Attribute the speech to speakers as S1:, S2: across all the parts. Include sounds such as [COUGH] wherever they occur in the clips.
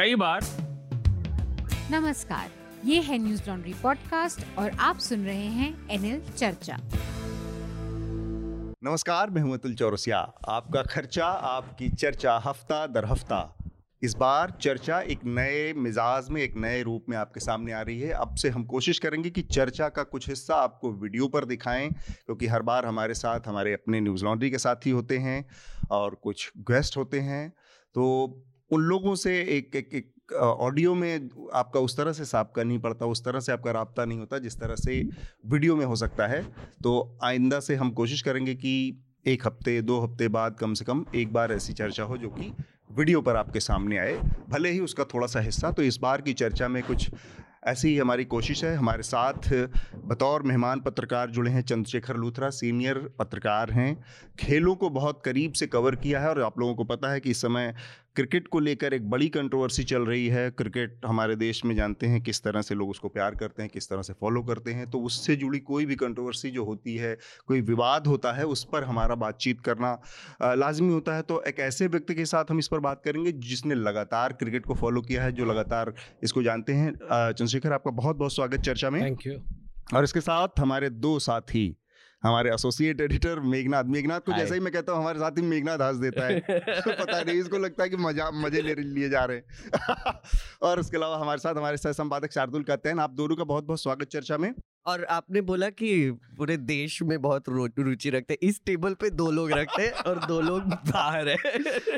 S1: कई बार।
S2: नमस्कार ये है न्यूज़ लॉन्ड्री पॉडकास्ट और आप सुन रहे हैं एनएल चर्चा।
S3: नमस्कार मैं हूँ अतुल चौरसिया। आपका खर्चा आपकी चर्चा हफ़्ता दर हफ़्ता। इस बार चर्चा एक नए मिजाज में एक नए रूप में आपके सामने आ रही है। अब से हम कोशिश करेंगे कि चर्चा का कुछ हिस्सा आपको वीडियो पर दिखाएँ क्योंकि हर बार हमारे साथ हमारे अपने न्यूज़ लॉन्ड्री के साथी होते हैं और कुछ गेस्ट होते हैं। तो उन लोगों से एक एक एक ऑडियो में आपका उस तरह से साफ़ नहीं पड़ता, उस तरह से आपका रबता नहीं होता, जिस तरह से वीडियो में हो सकता है। तो आइंदा से हम कोशिश करेंगे कि एक हफ़्ते, दो हफ़्ते बाद कम से कम एक बार ऐसी चर्चा हो जो कि वीडियो पर आपके सामने आए। भले ही उसका थोड़ा सा हिस्सा तो इस बार की चर्चा में कुछ ऐसी ही हमारी कोशिश है। हमारे साथ बतौर मेहमान पत्रकार जुड़े हैं चंद्रशेखर लूथरा, सीनियर पत्रकार हैं। खेलों को बहुत करीब से कवर किया है और आप लोगों को पता है कि इस समय क्रिकेट को लेकर एक बड़ी कंट्रोवर्सी चल रही है। क्रिकेट हमारे देश में जानते हैं किस तरह से लोग उसको प्यार करते हैं, किस तरह से फॉलो करते हैं। तो उससे जुड़ी कोई भी कंट्रोवर्सी जो होती है, कोई विवाद होता है, उस पर हमारा बातचीत करना लाजमी होता है। तो एक ऐसे व्यक्ति के साथ हम इस पर बात करेंगे जिसने लगातार क्रिकेट को फॉलो किया है, जो लगातार इसको जानते हैं। चंद्रशेखर आपका बहुत बहुत स्वागत चर्चा में।
S4: थैंक यू
S3: और इसके साथ हमारे दो साथी हमारे एसोसिएट एडिटर मेघनाथ मेघनाथ को जैसे ही मैं कहता हूँ हमारे साथ ही मेघनाथ हंस देता है। [LAUGHS] तो पता नहीं इसको लगता है कि मज़ा मज़े ले लिए जा रहे हैं। [LAUGHS] और उसके अलावा हमारे साथ हमारे सह संपादक शार्दुल कहते हैं आप दोनों का बहुत बहुत स्वागत चर्चा में।
S5: और आपने बोला कि पूरे देश में बहुत रुचि रखते हैं। इस टेबल पे दो लोग रखते हैं और दो लोग [LAUGHS] बाहर है।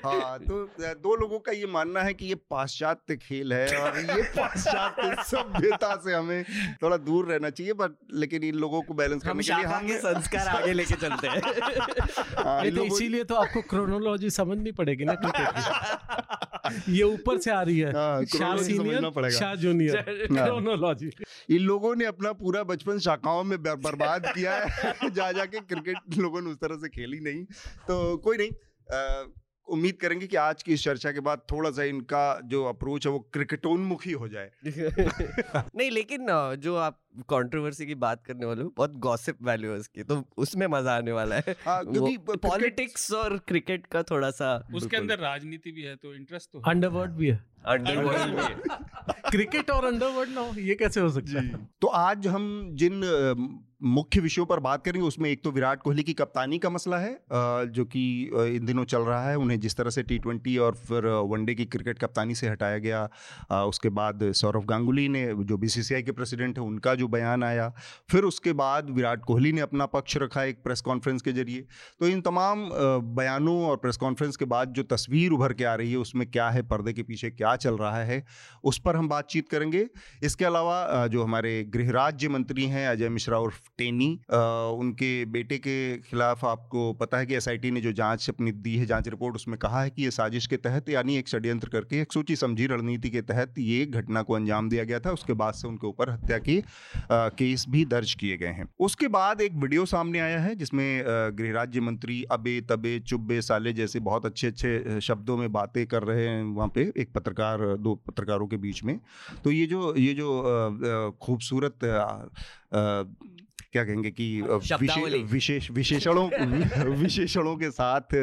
S3: हाँ तो दो लोगों का ये मानना है कि ये पाश्चात्य खेल है और ये [LAUGHS] पाश्चात्य सभ्यता से हमें थोड़ा दूर रहना चाहिए बट लेकिन इन लोगों को बैलेंस
S5: करने के लिए हम संस्कार आगे लेके चलते हैं। [LAUGHS]
S4: हाँ, तो इसीलिए तो आपको क्रोनोलॉजी समझनी पड़ेगी ना क्रिकेट ये ऊपर से आ रही है। हाँ, Shah senior Shah junior chronology
S3: इन लोगों ने अपना पूरा बचपन शाखाओं में बर्बाद किया है। [LAUGHS] जा, जाके क्रिकेट लोगों ने उस तरह से खेली नहीं। तो कोई नहीं उम्मीद करेंगे कि आज की इस चर्चा के बाद थोड़ा सा इनका जो अप्रोच है वो क्रिकेटोन्मुखी हो जाए। [LAUGHS]
S5: नहीं लेकिन जो आप कंट्रोवर्सी की बात करने वाले हो बहुत गॉसिप वैल्यू है उसकी तो उसमें मज़ा आने वाला है। हाँ, क्योंकि पॉलिटिक्स और क्रिकेट का थोड़ा सा
S1: उसके अंदर राजनीति भी है तो इंटरेस्ट तो
S4: अंडरवर्ल्ड भी है। अंडरवर्ल्ड भी है। [LAUGHS] क्रिकेट और अंडरवर्ल्ड ना ये कैसे हो सकता है?
S3: तो आज हम जिन मुख्य विषयों पर बात करेंगे, उसमें एक तो विराट कोहली की कप्तानी का मसला है जो कि इन दिनों चल रहा है, उन्हें जिस तरह से टी ट्वेंटी और फिर वनडे की क्रिकेट कप्तानी से हटाया गया उसके बाद सौरव गांगुली ने, जो बीसीसीआई के प्रेसिडेंट है, उनका जो बयान आया, फिर उसके बाद विराट कोहली ने अपना पक्ष रखा एक प्रेस कॉन्फ्रेंस के ज़रिए। तो इन तमाम बयानों और प्रेस कॉन्फ्रेंस के बाद जो तस्वीर उभर के आ रही है, उसमें क्या है, पर्दे के पीछे क्या चल रहा है, उस पर हम बातचीत करेंगे। इसके अलावा जो हमारे गृह राज्य मंत्री हैं, अजय मिश्रा उर्फ़ टेनी उनके बेटे के खिलाफ आपको पता है कि एसआईटी ने जो जाँच अपनी दी है, जाँच रिपोर्ट उसमें कहा है कि ये साजिश के तहत यानी एक षड्यंत्र करके, एक सोची समझी रणनीति के तहत ये घटना को अंजाम दिया गया था। उसके बाद से उनके ऊपर हत्या के केस भी दर्ज किए गए हैं। उसके बाद एक वीडियो सामने आया है, जिसमें गृह राज्य मंत्री अबे तबे चुब्बे साले जैसे बहुत अच्छे अच्छे शब्दों में बातें कर रहे हैं वहाँ पे, एक पत्रकार, दो पत्रकारों के बीच में। तो ये जो ये जो खूबसूरत क्या कहेंगे कि विशेष विशेषणों [LAUGHS] विशेषणों के साथ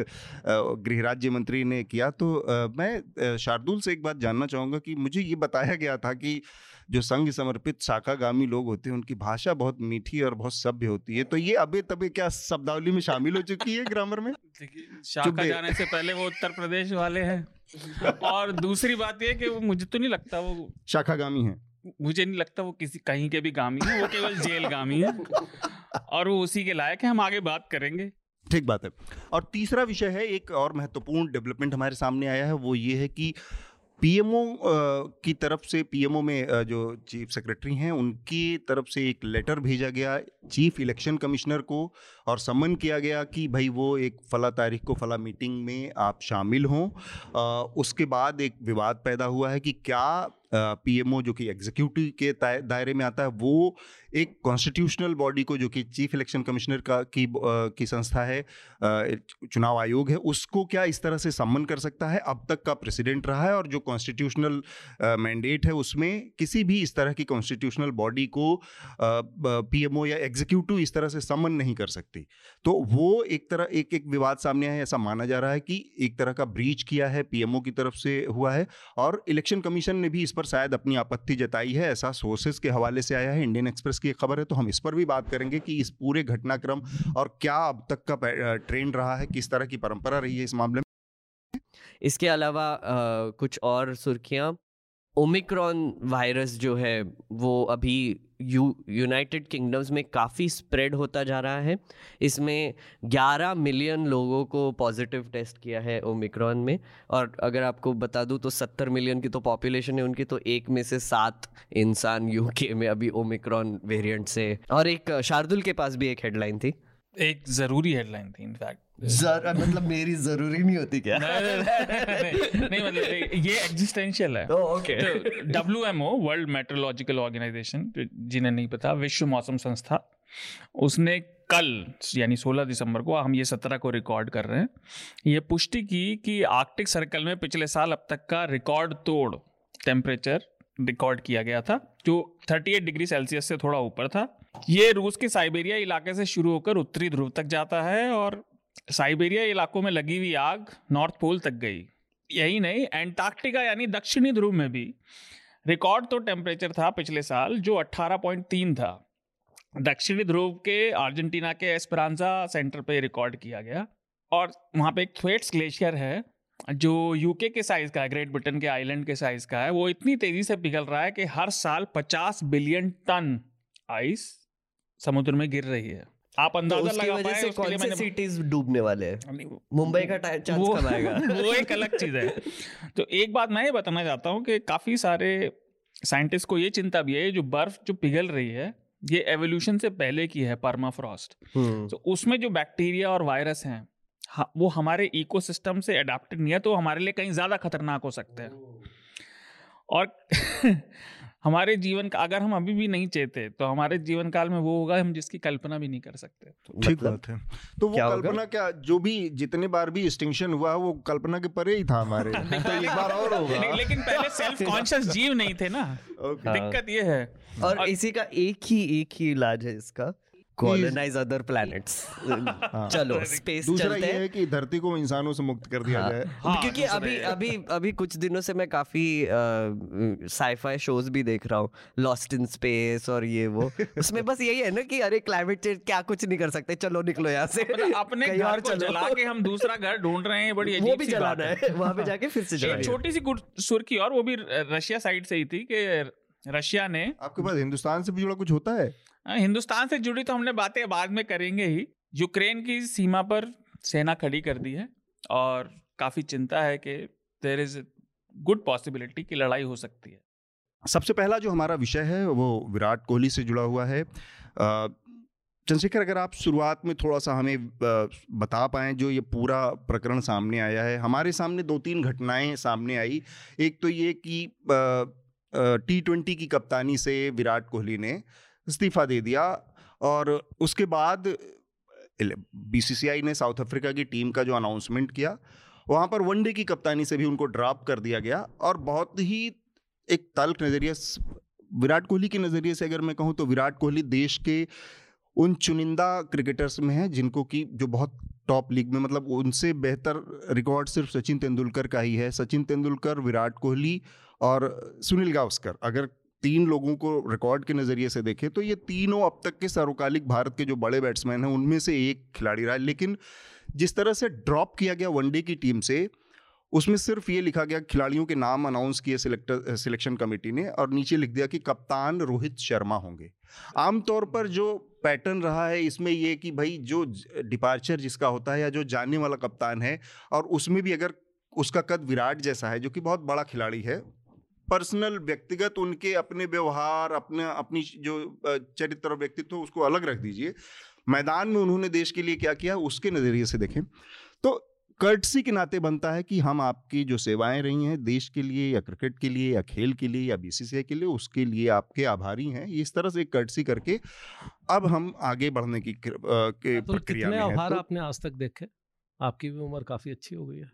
S3: गृह राज्य मंत्री ने किया। तो मैं शार्दुल से एक बात जानना चाहूँगा कि मुझे ये बताया गया था कि जो संघ समर्पित शाखागामी लोग होते हैं उनकी भाषा बहुत मीठी और बहुत सभ्य होती है। तो ये अबे तबे क्या शब्दावली में शामिल हो चुकी है ग्रामर में?
S1: शाखा जाने से पहले वो उत्तर प्रदेश वाले हैं। और दूसरी बात ये कि वो मुझे तो नहीं लगता वो
S3: शाखागामी है।
S1: मुझे नहीं लगता वो किसी, कहीं के भी गामी है, वो केवल जेल गामी है। और वो उसी के लायक है, हम आगे बात करेंगे।
S3: ठीक बात है। और तीसरा विषय है, एक और महत्वपूर्ण डेवलपमेंट हमारे सामने आया है, वो ये है कि पीएमओ की तरफ़ से पीएमओ में जो चीफ सेक्रेटरी हैं, उनकी तरफ़ से एक लेटर भेजा गया, चीफ इलेक्शन कमिश्नर को, और सम्मन किया गया कि भाई वो एक फला तारीख को फला मीटिंग में आप शामिल हों। उसके बाद एक विवाद पैदा हुआ है कि क्या पीएमओ जो कि एग्जीक्यूटिव के दायरे में आता है, वो एक कॉन्स्टिट्यूशनल बॉडी को जो कि चीफ इलेक्शन कमिश्नर का, की की संस्था है चुनाव आयोग है, उसको क्या इस तरह से सम्मन कर सकता है? अब तक का प्रेसिडेंट रहा है और जो कॉन्स्टिट्यूशनल मैंडेट है, उसमें किसी भी इस तरह की कॉन्स्टिट्यूशनल बॉडी को पीएमओ या एग्जीक्यूटिव इस तरह से सम्मन नहीं कर सकती। तो वो एक तरह, एक एक विवाद सामने आया ऐसा माना जा रहा है कि एक तरह का ब्रीच किया है, पीएमओ की तरफ़ से हुआ है और इलेक्शन कमीशन ने भी इस पर शायद अपनी आपत्ति जताई है ऐसा सोर्सेज के हवाले से आया है इंडियन एक्सप्रेस की खबर है तो हम इस पर भी बात करेंगे कि इस पूरे घटनाक्रम और क्या अब तक का ट्रेंड रहा है किस तरह की परंपरा रही है इस मामले में?
S5: इसके अलावा आ, कुछ और सुर्खियाँ। ओमिक्रॉन वायरस जो है, वो अभी यू, यूनाइटेड किंगडम्स में काफ़ी स्प्रेड होता जा रहा है। इसमें 11 मिलियन लोगों को पॉजिटिव टेस्ट किया है ओमिक्रॉन में। और अगर आपको बता दूँ तो 70 मिलियन की तो पॉपुलेशन है उनकी तो एक में से सात इंसान यूके में अभी ओमिक्रॉन वेरिएंट से। और एक शार्दुल के पास भी एक हेडलाइन थी।
S1: एक ज़रूरी हेडलाइन थी इनफैक्ट
S5: जर मतलब मेरी ज़रूरी नहीं होती क्या?
S1: नहीं, मतलब ये एग्जिस्टेंशियल है। Okay W M O World Metrological Organization जिन्हें नहीं पता विश्व मौसम संस्था उसने कल यानी 16 दिसंबर को हम ये 17 को रिकॉर्ड कर रहे हैं ये पुष्टि की कि आर्कटिक सर्कल में पिछले साल अब तक का रिकॉर्ड तोड़ टेम्परेचर रिकॉर्ड किया गया था जो 38 डिग्री सेल्सियस से थोड़ा ऊपर था। ये रूस के साइबेरिया इलाके से शुरू होकर उत्तरी ध्रुव तक जाता है और साइबेरिया इलाकों में लगी हुई आग नॉर्थ पोल तक गई। यही नहीं, एंटार्क्टिका यानी दक्षिणी ध्रुव में भी। रिकॉर्ड तो टेम्परेचर था पिछले साल, जो 18.3 था। दक्षिणी ध्रुव के अर्जेंटीना के एस्परांजा सेंटर पे रिकॉर्ड किया गया। और वहाँ पे एक थ्वेट्स ग्लेशियर है, जो यूके के साइज़ का है ग्रेट ब्रिटेन के आइलैंड के साइज़ का है। वो इतनी तेज़ी से पिघल रहा है कि हर साल 50 बिलियन टन आइस समुद्र में गिर रही है। आप तो अंदाज़ा तो लगा पाए
S5: कौन से सिटीज़ डूबने वाले हैं? मुंबई का चांस कब आएगा
S1: वो एक अलग चीज़ है। तो एक बात मैं ये बताना चाहता हूँ कि काफ़ी सारे साइंटिस्ट को ये चिंता भी है जो बर्फ़ जो पिघल रही है ये एवोल्यूशन से पहले की है परमाफ्रॉस्ट हम्म। तो उसमें जो बैक्टीरिया और वायरस हैं वो हमारे इकोसिस्टम से अडेप्टेड नहीं है तो हमारे लिए कहीं ज़्यादा खतरनाक हो सकते हैं। और [LAUGHS] हमारे जीवन का अगर हम अभी भी नहीं चाहते तो हमारे जीवन काल में वो होगा हम जिसकी कल्पना भी नहीं कर सकते।
S3: तो ठीक मतलब, बात है। तो वो क्या कल्पना क्या जो भी जितने बार भी एक्सटिंक्शन हुआ वो कल्पना के परे ही था हमारे। [LAUGHS] तो एक बार और होगा।
S1: ले, लेकिन पहले सेल्फ कॉन्शियस [LAUGHS] जीव नहीं थे ना। दिक्कत ये है।
S5: और, और इसी का एक ही एक ही इलाज है इसका। कॉलोनाइज अदर प्लैनेट्स चलो स्पेस
S3: दूसरा ये है। कि धरती को इंसानों से मुक्त कर दिया हाँ, जाए।
S5: हाँ, क्योंकि अभी अभी अभी कुछ दिनों से मैं काफ़ी साईफाई शोज़ भी देख रहा हूँ। लॉस्ट इन स्पेस और ये वो। [LAUGHS] उसमें बस यही है ना कि अरे क्लाइमेट चेंज क्या कुछ नहीं कर सकते। चलो निकलो यहाँ से।
S1: अपने घर जला के हम दूसरा घर ढूंढ रहे हैं बड़ी [LAUGHS]
S5: वो भी जलाना है। वहाँ पे [LAUGHS] जाके फिर से
S1: छोटी सी सुर्खी और वो भी रशिया साइड से ही थी कि रशिया ने
S3: आपके पास हिंदुस्तान से भी जुड़ा कुछ होता है
S1: हाँ, हिंदुस्तान से जुड़ी तो हमने बातें बाद में करेंगे ही। यूक्रेन की सीमा पर सेना खड़ी कर दी है और काफ़ी चिंता है कि देर इज़ गुड पॉसिबिलिटी की लड़ाई हो सकती है।
S3: सबसे पहला जो हमारा विषय है, वो विराट कोहली से जुड़ा हुआ है। चंद्रशेखर, अगर आप शुरुआत में थोड़ा सा हमें बता पाएँ जो ये पूरा प्रकरण सामने आया है। हमारे सामने दो तीन घटनाएँ सामने आई। एक तो ये कि टी ट्वेंटी की कप्तानी से विराट कोहली ने इस्तीफा दे दिया और उसके बाद बीसीसीआई ने साउथ अफ्रीका की टीम का जो अनाउंसमेंट किया, वहाँ पर वनडे की कप्तानी से भी उनको ड्रॉप कर दिया गया और बहुत ही एक तल्ख नज़रिए विराट कोहली के नज़रिए से अगर मैं कहूँ तो विराट कोहली देश के उन चुनिंदा क्रिकेटर्स में हैं जिनको कि, जो बहुत टॉप लीग में मतलब उनसे बेहतर रिकॉर्ड सिर्फ़ सचिन तेंदुलकर का ही है। सचिन तेंदुलकर, विराट कोहली और सुनील गावस्कर, अगर तीन लोगों को रिकॉर्ड के नज़रिए से देखें तो ये तीनों अब तक के सर्वकालिक भारत के जो बड़े बैट्समैन हैं, उनमें से एक खिलाड़ी रहा लेकिन जिस तरह से ड्रॉप किया गया वनडे की टीम से, उसमें सिर्फ़ ये लिखा गया खिलाड़ियों के नाम अनाउंस किए सिलेक्टर सिलेक्शन कमेटी ने और नीचे लिख दिया कि कप्तान रोहित शर्मा होंगे। आमतौर पर जो पैटर्न रहा है, इसमें ये कि भाई जो डिपार्चर जिसका होता है या जो जानने वाला कप्तान है, और उसमें भी अगर उसका कद विराट जैसा है, जो कि बहुत बड़ा खिलाड़ी है पर्सनल व्यक्तिगत उनके अपने व्यवहार अपने अपनी जो चरित्र और व्यक्तित्व उसको अलग रख दीजिए। मैदान में उन्होंने देश के लिए क्या किया उसके नज़रिए से देखें। तो कर्टसी के नाते बनता है कि हम आपकी जो सेवाएँ रही हैं देश के लिए या क्रिकेट के लिए या खेल के लिए या बीसीसीआई के लिए उसके लिए आपके आभारी हैं। इस तरह से एक कर्टसी करके अब हम आगे बढ़ने की के
S4: तो प्रक्रिया में आभार तो, आपने आज तक देखे? आपकी भी उम्र काफ़ी अच्छी हो गई है।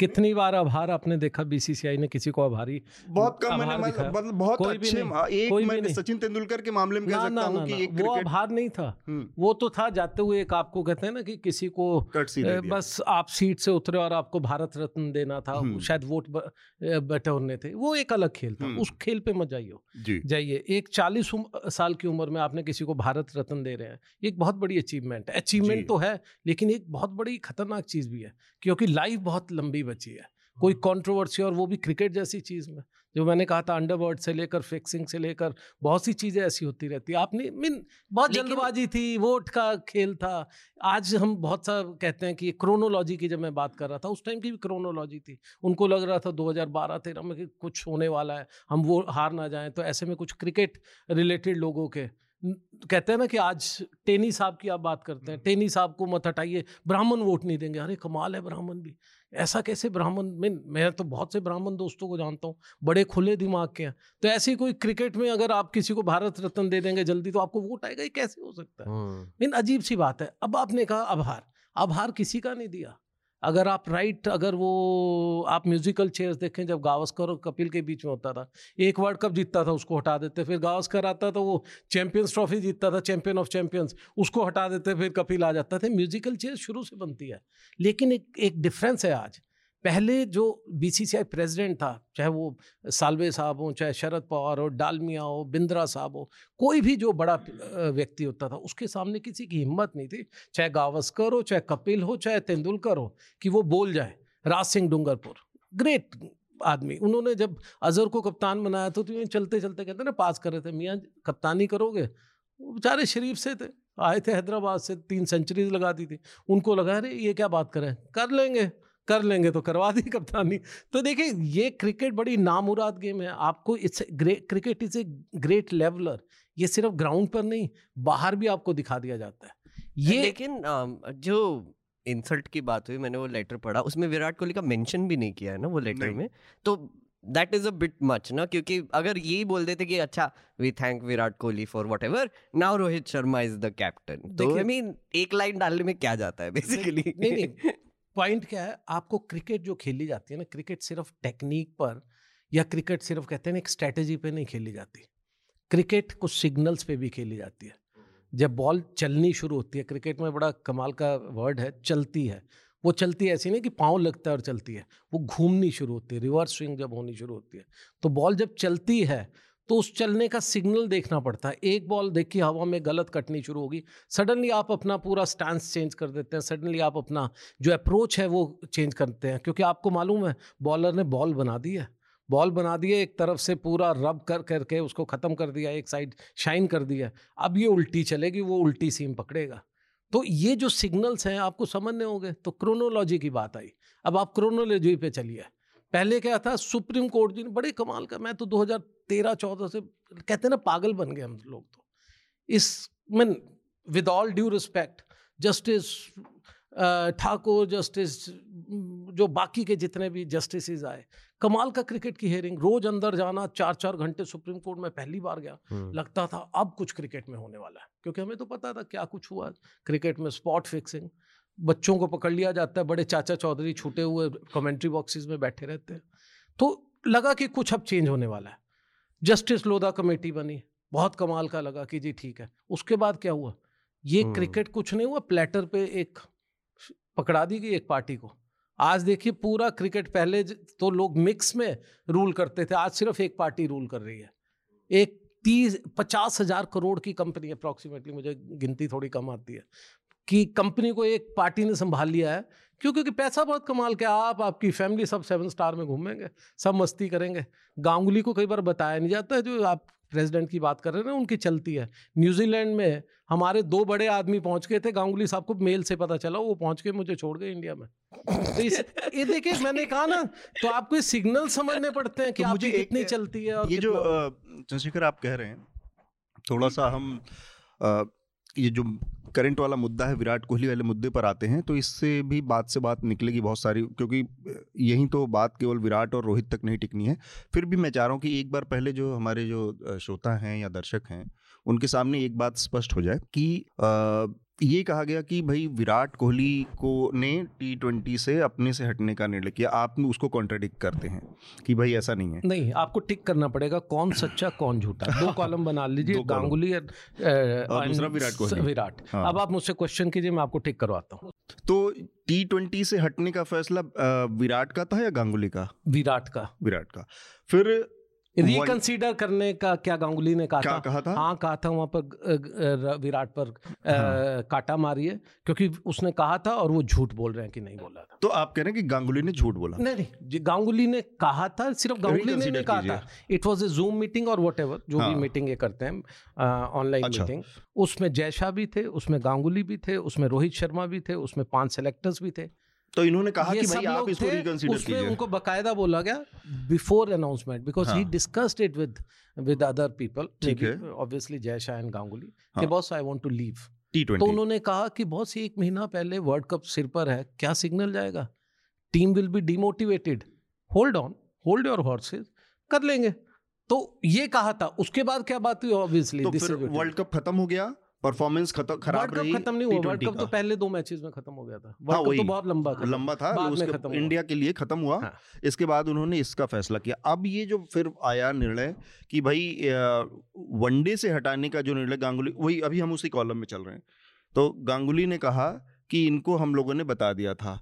S4: कितनी बार आभार आपने देखा? बीसीसीआई ने किसी को आभारी
S3: बहुत कम मैंने मतलब बहुत कोई अच्छे भी एक कोई मैं सचिन तेंदुलकर के मामले में कह सकता हूँ कि एक
S4: वो आभार नहीं था। हम्म। वो तो था जाते हुए एक आपको कहते हैं ना कि किसी को बस आप सीट से उतरे और आपको भारत रत्न देना था। हम्म। शायद वोट बटोरने थे। वो एक अलग खेल था। हम्म। उस खेल पे मत जाइए। जाइए। एक चालीस साल की उम्र में आपने किसी को भारत रत्न दे रहे हैं। एक बहुत बड़ी अचीवमेंट है। अचीवमेंट तो है लेकिन एक बहुत बड़ी खतरनाक चीज़ भी है क्योंकि लाइफ बहुत लंबी बची है। कोई कंट्रोवर्सी और वो भी क्रिकेट जैसी चीज़ में। जो मैंने कहा था अंडरवर्ड से लेकर फिक्सिंग से लेकर बहुत सी चीज़ें ऐसी होती रहती आपने मीन बहुत जल्दबाजी थी वोट का खेल था। आज हम बहुत सा कहते हैं कि क्रोनोलॉजी की जब मैं बात कर रहा था उस टाइम की भी क्रोनोलॉजी थी। उनको लग रहा था 2012-13 में कि कुछ होने वाला है हम वो हार ना जाएँ। तो ऐसे में कुछ क्रिकेट रिलेटेड लोगों के कहते हैं ना कि आज टेनी साहब की आप बात करते हैं टेनी साहब को मत हटाइए ब्राह्मण वोट नहीं देंगे। अरे कमाल है ब्राह्मण भी। ऐसा कैसे ब्राह्मण मैं मैं तो बहुत से ब्राह्मण दोस्तों को जानता हूँ बड़े खुले दिमाग के हैं। तो ऐसे ही कोई क्रिकेट में अगर आप किसी को भारत रत्न दे देंगे जल्दी तो आपको वोट आएगा ये कैसे हो सकता है? Mean hmm. अजीब सी बात है। अब आपने कहा आभार। आभार किसी का नहीं दिया। अगर आप राइट, अगर वो, आप म्यूजिकल चेयर्स देखें, जब गावस्कर और कपिल के बीच में होता था, एक वर्ल्ड कप जीतता था, उसको हटा देते, फिर गावस्कर आता था वो चैंपियंस ट्रॉफी जीतता था, चैंपियन ऑफ़ चैंपियंस, उसको हटा देते, फिर कपिल आ जाता था। म्यूजिकल चेयर शुरू से बनती है, लेकिन एक एक डिफरेंस है आज। पहले जो बीसीसीआई प्रेसिडेंट था चाहे वो सालवे साहब हो चाहे शरद पवार हो डालमिया हो बिंद्रा साहब हो कोई भी जो बड़ा व्यक्ति होता था उसके सामने किसी की हिम्मत नहीं थी चाहे गावस्कर हो चाहे कपिल हो चाहे तेंदुलकर हो कि वो बोल जाए राज सिंह डूंगरपुर ग्रेट आदमी। उन्होंने जब अजहर को कप्तान बनाया तो, तो चलते चलते कहते ना पास कर रहे थे मियाँ कप्तानी करोगे? वो बेचारे शरीफ से थे आए थे हैदराबाद से तीन सेंचुरीज लगा दी थी। उनको लगा रहे ये क्या बात करें कर लेंगे। कर लेंगे तो करवा दी कप्तानी। तो देखिए ये क्रिकेट बड़ी नामुराद गेम है। आपको it's great cricket is a great leveller. ये सिर्फ़ ग्राउंड पर नहीं बाहर भी आपको दिखा दिया जाता है।
S5: ये लेकिन जो इंसल्ट की बात हुई मैंने वो लेटर पढ़ा उसमें विराट कोहली का मेंशन भी नहीं किया है ना वो लेटर में। तो that is a bit much ना क्योंकि अगर यही बोल देते कि अच्छा we thank Virat Kohli for whatever now Rohit Sharma is the captain तो आई मीन एक लाइन डालने में क्या जाता है बेसिकली
S4: नहीं नहीं पॉइंट क्या है आपको क्रिकेट जो खेली जाती है ना क्रिकेट सिर्फ़ टेक्निक पर या क्रिकेट सिर्फ़ कहते हैं ना एक स्ट्रैटेजी पे नहीं खेली जाती। क्रिकेट कुछ सिग्नल्स पे भी खेली जाती है। जब बॉल चलनी शुरू होती है क्रिकेट में बड़ा कमाल का वर्ड है चलती है। वो चलती है ऐसी नहीं कि पाँव लगता है और चलती है वो घूमनी शुरू होती है रिवर्स स्विंग जब होनी शुरू होती है। तो बॉल जब चलती है तो उस चलने का सिग्नल देखना पड़ता है। एक बॉल देखी हवा में गलत कटनी शुरू होगी। सडनली आप अपना पूरा स्टैंड चेंज कर देते हैं। सडनली आप अपना जो अप्रोच है वो चेंज करते हैं। क्योंकि आपको मालूम है, बॉलर ने बॉल बना दी है। बॉल बना दिए एक तरफ़ से पूरा रब कर, करके उसको ख़त्म कर दिया, एक साइड शाइन कर दिया अब ये उल्टी चलेगी, वो उल्टी सीम पकड़ेगा। तो ये जो सिग्नल्स हैं, आपको समझने होंगे। तो क्रोनोलॉजी की बात आई। अब आप क्रोनोलॉजी पे चलिए। पहले क्या था सुप्रीम कोर्ट जी ने बड़े कमाल का मैं तो 2013 14 से कहते हैं ना पागल बन गए हम लोग तो इस mean with all due respect justice Thakur justice जो बाकी के जितने भी जस्टिस आए कमाल का क्रिकेट की हेयरिंग रोज अंदर जाना चार चार घंटे सुप्रीम कोर्ट में पहली बार गया हम्म। लगता था अब कुछ क्रिकेट में होने वाला है क्योंकि हमें तो पता था क्या कुछ हुआ क्रिकेट में स्पॉट फिक्सिंग बच्चों को पकड़ लिया जाता है बड़े चाचा चौधरी छूटे हुए कमेंट्री बॉक्सेस में बैठे रहते हैं। तो लगा कि कुछ अब चेंज होने वाला है। जस्टिस लोधा कमेटी बनी बहुत कमाल का लगा कि जी ठीक है। उसके बाद क्या हुआ? ये क्रिकेट हम्म। कुछ नहीं हुआ प्लेटर पे एक पकड़ा दी गई एक पार्टी को। आज देखिए पूरा क्रिकेट पहले तो लोग मिक्स में रूल करते थे आज सिर्फ़ एक पार्टी रूल कर रही है। एक तीस पचास हज़ार करोड़ की कंपनी अप्रॉक्सीमेटली मुझे गिनती थोड़ी कम आती है। कि कंपनी को एक पार्टी ने संभाल लिया है क्यों क्योंकि पैसा बहुत कमाल के आप आपकी फैमिली सब सेवन स्टार में घूमेंगे सब मस्ती करेंगे। गांगुली को कई बार बताया नहीं जाता है जो आप प्रेसिडेंट की बात कर रहे हैं ना उनकी चलती है। न्यूजीलैंड में हमारे दो बड़े आदमी पहुँच गए थे गांगुली साहब को मेल से पता चला वो पहुँच के मुझे छोड़ गए इंडिया में। तो इस ये देखिए मैंने कहा ना तो आपको सिग्नल समझने पड़ते हैं कि तो मुझे कितनी चलती है
S3: और ये जो चंद्रशेखर आप कह रहे हैं थोड़ा सा हम ये जो करंट वाला मुद्दा है, विराट कोहली वाले मुद्दे पर आते हैं तो इससे भी बात से बात निकलेगी बहुत सारी, क्योंकि यही तो बात केवल विराट और रोहित तक नहीं टिकनी है। फिर भी मैं चाह रहा हूँ कि एक बार पहले जो हमारे जो श्रोता हैं या दर्शक हैं उनके सामने एक बात स्पष्ट हो जाए कि ये कहा गया कि भाई विराट कोहली को ने टी ट्वेंटी से अपने से हटने का निर्णय किया। आप उसको कॉन्ट्राडिक्ट करते हैं कि भाई ऐसा नहीं है।
S4: नहीं आपको टिक करना पड़ेगा कौन सच्चा कौन झूठा। दो [LAUGHS] कॉलम बना लीजिए गांगुली और दूसरा विराट कोहली। विराट। हाँ। अब आप मुझसे क्वेश्चन कीजिए मैं आपको टिक करवाता हूँ।
S3: तो टी ट्वेंटी से हटने का फैसला विराट का था या गांगुली का?
S4: विराट का।
S3: विराट का। फिर
S4: रिकंसीडर करने का क्या गांगुली ने कहा था? कहा था? हाँ कहा था वहाँ पर विराट पर हाँ। काटा मारी है क्योंकि उसने कहा था और वो झूठ बोल रहे हैं कि नहीं बोला था।
S3: तो आप कह रहे हैं कि गांगुली ने झूठ बोला?
S4: नहीं नहीं गांगुली ने कहा था सिर्फ़ गांगुली ने नहीं कहा था। It was a Zoom meeting और वट जो हाँ। भी मीटिंग ये करते हैं ऑनलाइन अच्छा। मीटिंग उसमें जयशाह भी थे उसमें गांगुली भी थे उसमें रोहित शर्मा भी थे उसमें पाँच सेलेक्टर्स भी थे।
S3: तो इन्होंने कहा कि भाई आप इसको रिकंसीडर कीजिए।
S4: उनको बकायदा बोला गया before announcement because he. Discussed it with with other people ठीक है। ऑब्वियसली जय शाह एंड गांगुली कि boss I want to leave तो उन्होंने कहा कि बॉस एक महीना पहले वर्ल्ड कप सिर पर है क्या सिग्नल जाएगा? Team will be demotivated hold on hold your horses कर लेंगे। तो ये कहा था उसके बाद क्या बात हुई ऑब्वियसली
S3: तो वर्ल्ड कप खत्म हो गया परफॉर्मेंस खत्म खराब रही
S4: खत्म नहीं हुआ। वर्ल्ड कप तो पहले दो मैचेस में खत्म हो गया था। वर्ल्ड हाँ, कप तो बहुत लंबा था।
S3: लंबा था उसके इंडिया के लिए खत्म हुआ। हाँ। इसके बाद उन्होंने इसका फैसला किया। अब ये जो फिर आया निर्णय कि भाई वनडे से हटाने का जो निर्णय गांगुली वही अभी हम उसी कॉलम में चल रहे हैं। तो गांगुली ने कहा कि इनको हम लोगों ने बता दिया था।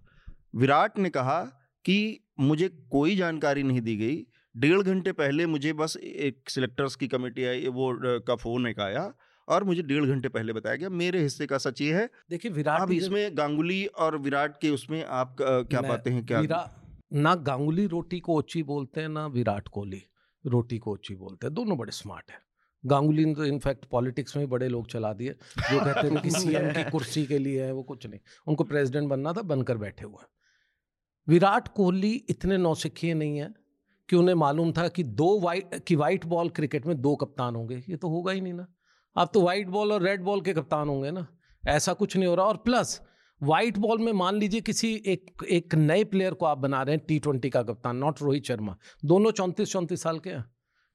S3: विराट ने कहा कि मुझे कोई जानकारी नहीं दी गई। डेढ़ घंटे पहले मुझे बस एक सिलेक्टर्स की कमेटी आई वो का फ़ोन एक आया और मुझे डेढ़ घंटे पहले बताया गया मेरे हिस्से का सच ये है।
S4: देखिए विराट
S3: अब इसमें गांगुली और विराट के उसमें आप क्या पाते हैं क्या
S4: ना गांगुली रोटी को ओची बोलते हैं ना विराट कोहली रोटी को ओची बोलते हैं दोनों बड़े स्मार्ट है। गांगुली ने तो इनफैक्ट पॉलिटिक्स में बड़े लोग चला दिए जो कहते हैं कि [LAUGHS] सीएम की कुर्सी के लिए है वो कुछ नहीं उनको प्रेसिडेंट बनना था बनकर बैठे हुए विराट कोहली इतने नौसिखिए नहीं है कि उन्हें मालूम था कि दो वाइट कि वाइट बॉल क्रिकेट में दो कप्तान होंगे ये तो होगा ही नहीं ना। अब तो वाइट बॉल और रेड बॉल के कप्तान होंगे ना। ऐसा कुछ नहीं हो रहा। और प्लस वाइट बॉल में मान लीजिए किसी एक एक नए प्लेयर को आप बना रहे हैं टी ट्वेंटी का कप्तान नॉट रोहित शर्मा। दोनों चौंतीस चौंतीस साल के हैं।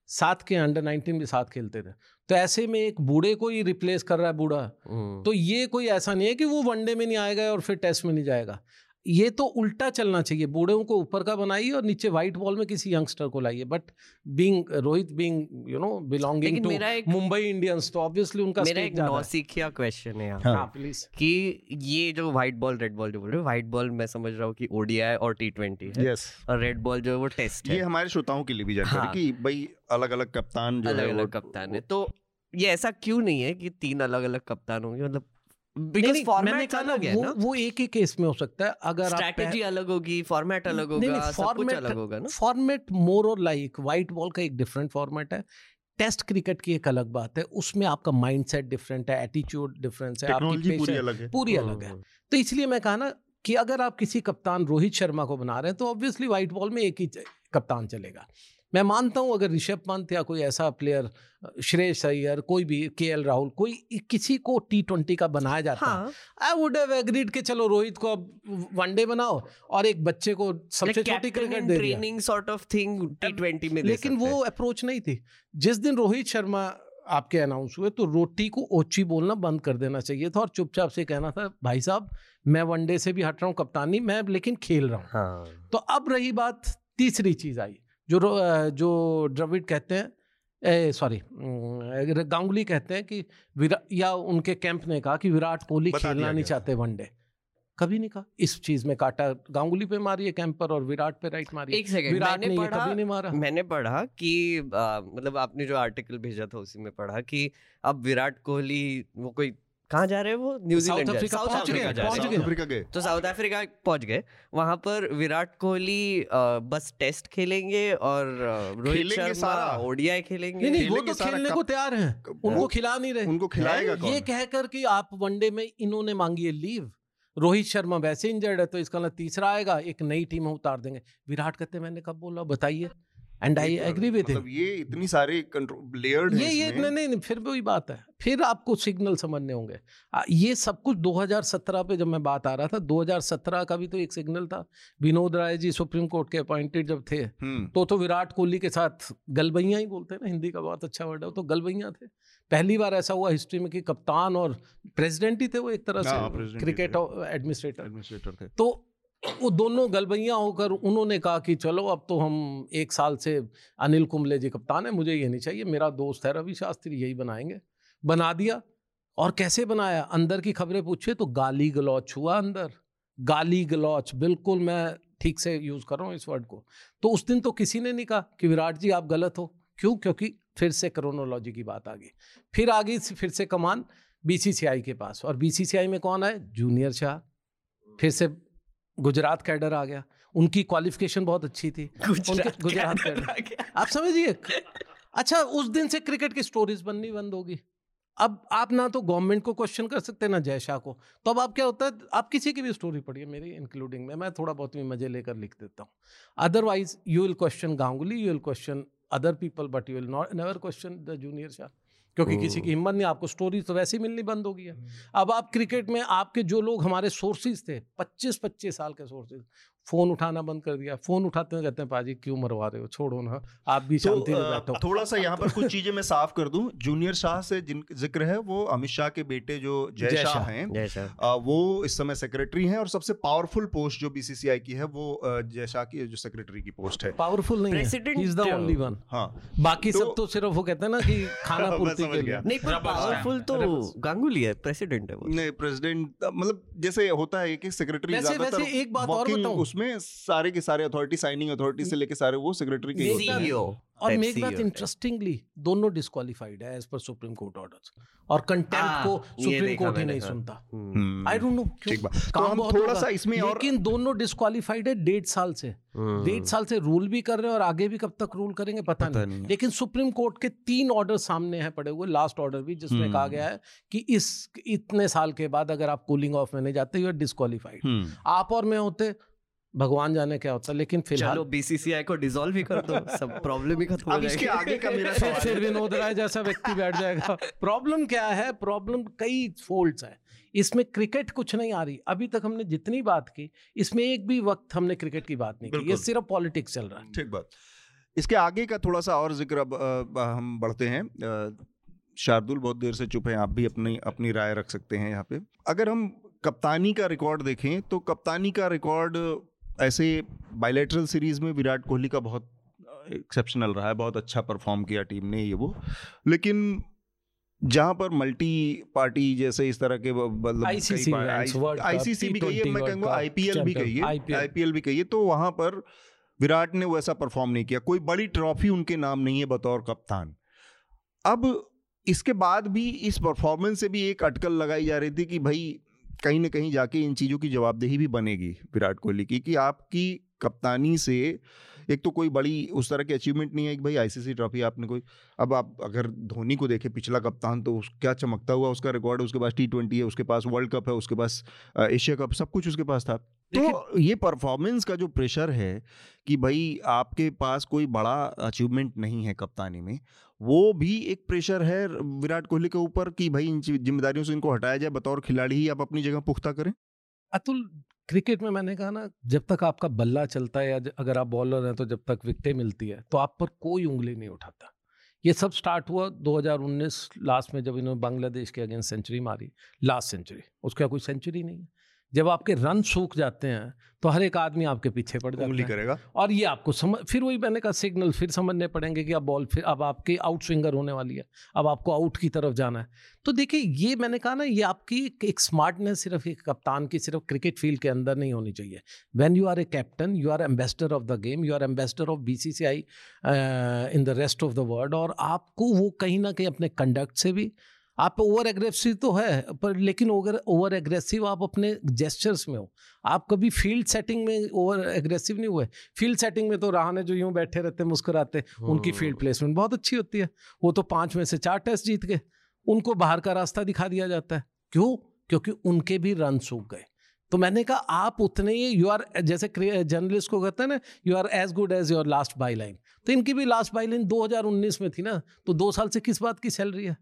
S4: साथ के अंडर नाइनटीन भी साथ खेलते थे। तो ऐसे में एक बूढ़े को ही रिप्लेस कर रहा है बूढ़ा। हम्म। तो ये कोई ऐसा नहीं है कि वो वनडे में नहीं आएगा और फिर टेस्ट में नहीं जाएगा। ये तो उल्टा चलना चाहिए। बूढ़ों को ऊपर का बनाइए और नीचे व्हाइट बॉल में किसी यंगस्टर को लाइए। But being Rohit being you know belonging to Mumbai Indians तो ऑब्वियसली उनका
S5: मेरा एक नौसिखिया क्वेश्चन है हाँ। प्लीज़ कि ये जो व्हाइट बॉल रेड बॉल जो बोल रहे हो व्हाइट बॉल मैं समझ रहा हूँ कि ओडीआई और टी ट्वेंटी है। Yes. और रेड बॉल जो है वो टेस्ट
S3: है। ये हमारे श्रोताओं के लिए भी जानकारी हाँ. कि भाई अलग अलग कप्तान जो अलग
S5: अलग कप्तान है। तो ये ऐसा क्यों नहीं है कि तीन अलग अलग कप्तान होंगे? मतलब बिकॉज़ फॉर्मेट अलग है ना।
S4: वो एक ही केस में हो सकता है। अगर
S5: स्ट्रेटजी अलग होगी फॉर्मेट अलग होगा सब कुछ अलग होगा ना।
S4: फॉर्मेट मोर और लाइक व्हाइट बॉल का एक डिफरेंट फॉर्मेट है। टेस्ट क्रिकेट की एक अलग बात है। उसमें आपका माइंडसेट डिफरेंट है एटीट्यूड डिफरेंस है आपकी
S3: पूरी अलग है।
S4: पूरी अलग है। तो इसलिए मैं कहा ना कि अगर आप किसी कप्तान रोहित शर्मा को बना रहे हैं तो ऑब्वियसली व्हाइट बॉल में एक ही कप्तान चलेगा। मैं मानता हूँ अगर ऋषभ पंत या कोई ऐसा प्लेयर श्रेयस अय्यर कोई भी के एल राहुल कोई किसी को टी ट्वेंटी का बनाया जाता आई वुड हैव एग्रीड कि चलो रोहित को अब वनडे बनाओ और एक बच्चे को सबसे छोटी cricket they
S5: training sort of thing T twenty में
S4: लेकिन वो अप्रोच नहीं थी। जिस दिन रोहित शर्मा आपके अनाउंस हुए तो रोटी को ओची बोलना बंद कर देना चाहिए था और चुपचाप से कहना था भाई साहब मैं वनडे से भी हट रहा हूँ कप्तानी मैं लेकिन खेल रहा हूँ। हाँ। तो अब रही बात तीसरी चीज़ आई। जो जो द्रविड कहते हैं सॉरी गांगुली कहते हैं कि या उनके कैंप ने कहा कि विराट कोहली खेलना नहीं चाहते वनडे। कभी नहीं कहा। इस चीज़ में काटा गांगुली पे मारी है कैंप पर और विराट पे राइट मारी
S5: एक सेकंड विराट ने पढ़ा, कभी नहीं मारा। मैंने पढ़ा कि आ, मतलब आपने जो आर्टिकल भेजा था उसी में पढ़ा कि अब विराट कोहली वो कोई कहाँ जा रहे हैं वो? न्यूजीलैंड अफ्रीका पहुँच गए तो साउथ अफ्रीका पहुँच गए। वहाँ पर विराट कोहली बस टेस्ट खेलेंगे और रोहित शर्मा ओडीआई खेलेंगे।
S4: नहीं, नहीं वो तो खेलने को तैयार हैं। उनको खिला नहीं रहे।
S3: उनको खिलाएगा
S4: ये कहकर कि आप वनडे में इन्होंने मांगी है लीव। रोहित शर्मा वैसे इंजर्ड है तो इसका मतलब तीसरा आएगा एक नई टीम उतार देंगे। विराट कहते मैंने कब बोला? बताइए। एंड आई एग्री विद
S3: मतलब ये इतनी सारे कंट्रोल लेयर्ड
S4: ये ये नहीं नहीं फिर वही बात है। फिर आपको सिग्नल समझने होंगे। ये सब कुछ 2017 पे जब मैं बात आ रहा था 2017 का भी तो एक सिग्नल था। विनोद राय जी सुप्रीम कोर्ट के अपॉइंटेड जब थे हम्म। तो तो विराट कोहली के साथ गलबैया ही बोलते हैं ना हिंदी का बहुत अच्छा वर्ड है तो गलबैया थे। पहली बार ऐसा हुआ हिस्ट्री में कि कप्तान और प्रेसिडेंट ही थे वो एक तरह से क्रिकेट एडमिनिस्ट्रेटर एडमिनिस्ट्रेटर थे। तो वो दोनों गलबैया होकर उन्होंने कहा कि चलो, अब तो हम एक साल से अनिल कुंबले जी कप्तान है, मुझे ये नहीं चाहिए, मेरा दोस्त है रवि शास्त्री, यही बनाएँगे। बना दिया। और कैसे बनाया? अंदर की खबरें पूछे तो गाली गलौच हुआ अंदर। गाली गलौच बिल्कुल मैं ठीक से यूज़ कर रहा हूँ इस वर्ड को। तो उस दिन तो किसी ने नहीं कहा कि विराट जी, आप गलत हो। क्यों? क्योंकि फिर से क्रोनोलॉजी की बात आ गई। फिर आ गई फिर से कमान बीसीसीआई के पास। और बीसीसीआई में कौन आए? जूनियर शाह। फिर से गुजरात कैडर आ गया। उनकी क्वालिफिकेशन बहुत अच्छी थी। गुजरात, गुजरात कैडर। आप समझिए अच्छा उस दिन से क्रिकेट की स्टोरीज बननी बंद होगी। अब आप ना तो गवर्नमेंट को क्वेश्चन कर सकते हैं ना जय शाह को। तो अब आप क्या होता है आप किसी की भी स्टोरी पढ़िए मेरी इंक्लूडिंग में। मैं थोड़ा बहुत भी मज़े लेकर लिख देता हूँ। Otherwise you will question Ganguly you will question other people but you will not never question the junior Shah. क्योंकि किसी की हिम्मत नहीं आपको स्टोरी तो वैसे ही मिलनी बंद हो गई है हम्म। अब आप क्रिकेट में आपके जो लोग हमारे सोर्सेज थे 25 25 साल के सोर्सेज फ़ोन उठाना बंद कर दिया। फ़ोन उठाते हैं कहते हैं पाजी क्यों मरवा रहे हो? छोड़ो ना। आप भी शांति तो, में बैठो।
S3: थोड़ा सा यहाँ पर कुछ चीज़ें मैं साफ़ कर दूँ। जूनियर शाह से जिन ज़िक्र है वो अमित शाह के बेटे जो जय शाह हैं वो इस समय सेक्रेटरी हैं और सबसे पावरफुल पोस्ट जो बीसीसीआई की है वो जय शाह की जो सेक्रेटरी की पोस्ट है।
S4: पावरफुल नहीं है। इज़ द ओनली वन हाँ। बाकी सब तो, तो सिर्फ़ वो कहते हैं ना कि खाना [LAUGHS] पूर्ति के लिए।
S5: नहीं पर पावरफुल तो गांगुली है प्रेसिडेंट है वो।
S3: नहीं प्रेसिडेंट मतलब जैसे होता है कि सेक्रेटरी ज़्यादातर एक बात और बताऊँ। उसमें सारे के सारे अथॉरिटी साइनिंग अथॉरिटी से लेके सारे वो सेक्रेटरी के
S4: और मेक बात इंटरेस्टिंगली दोनों डिस्क्वालीफाइड है as per Supreme Court orders और कंटेम्प्ट को सुप्रीम कोर्ट ही नहीं सुनता। आई डोंट नो क्यों तो हम थोड़ा सा इसमें और लेकिन दोनों डिस्क्वालीफाइड है डेढ़ साल से। हम्म। डेढ़ साल से रूल भी कर रहे हैं और आगे भी कब तक रूल करेंगे पता, पता नहीं, नहीं। लेकिन सुप्रीम कोर्ट के तीन ऑर्डर सामने हैं पड़े हुए। लास्ट ऑर्डर भी जिसमें कहा हम्म। गया है कि इस इतने साल के बाद अगर आप कूलिंग ऑफ़ में नहीं जाते यू आर डिस्क्वालीफाइड आप और मैं होते भगवान जाने क्या होता है लेकिन फ़िलहाल चलो
S5: बीसीसीआई को डिसॉल्व ही कर दो सब प्रॉब्लम ही खत्म हो
S3: जाएगी। आगे का मेरा फिर
S4: फिर विनोद राय जैसा व्यक्ति बैठ जाएगा। प्रॉब्लम क्या है? प्रॉब्लम कई फोल्ड्स है। इसमें क्रिकेट कुछ नहीं आ रही। अभी तक हमने जितनी बात की इसमें एक भी वक्त हमने क्रिकेट की बात नहीं की। ये सिर्फ़ पॉलिटिक्स चल रहा है।
S3: ठीक बात। इसके आगे का थोड़ा सा और ज़िक्र अब हम बढ़ते हैं। शार्दुल बहुत देर से चुप है आप भी अपनी अपनी राय रख सकते हैं यहाँ पे। अगर हम कप्तानी का रिकॉर्ड देखें तो कप्तानी का रिकॉर्ड ऐसे बायलेटरल सीरीज़ में विराट कोहली का बहुत एक्सेप्शनल रहा है बहुत अच्छा परफॉर्म किया टीम ने ये वो। लेकिन जहाँ पर मल्टी पार्टी जैसे इस तरह के मतलब आईसीसी भी कही है मैं कहूँगा आईपीएल भी कही आईपीएल भी कही है तो वहाँ पर विराट ने वैसा परफॉर्म नहीं किया। कोई बड़ी ट्रॉफी उनके नाम नहीं है बतौर कप्तान। अब इसके बाद भी इस परफॉर्मेंस से भी एक अटकल लगाई जा रही थी कि भाई कहीं ना कहीं जाके इन चीज़ों की जवाबदेही भी बनेगी विराट कोहली की कि आपकी कप्तानी से एक तो कोई बड़ी उस तरह की अचीवमेंट नहीं है कि भाई आईसीसी ट्रॉफी आपने कोई अब आप अगर धोनी को देखें पिछला कप्तान तो उस क्या चमकता हुआ उसका रिकॉर्ड उसके पास टी ट्वेंटी है उसके पास वर्ल्ड कप है उसके पास एशिया कप सब कुछ उसके पास था। तो ये परफॉर्मेंस का जो प्रेशर है कि भाई आपके पास कोई बड़ा अचीवमेंट नहीं है कप्तानी में वो भी एक प्रेशर है विराट कोहली के ऊपर कि भाई इन जिम्मेदारियों से इनको हटाया जाए, बतौर खिलाड़ी ही आप अपनी जगह पुख्ता करें?
S4: अतुल, क्रिकेट में मैंने कहा ना, जब तक आपका बल्ला चलता है या अगर आप बॉलर हैं तो जब तक विकटें मिलती है तो आप पर कोई उंगली नहीं उठाता। ये सब स्टार्ट हुआ 2019 लास्ट में जब इन्होंने बांग्लादेश के अगेंस्ट सेंचुरी मारी, लास्ट सेंचुरी, उसका कोई सेंचुरी नहीं है। जब आपके रन सूख जाते हैं तो हर एक आदमी आपके पीछे पड़ जाता है।
S3: करेगा।
S4: और ये आपको समझ फिर वही मैंने कहा सिग्नल फिर समझने पड़ेंगे कि अब बॉल फिर अब आपकी आउट स्विंगर होने वाली है अब आपको आउट की तरफ़ जाना है। तो देखिए ये मैंने कहा ना ये आपकी एक स्मार्टनेस सिर्फ़ एक कप्तान की सिर्फ़ क्रिकेट फ़ील्ड के अंदर नहीं होनी चाहिए। When you are a captain you are ambassador of the game you are ambassador of B C C I in the rest of the world और आपको वो कहीं ना कहीं अपने कंडक्ट से भी आप ओवर एग्रेसिव तो है पर लेकिन ओवर ओवर एग्रेसिव आप अपने जेस्चर्स में हो। आप कभी फ़ील्ड सेटिंग में ओवर एग्रेसिव नहीं हुए। फ़ील्ड सेटिंग में तो रहाने जो यूँ बैठे रहते मुस्कुराते उनकी फ़ील्ड हाँ। प्लेसमेंट बहुत अच्छी होती है। वो तो पाँच में से चार टेस्ट जीत गए। उनको बाहर का रास्ता दिखा दिया जाता है। क्यों? क्योंकि उनके भी रन सूख गए। तो मैंने कहा आप उतने ही यू आर जैसे जर्नलिस्ट को कहते हैं ना you are as good as your last byline तो इनकी भी लास्ट बाई लाइन 2019 में थी ना तो दो साल से किस बात की सैलरी है?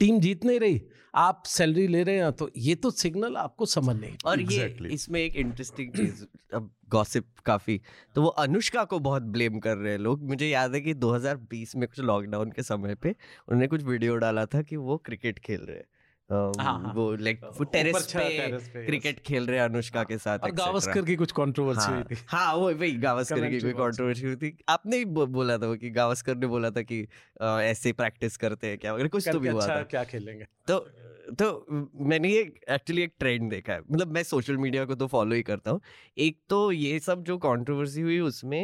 S4: टीम जीत नहीं रही आप सैलरी ले रहे हैं तो ये तो सिग्नल आपको समझ नहीं
S5: और exactly. ये इसमें एक इंटरेस्टिंग चीज़ अब गॉसिप काफ़ी तो वो अनुष्का को बहुत ब्लेम कर रहे हैं लोग मुझे याद है कि 2020 में कुछ लॉकडाउन के समय पे उन्होंने कुछ वीडियो डाला था कि वो क्रिकेट खेल रहे हैं। वो लाइक वो टेरेस पे क्रिकेट खेल रहे अनुष्का के साथ
S4: और गावस्कर की कुछ कंट्रोवर्सी हुई थी।
S5: हाँ वो वही गावस्कर की कोई कंट्रोवर्सी हुई थी। आपने ही बोला था कि गावस्कर ने बोला था कि ऐसे प्रैक्टिस करते हैं क्या कुछ तो भी हुआ अच्छा था।
S4: क्या खेलेंगे?
S5: तो तो मैंने ये एक्चुअली एक ट्रेंड देखा है। मतलब मैं सोशल मीडिया को तो फॉलो ही करता हूँ। एक तो ये सब जो कंट्रोवर्सी हुई उसमें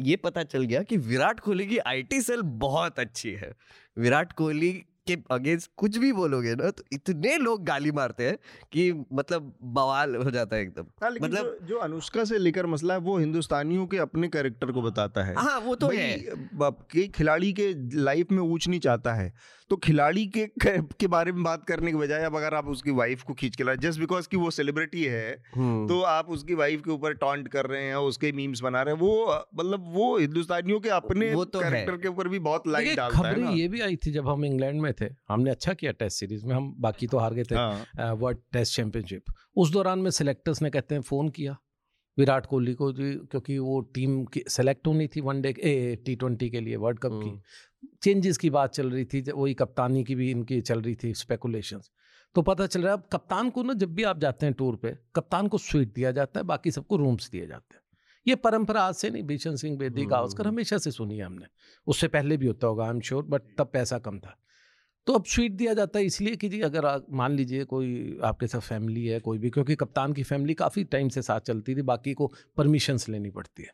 S5: ये पता चल गया कि विराट कोहली की आईटी सेल बहुत अच्छी है। विराट कोहली के अगेंस्ट कुछ भी बोलोगे ना तो इतने लोग गाली मारते हैं कि मतलब बवाल हो जाता है एकदम।
S3: हाँ, मतलब जो, जो अनुष्का से लेकर मसला है वो हिंदुस्तानियों के अपने कैरेक्टर को बताता है।
S5: हाँ वो तो
S3: है। खिलाड़ी के लाइफ में ऊंच नहीं चाहता है तो खिलाड़ी के के बारे में बात करने के बजाय अब अगर आप उसकी वाइफ को खींच के ला जस्ट बिकॉज़ की वो सेलिब्रिटी है हम्म। तो आप उसकी वाइफ के ऊपर टॉन्ट कर रहे हैं उसके मीम्स बना रहे हैं वो मतलब वो हिंदुस्तानियों के अपने तो कैरेक्टर के ऊपर भी बहुत लाइट डालता है
S4: ये भी आई थी जब हम इंग्लैंड में थे। हमने अच्छा किया टेस्ट सीरीज़ में हम बाकी तो हार गए थे वर्ल्ड टेस्ट चैंपियनशिप उस दौरान में सिलेक्टर्स ने कहते हैं फ़ोन किया। विराट कोहली को जी क्योंकि वो टीम की सेलेक्ट होनी थी वनडे टी ट्वेंटी के लिए वर्ल्ड कप की। चेंजेस की बात चल रही थी वही कप्तानी की भी इनकी चल रही थी स्पेकुलेशन तो पता चल रहा है अब कप्तान को ना जब भी आप जाते हैं टूर पे कप्तान को स्वीट दिया जाता है बाकी सबको रूम्स दिए जाते हैं। ये परंपरा आज से नहीं भीषण सिंह बेदी गावस्कर हमेशा से सुनी है हमने। उससे पहले भी होता होगा आई एम श्योर बट तब पैसा कम था। तो अब स्वीट दिया जाता है इसलिए कि जी अगर मान लीजिए कोई आपके साथ फैमिली है कोई भी क्योंकि कप्तान की फैमिली काफ़ी टाइम से साथ चलती थी बाकी को परमिशंस लेनी पड़ती है।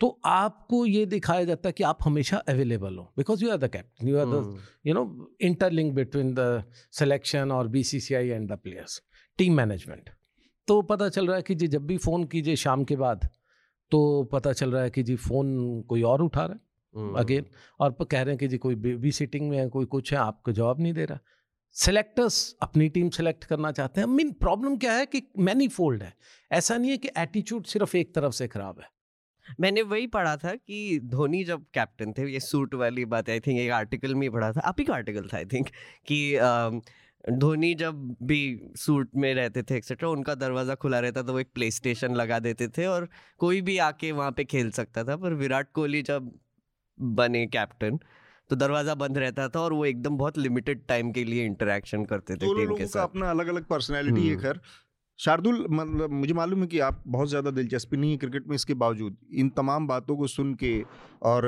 S4: तो आपको ये दिखाया जाता है कि आप हमेशा अवेलेबल हो because you are the captain you are the you know interlink between the selection और B C C I and the players team management तो पता चल रहा है कि जी जब भी फ़ोन कीजिए शाम के बाद तो पता चल रहा है कि जी फ़ोन कोई और उठा रहा है। Again hmm. और कह रहे हैं कि जी कोई बेबी सिटिंग में है कोई कुछ है आपको जवाब नहीं दे रहा। सेलेक्टर्स अपनी टीम सेलेक्ट करना चाहते हैं। मीन प्रॉब्लम क्या है कि मैनी फोल्ड है। ऐसा नहीं है कि एटीट्यूड सिर्फ़ एक तरफ़ से खराब है।
S5: मैंने वही पढ़ा था कि धोनी जब कैप्टन थे ये सूट वाली बात आई थिंक एक आर्टिकल में पढ़ा था आप ही का आर्टिकल था आई थिंक कि धोनी जब भी सूट में रहते थे एक्सेट्रा उनका दरवाज़ा खुला रहता तो वो एक प्ले स्टेशन लगा देते थे और कोई भी आके वहाँ पे खेल सकता था पर विराट कोहली जब बने कैप्टन तो दरवाज़ा बंद रहता था और वो एकदम बहुत लिमिटेड टाइम के लिए इंटरेक्शन करते थे टीम के साथ।
S3: अपना अलग अलग पर्सनैलिटी है हम्म। खैर। शार्दुल मतलब मुझे मालूम है कि आप बहुत ज़्यादा दिलचस्पी नहीं है क्रिकेट में इसके बावजूद। इन तमाम बातों को सुन के और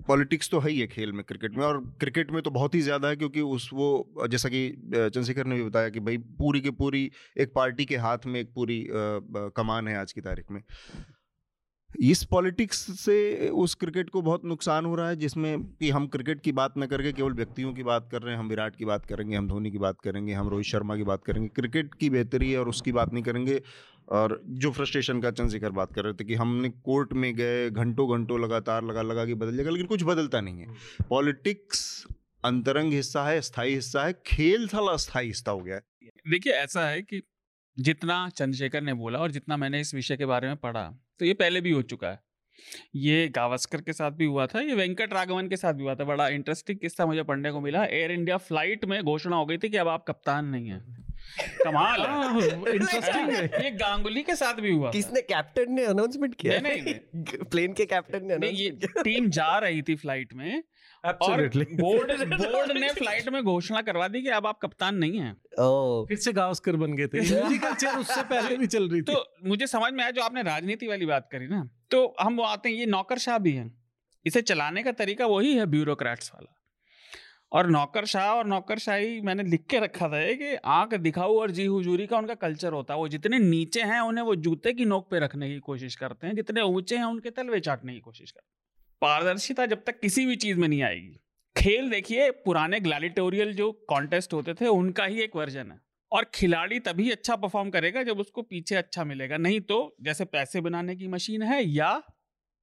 S3: पॉलिटिक्स तो है ही है खेल में क्रिकेट में और क्रिकेट में तो बहुत ही ज़्यादा है क्योंकि उस वो जैसा कि चंद्रशेखर ने भी बताया कि भाई पूरी के पूरी एक पार्टी के हाथ में एक पूरी कमान है आज की तारीख में। इस पॉलिटिक्स से उस क्रिकेट को बहुत नुकसान हो रहा है जिसमें कि हम क्रिकेट की बात न करके केवल व्यक्तियों की बात कर रहे हैं हम विराट की बात करेंगे हम धोनी की बात करेंगे हम रोहित शर्मा की बात करेंगे। क्रिकेट की बेहतरी है और उसकी बात नहीं करेंगे और जो फ्रस्ट्रेशन का चंद्रशेखर बात कर रहे थे कि हमने कोर्ट में गए घंटों घंटों लगातार लगा लगा के बदल जाएगा लेकिन कुछ बदलता नहीं है। पॉलिटिक्स अंतरंग हिस्सा है स्थायी हिस्सा है खेल थोड़ा अस्थायी हिस्सा हो गया है।
S1: देखिए ऐसा है कि जितना चंद्रशेखर ने बोला और जितना मैंने इस विषय के बारे में पढ़ा तो ये पहले भी हो चुका है। ये गावस्कर के साथ भी हुआ था ये वेंकट राघवन के साथ भी हुआ था। बड़ा इंटरेस्टिंग किस्सा मुझे पढ़ने को मिला। एयर इंडिया फ़्लाइट में घोषणा हो गई थी कि अब आप कप्तान नहीं है। कमाल है। इंटरेस्टिंग हाँ, ये गांगुली के साथ भी हुआ
S5: किसने कैप्टन ने अनाउंसमेंट किया? नहीं नहीं। [LAUGHS] प्लेन के कैप्टन ने
S1: नहीं ये टीम जा रही थी फ़्लाइट में बोर्ड बोर्ड [LAUGHS] ने फ़्लाइट में घोषणा करवा दी कि अब आप कप्तान नहीं हैं।
S4: फिर से गावस्कर बन गए थे। [LAUGHS] उससे पहले भी चल रही थी।
S1: तो मुझे समझ में आया जो आपने राजनीति वाली बात करी ना तो हम वो आते हैं ये नौकरशाह भी हैं। इसे चलाने का तरीका वही है ब्यूरोक्रेट्स वाला। और नौकरशाह और नौकरशाही मैंने लिख के रखा था कि आँख दिखाऊ और जी हुजूरी का उनका कल्चर होता है। वो जितने नीचे हैं उन्हें वो जूते की नोक पे रखने की कोशिश करते हैं जितने ऊँचे हैं उनके तलवे चाटने की कोशिश करते हैं। पारदर्शिता जब तक किसी भी चीज़ में नहीं आएगी। खेल देखिए, पुराने ग्लैडिटोरियल जो कॉन्टेस्ट होते थे, उनका ही एक वर्जन है। और खिलाड़ी तभी अच्छा परफॉर्म करेगा जब उसको पीछे अच्छा मिलेगा। नहीं तो जैसे पैसे बनाने की मशीन है या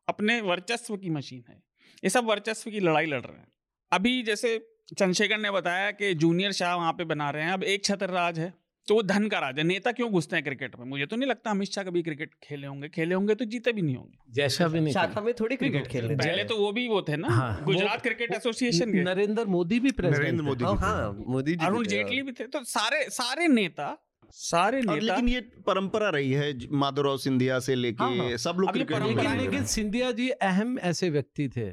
S1: अपने वर्चस्व की मशीन है। ये सब वर्चस्व की लड़ाई लड़ रहे हैं। अभी जैसे चंद्रशेखर ने बताया कि जूनियर शाह वहाँ पे बना रहे हैं। अब एक छतर राज है। तो वो धन का राजा नेता क्यों घुसते हैं क्रिकेट में मुझे तो नहीं लगता अमित शाह कभी क्रिकेट खेले होंगे। खेले होंगे तो जीते भी नहीं होंगे।
S4: जैसा भी नहीं
S5: शाखा में थोड़ी क्रिकेट खेलने
S1: पहले तो वो भी वो थे ना
S4: हाँ,
S1: गुजरात क्रिकेट एसोसिएशन के।
S4: नरेंद्र मोदी भी
S3: नरेंद्र मोदी
S5: हाँ
S3: भी थे।
S5: हाँ मोदी जी
S1: अरुण जेटली भी थे। तो सारे सारे नेता सारे नेता
S3: लेकिन ये परंपरा रही है माधवराव सिंधिया से लेके
S4: हाँ, हाँ।
S3: सब लोग
S4: लेकिन। सिंधिया जी अहम ऐसे व्यक्ति थे।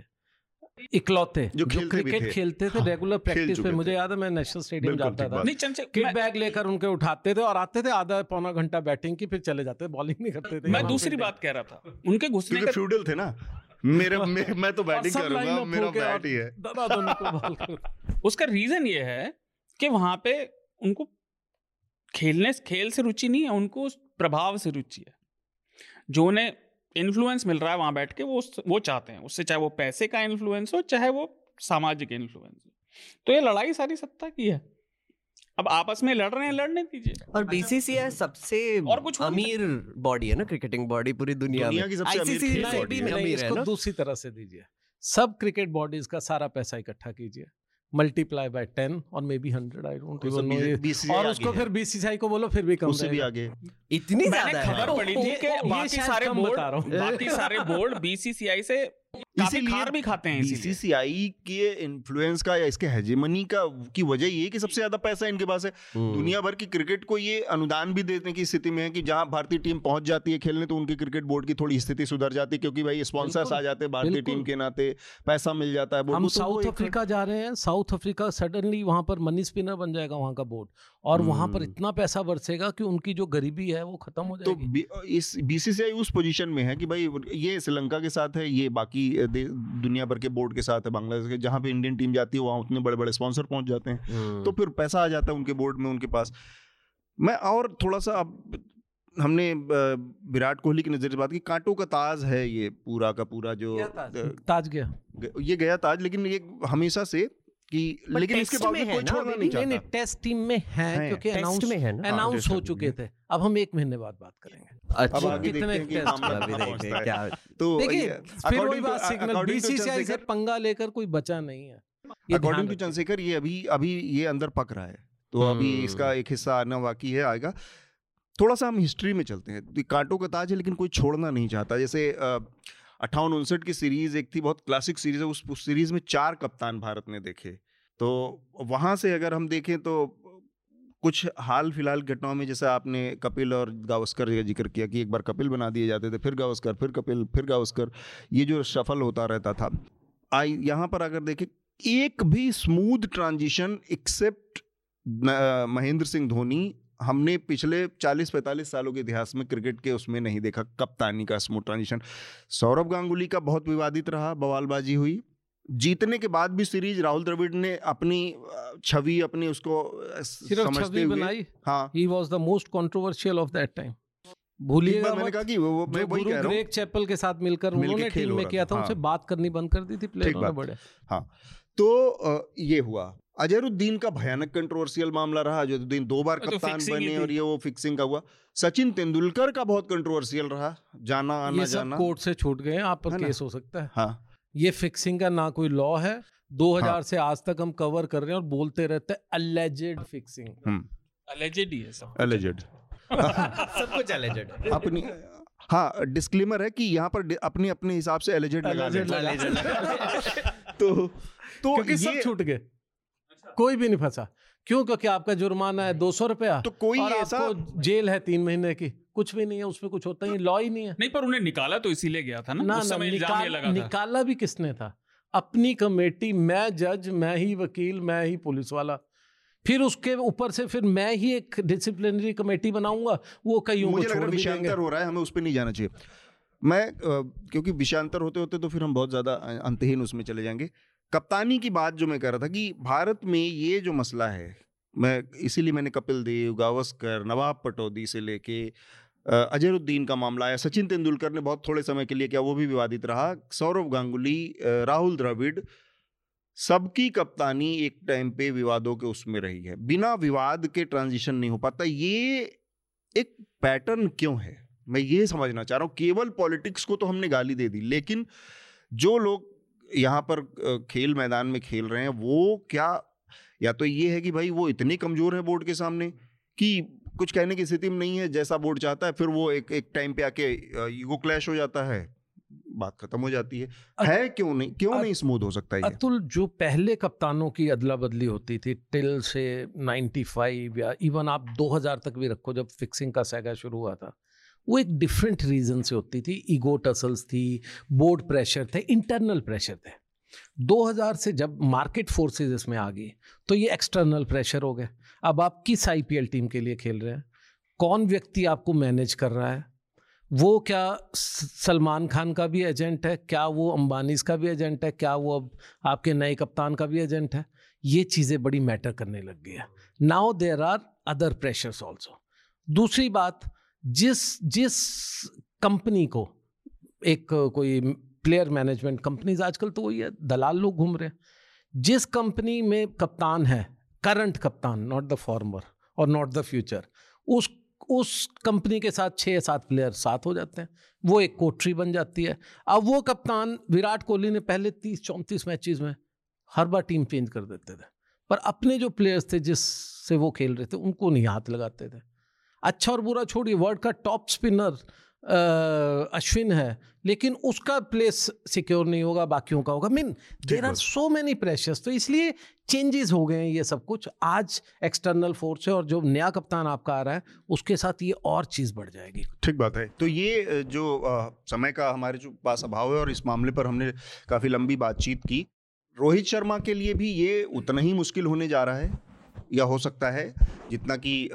S4: इकलौते
S3: जो
S4: जो क्रिकेट
S3: थे।
S4: खेलते थे
S3: हाँ,
S4: रेगुलर प्रैक्टिस पे मुझे याद है मैं नेशनल स्टेडियम जाता था।
S1: नहीं
S4: किट बैग लेकर उनके उठाते थे और आते थे आधा पौना घंटा बैटिंग की फिर चले जाते बॉलिंग नहीं करते थे।
S1: मैं दूसरी बात कह रहा था। [LAUGHS] उनके घुसने का
S3: फ्यूडल थे ना। मेरे [LAUGHS] मैं, मैं तो बैटिंग करूँगा
S4: line up
S3: मेरा बैट ही है।
S4: दनादन को बॉल [LAUGHS]
S1: उसका रीजन ये है कि वहाँ पे उनको खेलने खेल से रुचि नहीं है उनको प्रभाव से रुचि है। जो उन्हें इन्फ्लुएंस मिल रहा है वहाँ बैठ के वो वो चाहते हैं उससे चाहे वो पैसे का इन्फ्लुएंस हो चाहे वो सामाजिक इन्फ्लुएंस हो। तो ये लड़ाई सारी सत्ता की है। अब आपस में लड़ रहे हैं लड़ने दीजिए।
S5: और बीसीसीआई सबसे
S1: और कुछ
S5: अमीर बॉडी है ना क्रिकेटिंग बॉडी पूरी दुनिया,
S3: दुनिया
S5: में।
S3: की सबसे अमीर
S5: ICC
S3: खेल
S5: से
S3: body
S5: भी अमीर है ना।
S4: दूसरी तरह से दीजिए। सब क्रिकेट बॉडीज का सारा पैसा इकट्ठा कीजिए। मल्टीप्लाई बाय टेन और maybe hundred I don't even know और उसको। फिर बीसीसीआई को बोलो फिर भी कम
S3: उससे भी आगे
S5: इतनी ज़्यादा
S1: खबर पड़ी थी कि बाकी सारे बोर्ड
S4: बता रहा हूँ।
S1: बाकी सारे बोर्ड बीसीसीआई से खार भी खाते हैं इसीलिए।
S3: बीसीसीआई के इन्फ्लुएंस का या इसके हेजेमनी का की वजह ये है कि सबसे ज़्यादा पैसा इनके पास है।
S5: हम्म।
S3: दुनिया भर की क्रिकेट को ये अनुदान भी देने की स्थिति में है कि जहाँ भारतीय टीम पहुँच जाती है खेलने तो उनकी क्रिकेट बोर्ड की थोड़ी स्थिति सुधर जाती है क्योंकि भाई स्पॉन्सर्स आ जाते हैं भारतीय टीम के नाते पैसा मिल जाता है
S4: हम
S3: तो
S4: साउथ अफ्रीका जा रहे हैं। साउथ अफ्रीका सडनली वहाँ पर मनी स्पिनर बन जाएगा वहाँ का बोर्ड और वहाँ पर
S3: हम्म।
S4: इतना पैसा बरसेगा कि उनकी जो गरीबी है वो खत्म हो
S3: तो
S4: जाएगी।
S3: बी- इस बीसीसीआई उस पोजीशन में है कि भाई ये श्रीलंका के साथ है ये बाकी दुनिया भर के बोर्ड के साथ है बांग्लादेश के जहाँ पे इंडियन टीम जाती है वहाँ उतने बड़े बड़े स्पॉन्सर पहुँच जाते हैं
S5: हम्म।
S3: तो फिर पैसा आ जाता है उनके बोर्ड में उनके पास मैं और थोड़ा सा अब हमने विराट कोहली की नज़र से बात की कांटों का ताज है ये पूरा का पूरा जो
S4: गया ताज? गया
S3: ये गया ताज लेकिन ये हमेशा से कि लेकिन इसके बावजूद कोई छोड़ना नहीं चाहता।
S4: टेस्ट टीम में है क्योंकि अनाउंस
S5: में है ना।
S3: हाँ,
S4: अनाउंस हो चुके थे। अब हम एक महीने बाद बात करेंगे।
S3: अब
S5: अच्छा
S3: आगे
S4: कितने
S3: देखते हैं कि
S4: टेस्ट
S3: मामला
S5: अभी देखते हैं। क्या
S3: तो
S4: देखिए फिर वही बात सिग्नल बीसीसीआई से
S3: चंद्रशेखर-
S4: पंगा लेकर कोई बचा नहीं है। ये
S3: अकॉर्डिंग टू चंद्रशेखर ये अभी अभी ये अंदर पक रहा है। तो अभी
S5: हम्म।
S3: इसका एक हिस्सा आना बाकी है आएगा। थोड़ा सा हम हिस्ट्री में चलते हैं। कांटों का ताज है लेकिन कोई छोड़ना नहीं चाहता। जैसे अट्ठावन उनसठ की सीरीज़ एक थी बहुत क्लासिक सीरीज़ है उस, सीरीज़ में चार कप्तान भारत ने देखे। तो वहाँ से अगर हम देखें तो कुछ हाल फ़िलहाल घटनाओं में जैसे आपने कपिल और गावस्कर का ज़िक्र किया कि एक बार कपिल बना दिए जाते थे फिर गावस्कर फिर कपिल फिर गावस्कर ये जो सफल होता रहता था। आई यहाँ पर अगर देखें एक भी smooth transition except Mahendra Singh Dhoni हमने पिछले 40-45 सालों के इतिहास में क्रिकेट के उसमें नहीं देखा। कप्तानी का स्मूथ ट्रांजिशन सौरभ गांगुली का बहुत विवादित रहा बवालबाजी हुई। जीतने के बाद भी सीरीज़ राहुल द्रविड़ ने अपनी छवि अपनी उसको समझते हुए
S4: बनाई?
S3: हाँ।
S4: He was the most controversial of that time भूलिएगा
S3: मैंने कहा कि वो, वो मैं वही कह रहा हूँ।
S4: चैपल के साथ मिलकर
S3: मिलके
S4: उन्होंने टीम में किया
S3: था,
S4: था उनसे
S3: हाँ।
S4: बात करनी बंद कर दी थी प्लेयरों। बड़े
S3: तो ये हुआ। अजहरुद्दीन का भयानक कंट्रोवर्शियल मामला रहा। अजहरुद्दीन दो बार
S1: तो
S3: कप्तान बने और ये वो फिक्सिंग का हुआ। सचिन तेंदुलकर का बहुत कंट्रोवर्शियल रहा। जाना आना
S4: ये सब
S3: जाना।
S4: कोर्ट से छूट गए हैं आप पर केस हो सकता है।
S3: हाँ।
S4: ये फिक्सिंग का ना कोई लॉ है। 2000
S3: हाँ।
S4: से आज तक हम कवर कर रहे हैं और बोलते रहते हैं अलेजेड फिक्सिंग
S1: alleged ही है सब
S3: एलिजेड [LAUGHS]
S5: सब कुछ alleged है।
S3: अपनी हाँ डिस्क्लेमर है कि यहाँ पर अपने अपने हिसाब से एलिजेड लगा। [LAUGHS] तो तो
S4: क्योंकि सब छूट गए। कोई भी नहीं फंसा। क्यों? क्योंकि आपका जुर्माना है दो सौ रुपया।
S3: तो कोई
S4: और
S3: ऐसा
S4: आपको जेल है तीन महीने की। कुछ भी नहीं है उसमें कुछ होता ही लॉ ही नहीं है।
S1: नहीं पर उन्हें निकाला तो इसीलिए गया था ना,
S4: ना
S1: उस
S4: ना
S1: समय
S4: निकाल,
S1: लगा था।
S4: निकाला भी किसने था? अपनी कमेटी मैं जज मैं ही वकील मैं ही पुलिस वाला। फिर उसके ऊपर से फिर मैं ही एक डिसिप्लिनरी कमेटी बनाऊँगा वो कईयों को
S3: मुझे लग रहा है हो रहा है हमें उस पर नहीं जाना चाहिए। मैं क्योंकि विषयांतर होते होते तो फिर हम बहुत ज़्यादा अंतहीन उसमें चले जाएँगे। कप्तानी की बात जो मैं कर रहा था कि भारत में ये जो मसला है, मैं इसीलिए मैंने कपिल देव, गावस्कर, नवाब पटौदी से लेके अजहरुद्दीन का मामला आया, सचिन तेंदुलकर ने बहुत थोड़े समय के लिए किया, वो भी विवादित रहा, सौरव गांगुली राहुल द्रविड़, सबकी कप्तानी एक टाइम पे विवादों के उसमें रही है। बिना विवाद के ट्रांजिशन नहीं हो पाता, ये एक पैटर्न क्यों है? मैं ये समझना चाह रहा हूँ, केवल पॉलिटिक्स को तो हमने गाली दे दी, लेकिन जो लोग यहाँ पर खेल मैदान में खेल रहे हैं वो क्या या तो ये है कि भाई वो इतने कमज़ोर हैं बोर्ड के सामने कि कुछ कहने की स्थिति में नहीं है जैसा बोर्ड चाहता है फिर वो एक एक टाइम पे आके ईगो क्लैश हो जाता है बात खत्म हो जाती है। है क्यों नहीं क्यों नहीं स्मूथ हो सकता है
S4: अतुल जो पहले कप्तानों की अदला बदली होती थी टिल से 95 या इवन आप 2000 तक भी रखो जब फिक्सिंग का सैगा शुरू हुआ था वो एक डिफरेंट रीजन से होती थी। ईगो टसल्स थी बोर्ड प्रेशर थे इंटरनल प्रेशर थे। 2000 से जब मार्केट फोर्सेज इसमें आ गई तो ये एक्सटर्नल प्रेशर हो गए अब आप किस आईपीएल टीम के लिए खेल रहे हैं? कौन व्यक्ति आपको मैनेज कर रहा है? वो क्या सलमान खान का भी एजेंट है? क्या वो अंबानीज का भी एजेंट है? क्या वो अब आपके नए कप्तान का भी एजेंट है? ये चीज़ें बड़ी मैटर करने लग गई है। Now there are other pressures also दूसरी बात जिस जिस कंपनी को, एक कोई प्लेयर मैनेजमेंट कंपनीज़ आजकल तो वही है, दलाल लोग घूम रहे हैं। जिस कंपनी में कप्तान है, करंट कप्तान नॉट द फॉर्मर और नॉट द फ्यूचर उस उस कंपनी के साथ छः सात प्लेयर साथ हो जाते हैं। वो एक कोठरी बन जाती है। अब वो कप्तान विराट कोहली ने पहले तीस, चौंतीस मैचेस में हर बार टीम चेंज कर देते थे। पर अपने जो प्लेयर्स थे, जिससे वो खेल रहे थे, उनको नहीं हाथ लगाते थे। अच्छा और बुरा छोड़िए वर्ल्ड का टॉप स्पिनर अश्विन है लेकिन उसका प्लेस सिक्योर नहीं होगा बाकियों का होगा। Mean there are so many pressures तो इसलिए चेंजेस हो गए हैं ये सब कुछ। आज एक्सटर्नल फोर्स है और जो नया कप्तान आपका आ रहा है उसके साथ ये और चीज़ बढ़ जाएगी।
S3: ठीक बात है। तो ये जो आ, समय का हमारे जो पास अभाव है और इस मामले पर हमने काफ़ी लंबी बातचीत की रोहित शर्मा के लिए भी ये उतना ही मुश्किल होने जा रहा है? या हो सकता है जितना कि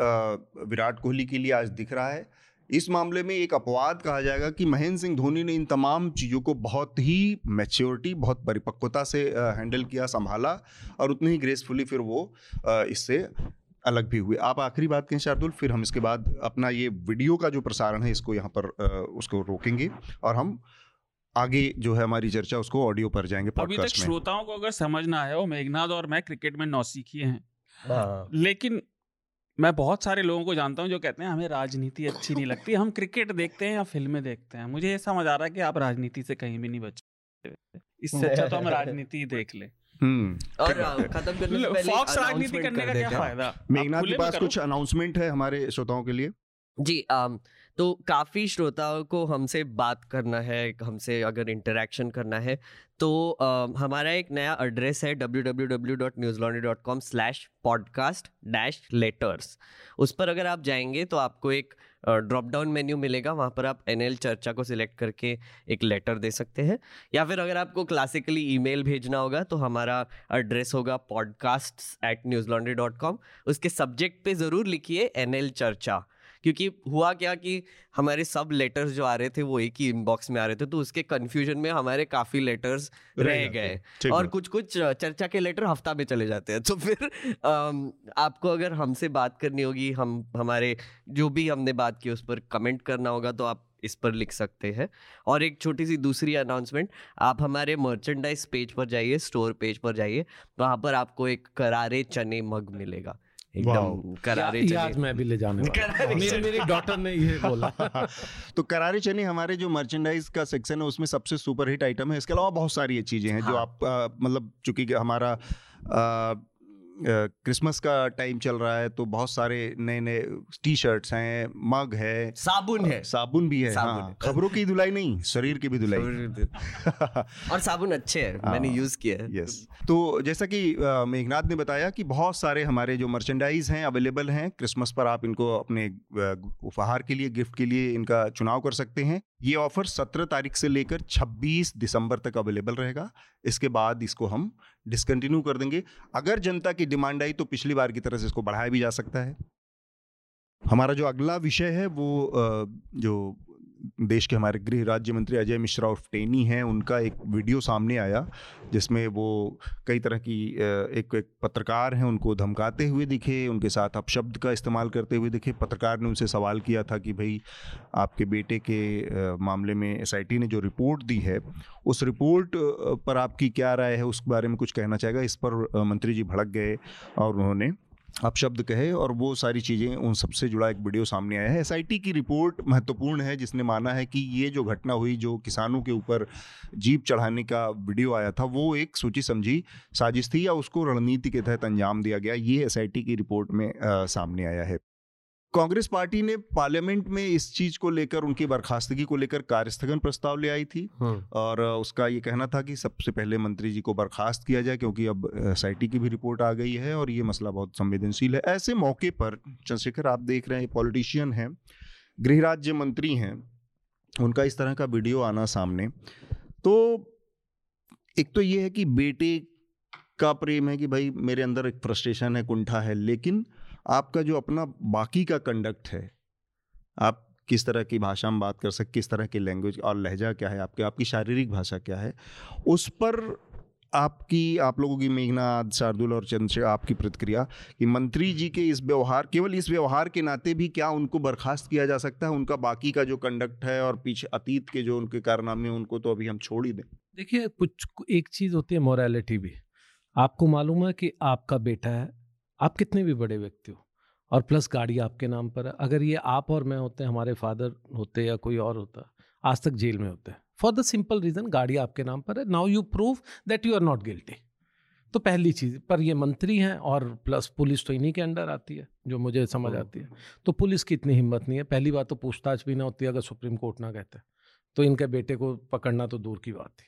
S3: विराट कोहली के लिए आज दिख रहा है। इस मामले में एक अपवाद कहा जाएगा कि महेंद्र सिंह धोनी ने इन तमाम चीज़ों को बहुत ही मैच्योरिटी बहुत परिपक्वता से हैंडल किया संभाला और उतने ही ग्रेसफुली फिर वो इससे अलग भी हुए। आप आखिरी बात कहें शार्दुल फिर हम इसके बाद अपना ये वीडियो का जो प्रसारण है इसको यहाँ पर उसको रोकेंगे और हम आगे जो है हमारी चर्चा उसको ऑडियो पर जाएँगे
S1: अभी तक श्रोताओं को अगर समझना है वो मेघनाथ और मैं क्रिकेट में नौसीखिए हैं हाँ। लेकिन मैं बहुत सारे लोगों को जानता हूँ जो कहते हैं हमें राजनीति अच्छी नहीं लगती हम क्रिकेट देखते हैं या फ़िल्में देखते हैं। मुझे ये समझ आ रहा है कि आप राजनीति से कहीं भी नहीं बचे इससे अच्छा तो हम [LAUGHS] राजनीति ही देख ले। हम्म। और खत्म करने से पहले फॉक्स राजनीति करने का क्या फ़ायदा?
S3: मेघनाथ के पास कुछ अनाउंसमेंट है हमारे श्रोताओं के लिए?
S5: जी तो काफ़ी श्रोताओं को हमसे बात करना है हमसे अगर इंटरेक्शन करना है तो आ, हमारा एक नया एड्रेस है W W W dot Newslaundry dot com slash podcast dash letters उस पर अगर आप जाएँगे तो आपको एक ड्रॉप डाउन मेन्यू मिलेगा वहाँ पर आप एनएल चर्चा को सिलेक्ट करके एक लेटर दे सकते हैं। या फिर अगर आपको क्लासिकली ईमेल भेजना होगा तो हमारा एड्रेस होगा podcast at Newslaundry dot com उसके सब्जेक्ट पे ज़रूर लिखिए एनएल चर्चा। क्योंकि हुआ क्या कि हमारे सब लेटर्स जो आ रहे थे वो एक ही इनबॉक्स में आ रहे थे तो उसके कंफ्यूजन में हमारे काफ़ी लेटर्स रह गए। और कुछ कुछ चर्चा के लेटर हफ़्ता में चले जाते हैं। तो फिर आपको अगर हमसे बात करनी होगी हम हमारे जो भी हमने बात की उस पर कमेंट करना होगा तो आप इस पर लिख सकते हैं। और एक छोटी सी दूसरी अनाउंसमेंट आप हमारे मर्चेंडाइज पेज पर जाइए स्टोर पेज पर जाइए वहाँ पर आपको एक करारे चने मग मिलेगा।
S4: एकदम करारे चने याद मैं भी ले जाने मेरे मेरे डॉटर ने ये बोला। [LAUGHS]
S3: तो करारे चने हमारे जो मर्चेंडाइज का सेक्शन है उसमें सबसे सुपर हिट आइटम है। इसके अलावा बहुत सारी चीज़ें हैं हाँ। जो आप मतलब चूँकि हमारा आ, क्रिसमस का टाइम चल रहा है तो बहुत सारे नए नए टी शर्ट्स हैं मग है
S5: साबुन है।
S3: साबुन भी है हाँ। खबरों की धुलाई नहीं शरीर की भी धुलाई। [LAUGHS]
S5: और साबुन अच्छे हैं हाँ, मैंने यूज़ किया है।
S3: यस तो जैसा कि मेघनाथ ने बताया कि बहुत सारे हमारे जो मर्चेंडाइज हैं अवेलेबल हैं क्रिसमस पर आप इनको अपने उपहार के लिए गिफ्ट के लिए इनका चुनाव कर सकते हैं। ये ऑफ़र सत्रह तारीख से लेकर छब्बीस दिसंबर तक अवेलेबल रहेगा। इसके बाद इसको हम डिसकंटिन्यू कर देंगे। अगर जनता की डिमांड आई तो पिछली बार की तरह से इसको बढ़ाया भी जा सकता है। हमारा जो अगला विषय है वो जो देश के हमारे गृह राज्य मंत्री अजय मिश्रा और टेनी हैं, उनका एक वीडियो सामने आया, जिसमें वो कई तरह की एक एक पत्रकार हैं, उनको धमकाते हुए दिखे, उनके साथ अपशब्द का इस्तेमाल करते हुए दिखे। पत्रकार ने उनसे सवाल किया था कि भाई, आपके बेटे के मामले में एस ने जो रिपोर्ट दी है, उस रिपोर्ट पर आपकी क्या राय है? उस बारे में कुछ कहना चाहेगा? इस पर मंत्री जी भड़क गए और उन्होंने आप शब्द कहे और वो सारी चीज़ें उन सबसे जुड़ा एक वीडियो सामने आया है। एस की रिपोर्ट महत्वपूर्ण है जिसने माना है कि ये जो घटना हुई जो किसानों के ऊपर जीप चढ़ाने का वीडियो आया था वो एक सोची समझी साजिश थी या उसको रणनीति के तहत अंजाम दिया गया ये एस की रिपोर्ट में आ, सामने आया है। कांग्रेस पार्टी ने पार्लियामेंट में इस चीज़ को लेकर उनकी बर्खास्तगी को लेकर कार्यस्थगन प्रस्ताव ले आई थी।
S5: हम्म।
S3: और उसका ये कहना था कि सबसे पहले मंत्री जी को बर्खास्त किया जाए क्योंकि अब एस की भी रिपोर्ट आ गई है और ये मसला बहुत संवेदनशील है। ऐसे मौके पर चंद्रशेखर आप देख रहे हैं पॉलिटिशियन हैं गृह राज्य मंत्री हैं उनका इस तरह का वीडियो आना सामने। तो एक तो ये है कि बेटे का प्रेम है कि भाई मेरे अंदर एक फ्रस्ट्रेशन है कुंठा है लेकिन आपका जो अपना बाकी का कंडक्ट है, आप किस तरह की भाषा में बात कर सकते किस तरह की लैंग्वेज और लहजा क्या है आपके, आपकी शारीरिक भाषा क्या है, उस पर आपकी, आप लोगों की मेघनाथ शार्दुल और चंद्र आपकी प्रतिक्रिया कि मंत्री जी के इस व्यवहार, केवल इस व्यवहार के नाते भी क्या उनको बर्खास्त किया जा सकता है? उनका बाकी का जो कंडक्ट है और पीछे अतीत के जो उनके कारनामे हैं, उनको तो अभी हम छोड़ ही दें।
S4: देखिए, कुछ एक चीज़ होती है मोरालिटी भी। आपको मालूम है कि आपका बेटा है आप कितने भी बड़े व्यक्ति हो और प्लस गाड़ी आपके नाम पर है। अगर ये आप और मैं होते हमारे फादर होते या कोई और होता आज तक जेल में होते। फॉर द सिंपल रीज़न गाड़ी आपके नाम पर है। Now you prove that you are not guilty तो पहली चीज़ पर ये मंत्री हैं और प्लस पुलिस तो इन्हीं के अंडर आती है जो मुझे समझ आती है। तो पुलिस की इतनी हिम्मत नहीं है। पहली बात तो पूछताछ भी ना होती अगर सुप्रीम कोर्ट ना कहते। तो इनके बेटे को पकड़ना तो दूर की बात थी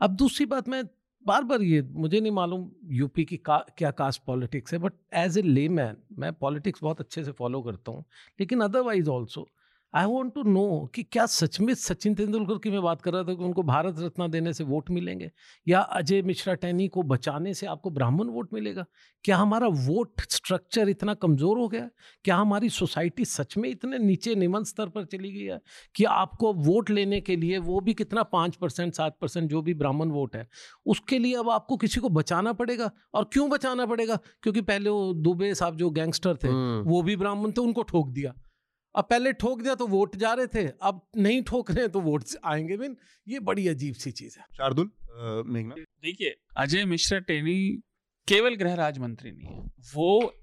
S4: अब दूसरी बात मैं बार बार ये मुझे नहीं मालूम यूपी की का, क्या कास्ट पॉलिटिक्स है but as a layman मैं पॉलिटिक्स बहुत अच्छे से फॉलो करता हूँ लेकिन otherwise also I want to know कि क्या सच में सचिन तेंदुलकर की मैं बात कर रहा था कि उनको भारत रत्न देने से वोट मिलेंगे? या अजय मिश्रा टैनी को बचाने से आपको ब्राह्मण वोट मिलेगा? क्या हमारा वोट स्ट्रक्चर इतना कमज़ोर हो गया क्या हमारी सोसाइटी सच में इतने नीचे निमन स्तर पर चली गई है कि आपको वोट लेने के लिए वो भी कितना पाँच परसेंट सात परसेंट जो भी ब्राह्मण वोट है उसके लिए अब आपको किसी को बचाना पड़ेगा? और क्यों बचाना पड़ेगा? क्योंकि पहले वो दुबे साहब जो गैंगस्टर थे
S5: हम्म।
S4: वो भी ब्राह्मण थे उनको ठोक दिया। अब पहले ठोक दिया तो वोट जा रहे थे अब नहीं ठोक रहे तो वोट आएँगे भी ये बड़ी अजीब सी चीज़ है।
S3: शार्दुल मेघना?
S1: देखिए अजय मिश्रा टेनी केवल गृह राज्य मंत्री नहीं है। वो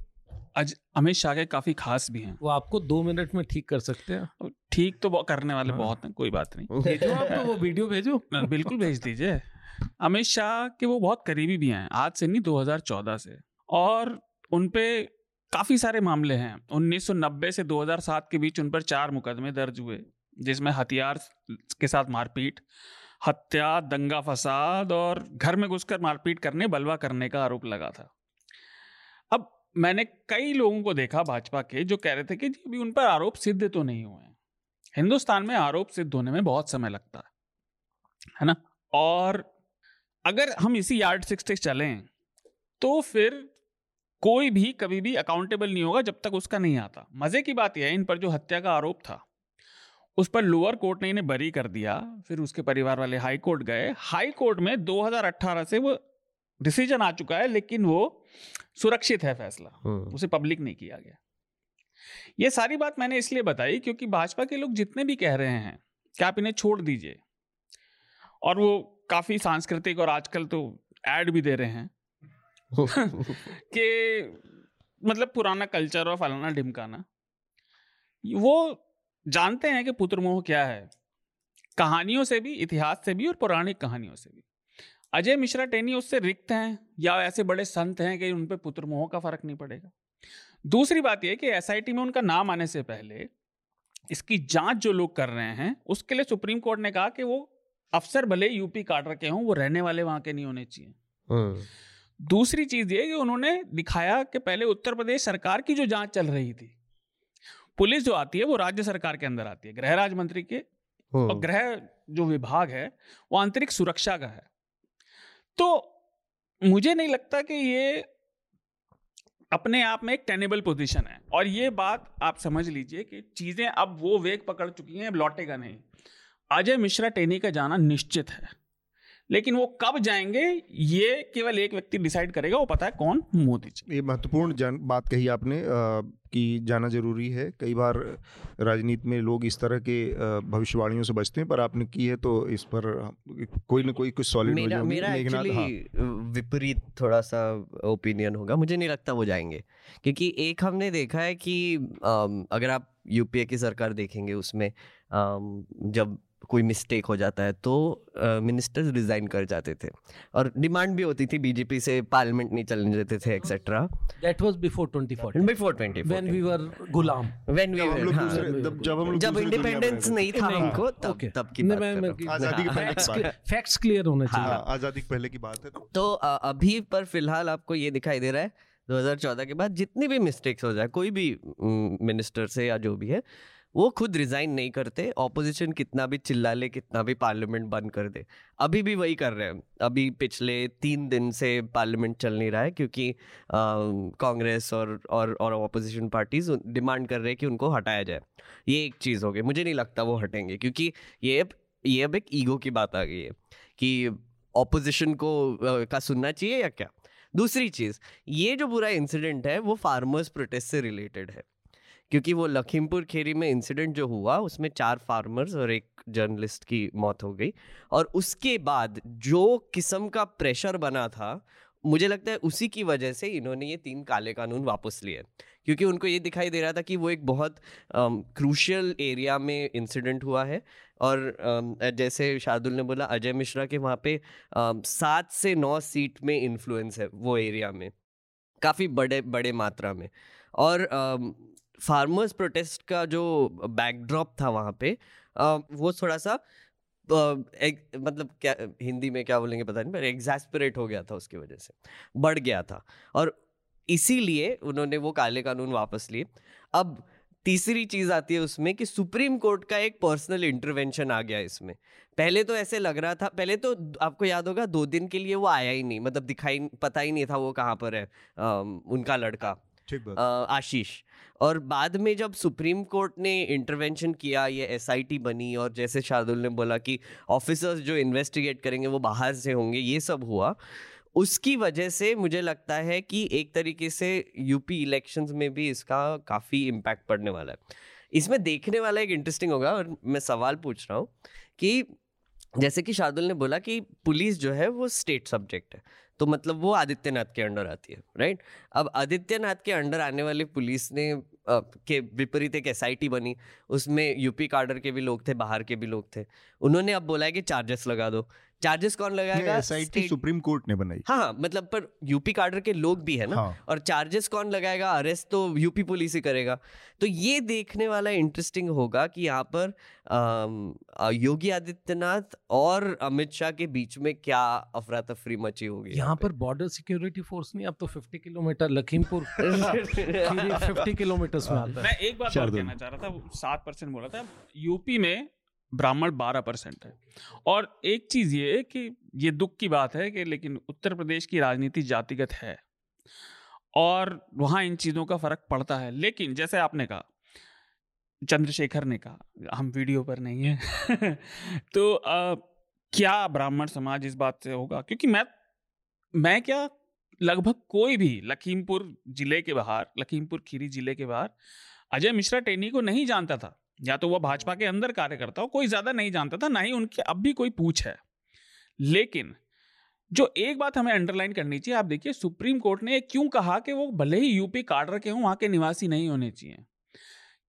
S1: अमित शाह के काफ़ी खास भी हैं।
S4: वो आपको दो मिनट में ठीक कर सकते हैं।
S1: ठीक तो करने वाले
S4: हाँ।
S1: बहुत हैं कोई बात नहीं। [LAUGHS]
S4: भेजो आप तो वो वीडियो भेजो। [LAUGHS]
S1: बिल्कुल भेज दीजिए। अमित शाह के वो बहुत करीबी भी हैं आज से नहीं 2014 से। और उन पे काफ़ी सारे मामले हैं। 1990 से 2007 के बीच उन पर चार मुकदमे दर्ज हुए, जिसमें हथियार के साथ मारपीट, हत्या, दंगा फसाद और घर में घुसकर मारपीट करने, बलवा करने का आरोप लगा था। अब मैंने कई लोगों को देखा भाजपा के, जो कह रहे थे कि जी, अभी उन पर आरोप सिद्ध तो नहीं हुए हैं। हिंदुस्तान में आरोप सिद्ध होने में बहुत समय लगता है है ना? और अगर हम इसी यार्ड सिक्स चलें तो फिर कोई भी कभी भी अकाउंटेबल नहीं होगा जब तक उसका नहीं आता। मज़े की बात यह है इन पर जो हत्या का आरोप था उस पर लोअर कोर्ट ने इन्हें बरी कर दिया फिर उसके परिवार वाले हाई कोर्ट गए। हाई कोर्ट में 2018 से वो डिसीज़न आ चुका है लेकिन वो सुरक्षित है फैसला। हम्म। उसे पब्लिक नहीं किया गया। ये सारी बात मैंने इसलिए बताई क्योंकि भाजपा के लोग जितने भी कह रहे हैं कि आप इन्हें छोड़ दीजिए और वो काफ़ी सांस्कृतिक और आजकल तो एड भी दे रहे हैं। कि मतलब पुराना कल्चर और फलाना ढिमकाना वो जानते हैं कि पुत्रमोह क्या है। कहानियों से भी, इतिहास से भी और पौराणिक कहानियों से भी। अजय मिश्रा टेनी उससे रिक्त हैं या ऐसे बड़े संत हैं कि उन पर पुत्र मोह का फ़र्क नहीं पड़ेगा। दूसरी बात यह कि एसआईटी में उनका नाम आने से पहले इसकी जाँच जो लोग कर रहे हैं, उसके लिए सुप्रीम कोर्ट ने कहा कि वो अफसर भले यूपी काट रखे हों, वो रहने वाले वहाँ के नहीं होने चाहिए। हम्म। दूसरी चीज़ ये कि उन्होंने दिखाया कि पहले उत्तर प्रदेश सरकार की जो जाँच चल रही थी पुलिस जो आती है वो राज्य सरकार के अंदर आती है गृह राज्य मंत्री के और। गृह जो विभाग है वो आंतरिक सुरक्षा का है। तो मुझे नहीं लगता कि ये अपने आप में एक टेनेबल पोजीशन है। और ये बात आप समझ लीजिए कि चीज़ें अब वो वेग पकड़ चुकी हैं अब लौटेगा नहीं। अजय मिश्रा टेनी का जाना निश्चित है। लेकिन वो कब जाएँगे ये केवल एक व्यक्ति डिसाइड करेगा वो पता है कौन? मोदी जी।
S3: ये महत्वपूर्ण बात कही आपने कि जाना ज़रूरी है। कई बार राजनीति में लोग इस तरह के भविष्यवाणियों से बचते हैं पर आपने की है तो इस पर कोई ना कोई कुछ सॉलिड
S5: मेरा, मेरा एक्चुअली हाँ। विपरीत थोड़ा सा ओपिनियन होगा। मुझे नहीं लगता वो जाएँगे क्योंकि एक हमने देखा है कि अगर आप यूपीए की सरकार देखेंगे उसमें जब कोई मिस्टेक हो जाता है तो मिनिस्टर्स uh, रिजाइन कर जाते थे। और डिमांड भी होती थी बीजेपी से पार्लियामेंट नहीं चलने देते थे etcetera
S4: that was before 2014
S5: before 2014
S4: when we were Ghulam
S5: when we
S3: हम लोग
S5: वर
S3: जब
S5: इंडिपेंडेंस नहीं था। हमको तब तब की हूँ।
S3: आज़ादी के पहले की बात।
S4: फैक्ट्स क्लियर होने
S3: हाँ,
S4: चाहिए।
S3: आज़ादी के पहले की बात है तो?
S5: तो अभी पर फ़िलहाल आपको ये दिखाई दे रहा है 2014 के बाद जितनी भी मिस्टेक्स हो जाए कोई भी मिनिस्टर से या जो भी है वो खुद रिजाइन नहीं करते ऑपोजिशन कितना भी चिल्ला ले, कितना भी पार्लियामेंट बंद कर दे। अभी भी वही कर रहे हैं। अभी पिछले तीन दिन से पार्लियामेंट चल नहीं रहा है क्योंकि कांग्रेस और और और ऑपोजिशन पार्टीज़ डिमांड कर रहे हैं कि उनको हटाया जाए। ये एक चीज़ हो गई। मुझे नहीं लगता वो हटेंगे क्योंकि ये अब ये अब एक ईगो की बात आ गई है कि ऑपोजिशन को का सुनना चाहिए या क्या? दूसरी चीज़, ये जो बुरा इंसिडेंट है, वो फार्मर्स प्रोटेस्ट से रिलेटेड है। क्योंकि वो लखीमपुर खेरी में इंसिडेंट जो हुआ उसमें चार फार्मर्स और एक जर्नलिस्ट की मौत हो गई। और उसके बाद जो किस्म का प्रेशर बना था मुझे लगता है उसी की वजह से इन्होंने ये तीन काले कानून वापस लिए। क्योंकि उनको ये दिखाई दे रहा था कि वो एक बहुत क्रूशियल एरिया में इंसिडेंट हुआ है। और अम, जैसे शार्दुल ने बोला अजय मिश्रा के वहाँ पे सात से नौ सीट में इन्फ्लुएंस है वो एरिया में। काफ़ी बड़े बड़े मात्रा में। और फार्मर्स प्रोटेस्ट का जो बैकड्रॉप था वहाँ पे वो थोड़ा सा एक, मतलब क्या हिंदी में क्या बोलेंगे पता नहीं पर एग्जैस्परेट हो गया था उसकी वजह से बढ़ गया था। और इसीलिए उन्होंने वो काले कानून वापस लिए। अब तीसरी चीज़ आती है उसमें कि सुप्रीम कोर्ट का एक पर्सनल इंटरवेंशन आ गया इसमें। पहले तो ऐसे लग रहा था पहले तो आपको याद होगा दो दिन के लिए वो आया ही नहीं मतलब दिखाई पता ही नहीं था वो कहाँ पर है अम, उनका लड़का। आशीष। और बाद में जब सुप्रीम कोर्ट ने इंटरवेंशन किया, ये एसआईटी बनी और जैसे शार्दुल ने बोला कि ऑफिसर्स जो इन्वेस्टिगेट करेंगे, वो बाहर से होंगे, ये सब हुआ। उसकी वजह से मुझे लगता है कि एक तरीके से यूपी इलेक्शंस में भी इसका काफ़ी इम्पैक्ट पड़ने वाला है। इसमें देखने वाला एक इंटरेस्टिंग होगा और मैं सवाल पूछ रहा हूँ कि जैसे कि शार्दुल ने बोला कि पुलिस जो है, वो स्टेट सब्जेक्ट है। तो मतलब वो आदित्यनाथ के अंडर आती है राइट अब आदित्यनाथ के अंडर आने वाली पुलिस ने के विपरीत एक एसआईटी बनी, उसमें यूपी कार्डर के भी लोग थे, बाहर के भी लोग थे। उन्होंने अब बोला है कि चार्जेस लगा दो। चार्जेस कौन लगाएगा?
S3: एसआईटी सुप्रीम कोर्ट ने बनाई।
S5: हाँ हाँ मतलब पर यूपी कार्डर के लोग भी है ना?
S3: हाँ।
S5: और चार्जेस कौन लगाएगा? अरेस्ट तो यूपी पुलिस ही करेगा। तो ये देखने वाला इंटरेस्टिंग होगा कि यहाँ पर अ, योगी आदित्यनाथ और अमित शाह के बीच में क्या अफरा तफरी मची होगी
S4: यहाँ पर बॉर्डर सिक्योरिटी फोर्स नहीं अब तो 50 किलोमीटर लखीमपुर [LAUGHS] फिफ्टी किलोमीटर में आता है।
S1: मैं एक बात कहना चाह रहा था सात परसेंट बोला था। यूपी में ब्राह्मण बारह परसेंट है। और एक चीज़ ये कि ये दुख की बात है कि लेकिन उत्तर प्रदेश की राजनीति जातिगत है और वहाँ इन चीज़ों का फ़र्क पड़ता है। लेकिन जैसे आपने कहा चंद्रशेखर ने कहा हम वीडियो पर नहीं है। [LAUGHS] तो अ, क्या ब्राह्मण समाज इस बात से होगा? क्योंकि मैं मैं क्या लगभग कोई भी लखीमपुर ज़िले के बाहर लखीमपुर खीरी ज़िले के बाहर अजय मिश्रा टेनी को नहीं जानता था। या तो वह भाजपा के अंदर कार्यकर्ता हो, कोई ज़्यादा नहीं जानता था, ना ही उनके अब भी कोई पूछ है। लेकिन जो एक बात हमें अंडरलाइन करनी चाहिए, आप देखिए सुप्रीम कोर्ट ने क्यों कहा कि वो भले ही यूपी काडर के हों, वहाँ के निवासी नहीं होने चाहिए?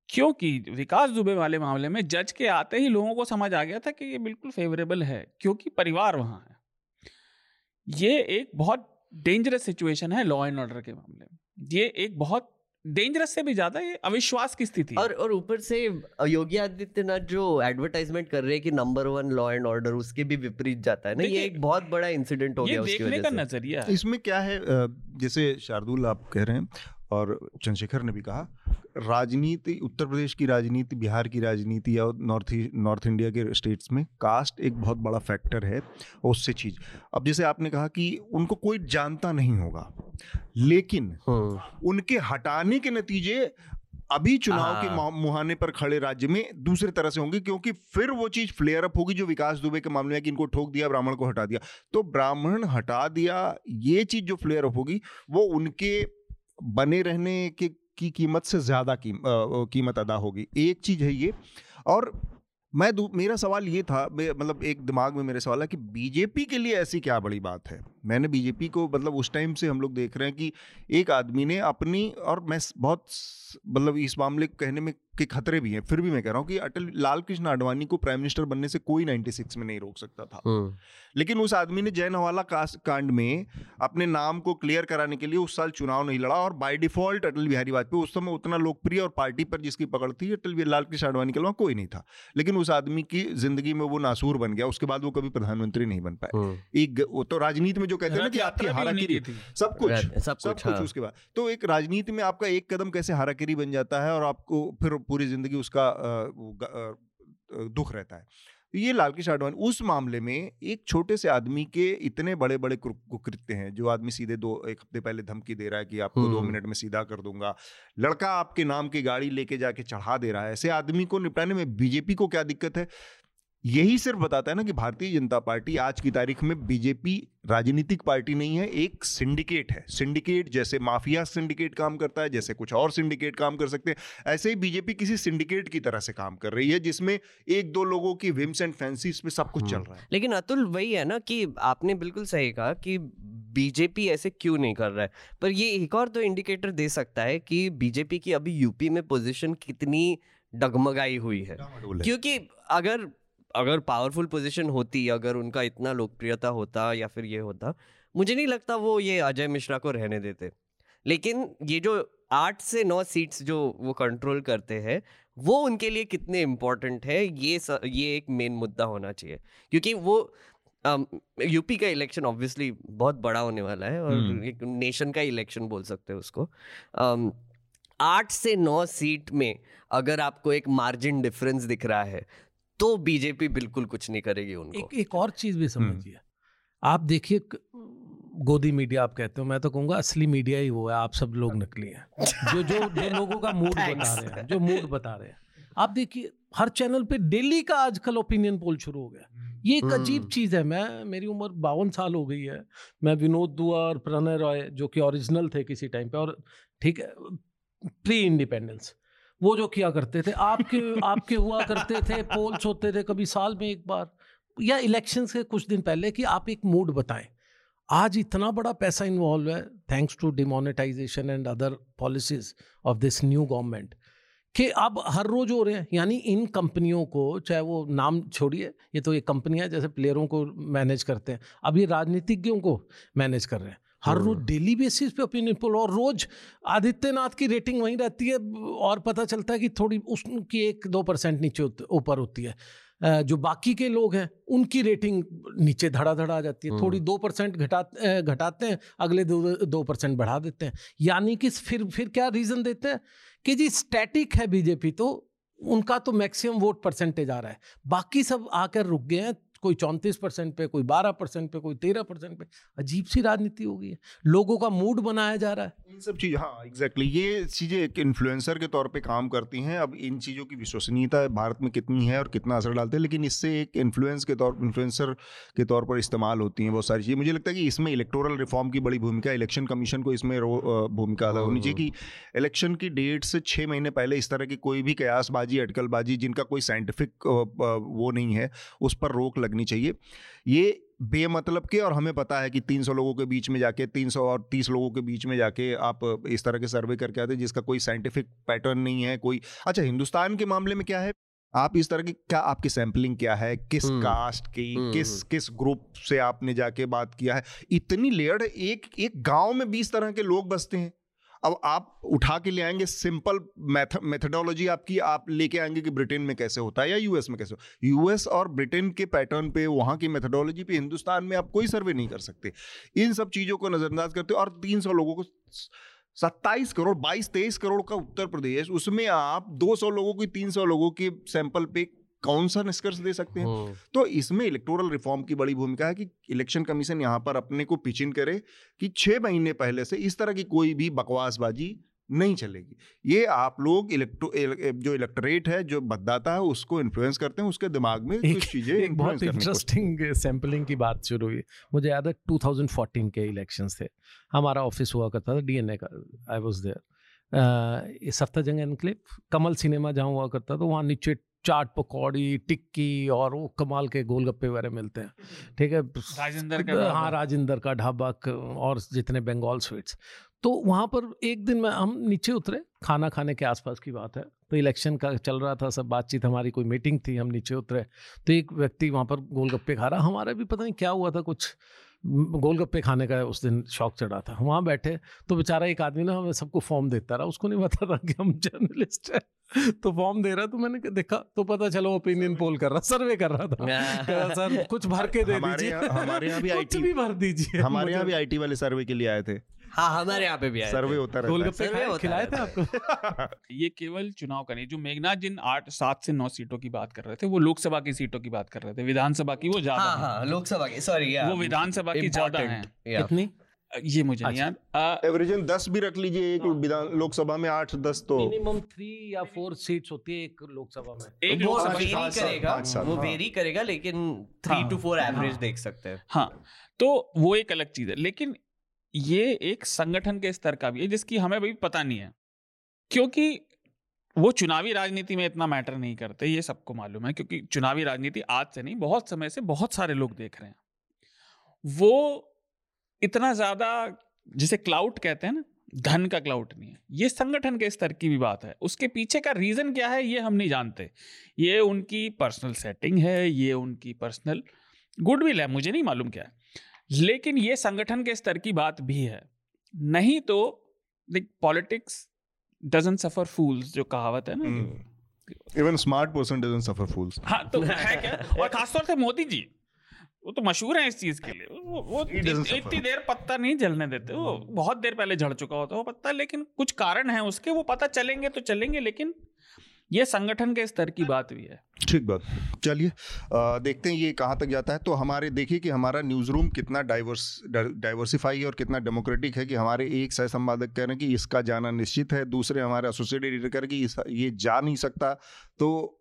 S1: क्योंकि विकास दुबे वाले मामले में जज के आते ही लोगों को समझ आ गया था कि ये बिल्कुल फेवरेबल है, क्योंकि परिवार वहाँ है। ये एक बहुत डेंजरस सिचुएशन है लॉ एंड ऑर्डर के मामले में। ये एक बहुत डेंजरस से भी ज़्यादा ये अविश्वास की स्थिति
S5: और और ऊपर से योगी आदित्यनाथ जो एडवर्टाइजमेंट कर रहे हैं कि number one law and order उसके भी विपरीत जाता है ना ये एक बहुत बड़ा इंसिडेंट हो
S1: ये
S5: गया उसकी
S1: देखने
S5: वजह
S1: का
S5: से।
S1: नज़रिया
S3: इसमें क्या है जैसे शार्दुल आप कह रहे हैं और चंद्रशेखर ने भी कहा राजनीति उत्तर प्रदेश की राजनीति बिहार की राजनीति या नॉर्थ नॉर्थ इंडिया के स्टेट्स में कास्ट एक बहुत बड़ा फैक्टर है उससे चीज़। अब जैसे आपने कहा कि उनको कोई जानता नहीं होगा लेकिन
S5: हम्म,
S3: उनके हटाने के नतीजे अभी चुनाव के
S5: हाँ।
S3: मुहाने पर खड़े राज्य में दूसरे तरह से होंगे क्योंकि फिर वो चीज़ फ्लेयर अप होगी जो विकास दुबे के मामले में कि इनको ठोक दिया ब्राह्मण को हटा दिया। तो ब्राह्मण हटा दिया ये चीज़ जो फ्लेयर अप होगी वो उनके बने रहने के की कीमत से ज़्यादा की, कीमत अदा होगी। एक चीज़ है ये और मैं मेरा सवाल ये था मतलब एक दिमाग में मेरे सवाल है कि बीजेपी के लिए ऐसी क्या बड़ी बात है? मैंने बीजेपी को मतलब उस टाइम से हम लोग देख रहे हैं कि एक आदमी ने अपनी और मैं बहुत मतलब इस मामले को कहने में के खतरे भी हैं फिर भी मैं कह रहा हूँ कि अटल लाल कृष्ण आडवाणी को प्राइम मिनिस्टर बनने से कोई 96 में नहीं रोक सकता था हम्म। लेकिन उस आदमी ने जैन हवाला कांड में अपने नाम को क्लियर कराने के लिए उस साल चुनाव नहीं लड़ा और बाय डिफ़ॉल्ट अटल बिहारी वाजपेयी उस समय उतना लोकप्रिय और पार्टी पर जिसकी पकड़ थी अटल लाल कृष्ण आडवाणी के अलावा कोई नहीं था लेकिन उस आदमी की ज़िंदगी में वो नासूर बन गया उसके बाद वो कभी प्रधानमंत्री नहीं बन पाए हम्म। एक वो तो राजनीति में जो कहते हैं ना कि आपकी हाराकिरी सब कुछ सब कुछ हाँ। उसके बाद तो एक राजनीति में आपका एक कदम कैसे हाराकिरी बन जाता है और आपको फिर पूरी ज़िंदगी उसका दुख रहता है। तो ये लाल कृष्ण आडवाणी उस मामले में एक छोटे से आदमी के इतने बड़े बड़े कुकृत्य हैं जो आदमी सीधे दो एक हफ़्ते पहले धमकी दे रहा है कि आपको दो मिनट में सीधा कर दूँगा। लड़का आपके नाम की गाड़ी लेके जाके चढ़ा दे रहा है। ऐसे आदमी को निपटाने में बीजेपी को क्या दिक्कत है? यही सिर्फ़ बताता है ना कि भारतीय जनता पार्टी आज की तारीख में बीजेपी राजनीतिक पार्टी नहीं है एक सिंडिकेट है। सिंडिकेट जैसे माफिया सिंडिकेट काम करता है जैसे कुछ और सिंडिकेट काम कर सकते हैं। ऐसे ही बीजेपी किसी सिंडिकेट की तरह से काम कर रही है जिसमें एक दो लोगों की विम्स एंड फैंसीज पे सब कुछ चल हम्म। रहा है।
S5: लेकिन अतुल वही है ना कि आपने बिल्कुल सही कहा कि बीजेपी ऐसे क्यों नहीं कर रहा है? पर ये एक और तो इंडिकेटर दे सकता है कि बीजेपी की अभी यूपी में पोजिशन कितनी डगमगाई हुई है। क्योंकि अगर अगर पावरफुल पोजीशन होती अगर उनका इतना लोकप्रियता होता या फिर ये होता मुझे नहीं लगता वो ये अजय मिश्रा को रहने देते। लेकिन ये जो आठ से नौ सीट्स जो वो कंट्रोल करते हैं वो उनके लिए कितने इम्पोर्टेंट है ये स, ये एक मेन मुद्दा होना चाहिए। क्योंकि वो यूपी का इलेक्शन ऑब्वियसली बहुत बड़ा होने वाला है और हम्म। एक नेशन का इलेक्शन बोल सकते हैं उसको। आठ से नौ सीट में अगर आपको एक मार्जिन डिफरेंस दिख रहा है तो बीजेपी बिल्कुल कुछ नहीं करेगी उनको।
S4: एक, एक और चीज़ भी समझिए। हम्म। आप देखिए गोदी मीडिया आप कहते हो मैं तो कहूँगा असली मीडिया ही वो है आप सब लोग नकली हैं। जो जो जो लोगों का मूड [LAUGHS] बता रहे हैं जो मूड बता रहे हैं। आप देखिए हर चैनल पे डेली का आजकल ओपिनियन पोल शुरू हो गया। ये एक अजीब हम्म। चीज़ है मैं मेरी उम्र बावन साल हो गई है। मैं विनोद दुआ और प्रणय रॉय जो कि ओरिजिनल थे किसी टाइम पे और ठीक है प्री इंडिपेंडेंस वो जो किया करते थे, आपके आपके हुआ करते थे पोल्स होते थे कभी साल में एक बार, या इलेक्शन से कुछ दिन पहले कि आप एक मूड बताएँ। आज इतना बड़ा पैसा इन्वॉल्व है thanks to demonetisation and other policies of this new government कि अब हर रोज हो रहे हैं। यानी इन कंपनियों को, चाहे वो नाम छोड़िए, ये तो ये कंपनियाँ जैसे प्लेयरों को मैनेज करते हैं। अब ये राजनीतिज्ञों को मैनेज कर रहे हैं। हर रोज डेली बेसिस पे ओपिनियन पोल और रोज आदित्यनाथ की रेटिंग वहीं रहती है और पता चलता है कि थोड़ी उसकी एक दो परसेंट नीचे ऊपर होती है। जो बाकी के लोग हैं उनकी रेटिंग नीचे धड़ा धड़ा आ जाती है। थोड़ी हम्म। दो परसेंट घटा घटाते हैं अगले दो दो परसेंट बढ़ा देते हैं। यानी कि फिर फिर क्या रीज़न देते हैं? कि जी स्टैटिक है बीजेपी तो उनका तो मैक्सिमम वोट परसेंटेज आ रहा है। बाकी सब आकर रुक गए हैं कोई चौंतीस परसेंट पे कोई बारह परसेंट पे कोई तेरह परसेंट पे अजीब सी राजनीति हो गई है। लोगों का मूड बनाया जा रहा है।
S3: इन सब चीज़ हाँ एग्जैक्टली ये चीज़ें एक इन्फ्लुएंसर के तौर पे काम करती हैं। अब इन चीज़ों की विश्वसनीयता भारत में कितनी है और कितना असर डालते हैं लेकिन इससे एक इन्फ्लुएंस के तौर इन्फ्लुएंसर के तौर पर इस्तेमाल होती हैं बहुत सारी चीज़ें। मुझे लगता है कि इसमें इलेक्टोरल रिफॉर्म की बड़ी भूमिका इलेक्शन कमीशन को इसमें भूमिका अदा होनी चाहिए कि इलेक्शन की डेट से छः महीने पहले इस तरह की कोई भी कयासबाजी अटकलबाजी जिनका कोई साइंटिफिक वो नहीं है उस पर रोक लगनी चाहिए। ये बेमतलब के और हमें पता है कि 300 लोगों के बीच में जाके 300 और 30 लोगों के बीच में जाके आप इस तरह के सर्वे करके आते हैं जिसका कोई साइंटिफिक पैटर्न नहीं है कोई अच्छा हिंदुस्तान के मामले में क्या है? आप इस तरह की क्या आपकी सैंपलिंग क्या है? किस कास्ट हम्म। की हम्म, किस हम्म। किस ग्रुप से आपने जाके बात किया है? इतनी लेयर्ड एक एक गाँव में बीस तरह के लोग बसते हैं। अब आप उठा के ले आएँगे सिंपल मैथ मेथडोलॉजी आपकी, आप लेके आएँगे कि ब्रिटेन में कैसे होता है या यूएस में कैसे हो। यूएस और ब्रिटेन के पैटर्न पे, वहाँ की मेथडोलॉजी पे, हिंदुस्तान में आप कोई सर्वे नहीं कर सकते। इन सब चीज़ों को नज़रअंदाज करते और तीन सौ लोगों को सत्ताईस करोड़, बाईस, तेईस करोड़ का उत्तर प्रदेश, उसमें आप दो सौ लोगों की, तीन सौ लोगों के सैंपल पे कौन सा निष्कर्ष दे सकते हैं। तो इसमें इलेक्टोरल रिफॉर्म की बड़ी भूमिका है कि इलेक्शन कमीशन यहाँ पर अपने को पिचिन करे कि छह महीने पहले से इस तरह की कोई भी बकवासबाजी नहीं चलेगी। ये आप लोग इलेक्ट्रो जो इलेक्टोरेट है जो मतदाता है उसको इन्फ्लुएंस करते हैं उसके दिमाग में कुछ चीज़ें
S4: एक बहुत इंटरेस्टिंग सैंपलिंग की बात शुरू हुई। मुझे याद है 2014 के इलेक्शंस थे। हमारा ऑफ़िस हुआ करता था डीएनए का I was there Safdarjung enclave Kamal cinema जहाँ हुआ करता था वहाँ नीचे चाट पकौड़ी टिक्की और वो कमाल के गोलगप्पे वगैरह मिलते हैं। ठीक है?
S1: राजेंद्र का
S4: हाँ राजेंद्र का ढाबा और जितने बंगाल स्वीट्स। तो वहाँ पर एक दिन में हम नीचे उतरे खाना खाने के आसपास की बात है। तो इलेक्शन का चल रहा था सब बातचीत हमारी कोई मीटिंग थी हम नीचे उतरे। तो एक व्यक्ति वहाँ पर गोलगप्पे खा रहा हमारा भी पता नहीं क्या हुआ था कुछ। गोलगप्पे खाने का उस दिन शौक चढ़ा था। वहाँ बैठे तो बेचारा एक आदमी ना हमें सबको फॉर्म देता रहा। उसको नहीं पता था कि हम जर्नलिस्ट हैं। तो फॉर्म दे रहा तो मैंने देखा तो पता चलो ओपिनियन पोल कर रहा सर्वे कर रहा था। [LAUGHS] सर कुछ भर के दे दीजिए।
S3: हमारे यहाँ भी [LAUGHS] आईटी
S4: भी भर दीजिए।
S3: हमारे यहाँ भी आईटी वाले सर्वे के लिए आए थे।
S5: हाँ हमारे यहाँ पे भी आए
S3: सर्वे होता रहता
S4: है। खिलाए थे आपको? [LAUGHS]
S1: ये केवल चुनाव का नहीं जो मेघनाथ जिन आठ सात से नौ सीटों की बात कर रहे थे वो लोकसभा की सीटों की बात कर रहे थे। विधानसभा की वो ज़्यादा
S5: हाँ, हाँ, लोकसभा की सॉरी
S1: वो विधानसभा की ज़्यादा है।
S4: कितनी?
S1: ये मुझे नहीं
S3: अच्छा। याद। एवरेजन दस भी रख लीजिए एक विधान लोकसभा में आठ दस तो।
S4: Minimum three or four seats होती है एक लोकसभा में।
S5: एक वो वेरी करेगा वो वेरी हाँ। करेगा लेकिन थ्री टू फोर एवरेज देख सकते हैं।
S1: हाँ तो वो एक अलग चीज़ है। लेकिन ये एक संगठन के स्तर का भी है, जिसकी हमें भी पता नहीं है। क्योंकि वो चुनावी राजनीति में इतना मैटर नहीं करते, ये सबको मालूम है, क्योंकि चुनावी राजनीति आज से नहीं, बहुत समय से बहुत सारे लोग देख रहे हैं। वो इतना ज़्यादा, जिसे क्लाउड कहते हैं ना, धन का क्लाउड नहीं है। ये संगठन के स्तर की भी बात है। उसके पीछे का रीजन क्या है, ये हम नहीं जानते। ये उनकी पर्सनल सेटिंग है, ये उनकी पर्सनल गुडविल है, मुझे नहीं मालूम क्या है। लेकिन ये संगठन के स्तर की बात भी है। नहीं तो पॉलिटिक्स डजन सफ़र फूल्स जो कहावत है ना
S3: even smart person doesn't suffer fools
S1: हाँ तो है क्या? और खासतौर से मोदी जी वो तो मशहूर है इस चीज़ के लिए। वो, वो इतनी देर पत्ता नहीं जलने देते। वो बहुत देर पहले झड़ चुका होता है वो पत्ता लेकिन कुछ कारण है उसके वो पता चलेंगे तो चलेंगे लेकिन ये संगठन के स्तर की बात भी है।
S3: ठीक बात। चलिए देखते हैं ये कहाँ तक जाता है। तो हमारे देखिए कि हमारा न्यूज़ रूम कितना डाइवर्स डाइवर्सिफाई है और कितना डेमोक्रेटिक है कि हमारे एक सह संपादक कह रहे हैं कि इसका जाना निश्चित है। दूसरे हमारे एसोसिएट एडिटर कह रहे हैं कि ये जा नहीं सकता। तो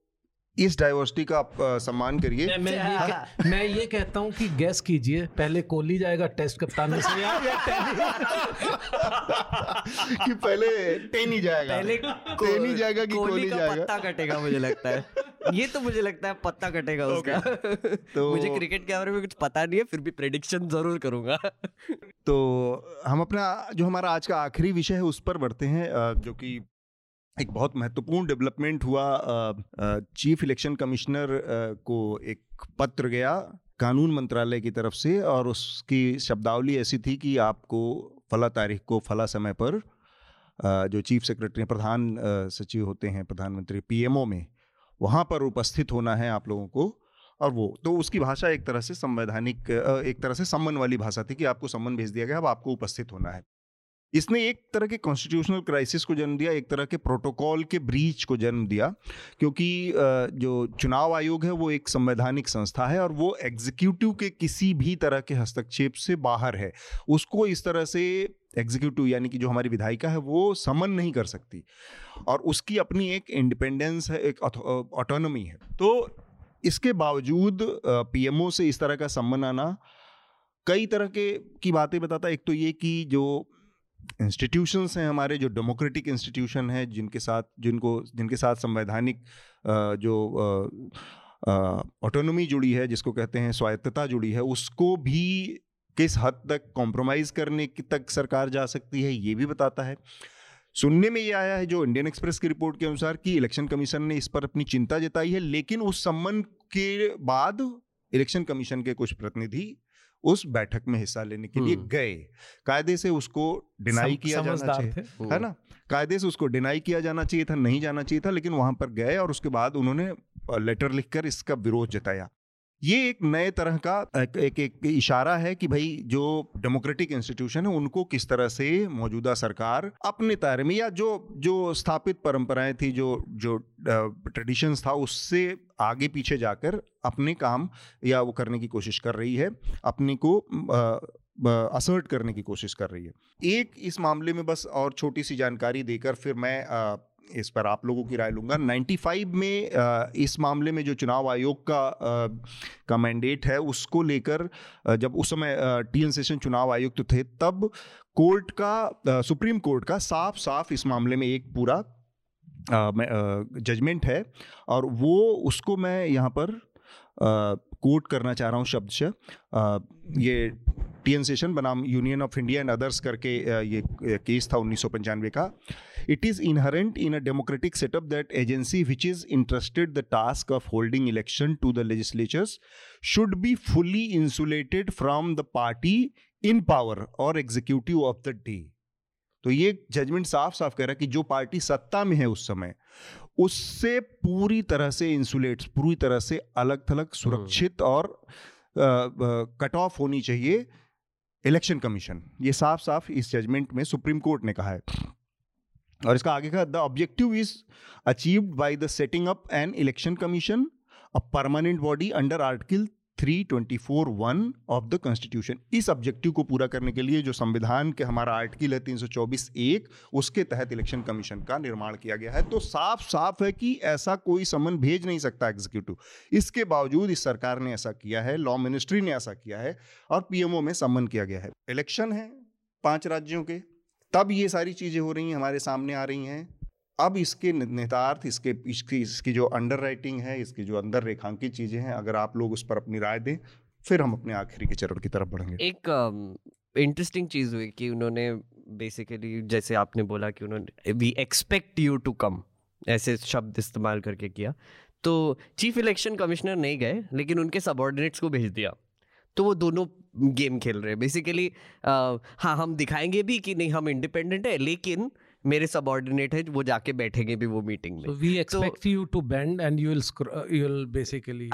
S3: इस डाइवर्सिटी का आप सम्मान करिए।
S4: मैं, मैं, ये कह, [LAUGHS] मैं ये कहता हूँ कि गैस कीजिए पहले कोहली जाएगा टेस्ट कप्तान से। [LAUGHS] या, [LAUGHS]
S3: कि पहले टेन ही जाएगा।
S5: पहले टेन ही जाएगा कि कोहली जाएगा? पत्ता कटेगा मुझे लगता है। ये तो मुझे लगता है पत्ता कटेगा उसका। तो मुझे क्रिकेट के बारे में कुछ पता नहीं है फिर भी प्रेडिक्शन ज़रूर करूँगा।
S3: तो हम अपना जो हमारा आज का आखिरी विषय है उस पर बढ़ते हैं जो कि एक बहुत महत्वपूर्ण डेवलपमेंट हुआ चीफ इलेक्शन कमिश्नर को एक पत्र गया कानून मंत्रालय की तरफ़ से और उसकी शब्दावली ऐसी थी कि आपको फला तारीख को फला समय पर जो चीफ सेक्रेटरी प्रधान सचिव होते हैं, प्रधानमंत्री पीएमओ में, वहाँ पर उपस्थित होना है आप लोगों को और वो। तो उसकी भाषा एक तरह से संवैधानिक एक तरह से सम्मन वाली भाषा थी कि आपको सम्मन भेज दिया गया, अब आपको उपस्थित होना है। इसने एक तरह के कॉन्स्टिट्यूशनल क्राइसिस को जन्म दिया, एक तरह के प्रोटोकॉल के ब्रीच को जन्म दिया, क्योंकि जो चुनाव आयोग है वो एक संवैधानिक संस्था है और वो एग्जीक्यूटिव के किसी भी तरह के हस्तक्षेप से बाहर है। उसको इस तरह से एग्जीक्यूटिव यानी कि जो हमारी विधायिका है वो समन नहीं कर सकती और उसकी अपनी एक इंडिपेंडेंस है, एक ऑटोनॉमी है। तो इसके बावजूद पीएमओ से इस तरह का सम्मन आना, कई तरह के, की बातें बताता। है एक तो ये कि जो इंस्टीट्यूशंस हैं हमारे, जो डेमोक्रेटिक इंस्टीट्यूशन है, जिनके साथ, जिनको, जिनके साथ संवैधानिक जो ऑटोनोमी जुड़ी है, जिसको कहते हैं स्वायत्तता जुड़ी है, उसको भी किस हद तक कॉम्प्रोमाइज़ करने की तक सरकार जा सकती है, ये भी बताता है। सुनने में ये आया है जो इंडियन एक्सप्रेस की रिपोर्ट के अनुसार कि इलेक्शन कमीशन ने इस पर अपनी चिंता जताई है, लेकिन उस संबंध के बाद इलेक्शन कमीशन के कुछ प्रतिनिधि उस बैठक में हिस्सा लेने के लिए। गए। कायदे से उसको डिनाई किया जाना चाहिए है ना? कायदे से उसको डिनाई किया जाना चाहिए था नहीं जाना चाहिए था लेकिन वहाँ पर गए और उसके बाद उन्होंने लेटर लिखकर इसका विरोध जताया। ये एक नए तरह का एक, एक, एक इशारा है कि भाई जो डेमोक्रेटिक इंस्टीट्यूशन है उनको किस तरह से मौजूदा सरकार अपने दायरे में या जो जो स्थापित परंपराएँ थी जो जो ट्रेडिशंस था उससे आगे पीछे जाकर अपने काम या वो करने की कोशिश कर रही है अपने को असर्ट करने की कोशिश कर रही है। एक इस मामले में बस और छोटी सी जानकारी देकर फिर मैं इस पर आप लोगों की राय लूँगा। 95 में इस मामले में जो चुनाव आयोग का का मैंडेट है, उसको लेकर जब उस समय टी एन सेशन चुनाव आयुक्त तो थे, तब कोर्ट का सुप्रीम कोर्ट का साफ़ साफ़ इस मामले में एक पूरा जजमेंट है। और वो, उसको मैं यहाँ पर कोट करना चाह रहा हूँ शब्द से ये टी सेशन बनाम Union of India and others करके ये केस था उन्नीस का। It is inherent in a democratic setup that agency which is interested the task of holding election to the legislatures should be fully insulated from the party in power और executive of the day तो ये judgement साफ़ साफ़ कह रहा है कि जो पार्टी सत्ता में है उस समय उससे पूरी तरह से इंसुलेट पूरी तरह से अलग थलग हम्म। सुरक्षित और कट ऑफ़ होनी चाहिए। इलेक्शन कमीशन, ये साफ़ साफ़ इस जजमेंट में सुप्रीम कोर्ट ने कहा है। और इसका आगे कहा the objective is achieved by the setting up an election commission, a permanent body under article 324 of the constitution इस ऑब्जेक्टिव को पूरा करने के लिए जो संविधान के हमारा आर्टिकल है 324 एक उसके तहत इलेक्शन कमीशन का निर्माण किया गया है। तो साफ़ साफ़ है कि ऐसा कोई समन भेज नहीं सकता एग्जीक्यूटिव इसके बावजूद इस सरकार ने ऐसा किया है लॉ मिनिस्ट्री ने ऐसा किया है और पीएमओ में समन किया गया है। इलेक्शन है पाँच राज्यों के। तब ये सारी चीज़ें हो रही हैं, हमारे सामने आ रही हैं। अब इसके नेतार्थ इसके इसकी इसकी जो अंडर राइटिंग है इसकी जो अंदर रेखांकित चीज़ें हैं अगर आप लोग उस पर अपनी राय दें फिर हम अपने आखिरी के चरण की तरफ़ बढ़ेंगे।
S5: एक इंटरेस्टिंग um, चीज़ हुई कि उन्होंने बेसिकली जैसे आपने बोला कि उन्होंने we expect you to come ऐसे शब्द इस्तेमाल करके किया। तो चीफ इलेक्शन कमिश्नर नहीं गए लेकिन उनके सबॉर्डिनेट्स को भेज दिया। तो वो दोनों गेम खेल रहे हैं। बेसिकली हाँ हम दिखाएँगे भी कि नहीं हम इंडिपेंडेंट है लेकिन मेरे सबऑर्डिनेट है वो जाके बैठेंगे भी वो मीटिंग में।
S4: We expect you to bend and you will you will basically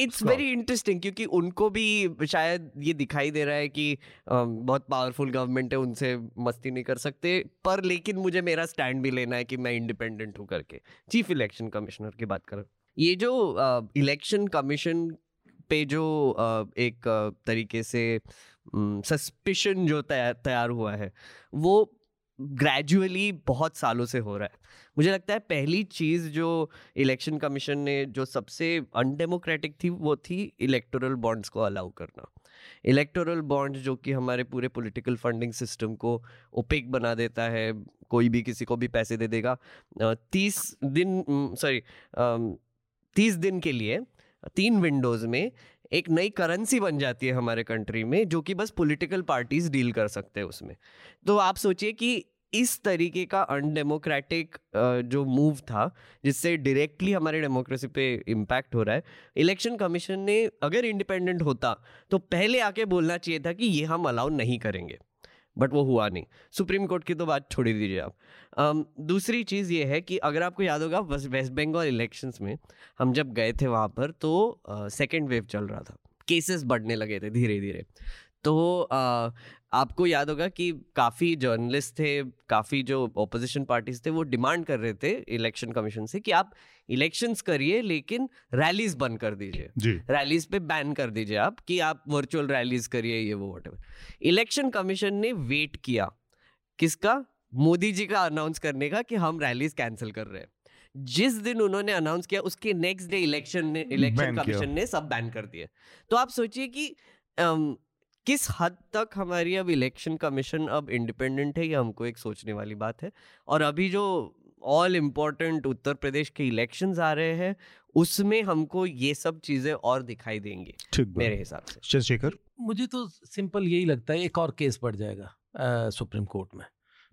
S5: it's very interesting क्योंकि उनको भी शायद ये दिखाई दे रहा है कि बहुत पावरफुल गवर्नमेंट है उनसे मस्ती नहीं कर सकते पर लेकिन मुझे मेरा स्टैंड भी लेना है कि मैं इंडिपेंडेंट हूँ करके। चीफ इलेक्शन कमिश्नर की बात करें। ये जो इलेक्शन कमीशन पे जो एक तरीके से सस्पिशन जो तैयार हुआ है वो ग्रेजुअली बहुत सालों से हो रहा है। मुझे लगता है पहली चीज़ जो इलेक्शन कमीशन ने, जो सबसे अनडेमोक्रेटिक थी, वो थी इलेक्टोरल बॉन्ड्स को अलाउ करना। इलेक्टोरल बॉन्ड जो कि हमारे पूरे पॉलिटिकल फंडिंग सिस्टम को ओपेक बना देता है, कोई भी किसी को भी पैसे दे देगा। तीस दिन सॉरी तीस दिन के लिए, तीन विंडोज़ में एक नई करेंसी बन जाती है हमारे कंट्री में, जो कि बस पॉलिटिकल पार्टीज़ डील कर सकते हैं उसमें। तो आप सोचिए कि इस तरीके का अनडेमोक्रेटिक जो मूव था जिससे डायरेक्टली हमारे डेमोक्रेसी पे इम्पैक्ट हो रहा है। इलेक्शन कमीशन ने अगर इंडिपेंडेंट होता तो पहले आके बोलना चाहिए था कि ये हम अलाउ नहीं करेंगे। बट वो हुआ नहीं। सुप्रीम कोर्ट की तो बात छोड़ दीजिए आप। um, दूसरी चीज़ ये है कि अगर आपको याद होगा वेस्ट बंगाल इलेक्शंस में हम जब गए थे वहाँ पर तो सेकेंड uh, वेव चल रहा था। केसेस बढ़ने लगे थे धीरे धीरे तो uh, आपको याद होगा कि काफ़ी जर्नलिस्ट थे काफ़ी जो ओपोजिशन पार्टीज़ थे वो डिमांड कर रहे थे इलेक्शन कमीशन से कि आप इलेक्शंस करिए लेकिन रैलीज बंद कर दीजिए। रैलीज पे बैन कर दीजिए आप कि आप वर्चुअल रैलीज करिए ये वो वट इलेक्शन कमीशन ने वेट किया। किसका? मोदी जी का अनाउंस करने का कि हम रैलीज कैंसिल कर रहे हैं। जिस दिन उन्होंने अनाउंस किया उसके नेक्स्ट डे इलेक्शन ने इलेक्शन कमीशन ने सब बैन कर दिए। तो आप सोचिए कि किस हद तक हमारी अब इलेक्शन कमीशन अब इंडिपेंडेंट है ये हमको एक सोचने वाली बात है। और अभी जो ऑल इम्पोर्टेंट उत्तर प्रदेश के इलेक्शंस आ रहे हैं उसमें हमको ये सब चीज़ें और दिखाई देंगी मेरे हिसाब से।
S3: चंद्रशेखर?
S4: मुझे तो सिंपल यही लगता है एक और केस बढ़ जाएगा आ, सुप्रीम कोर्ट में।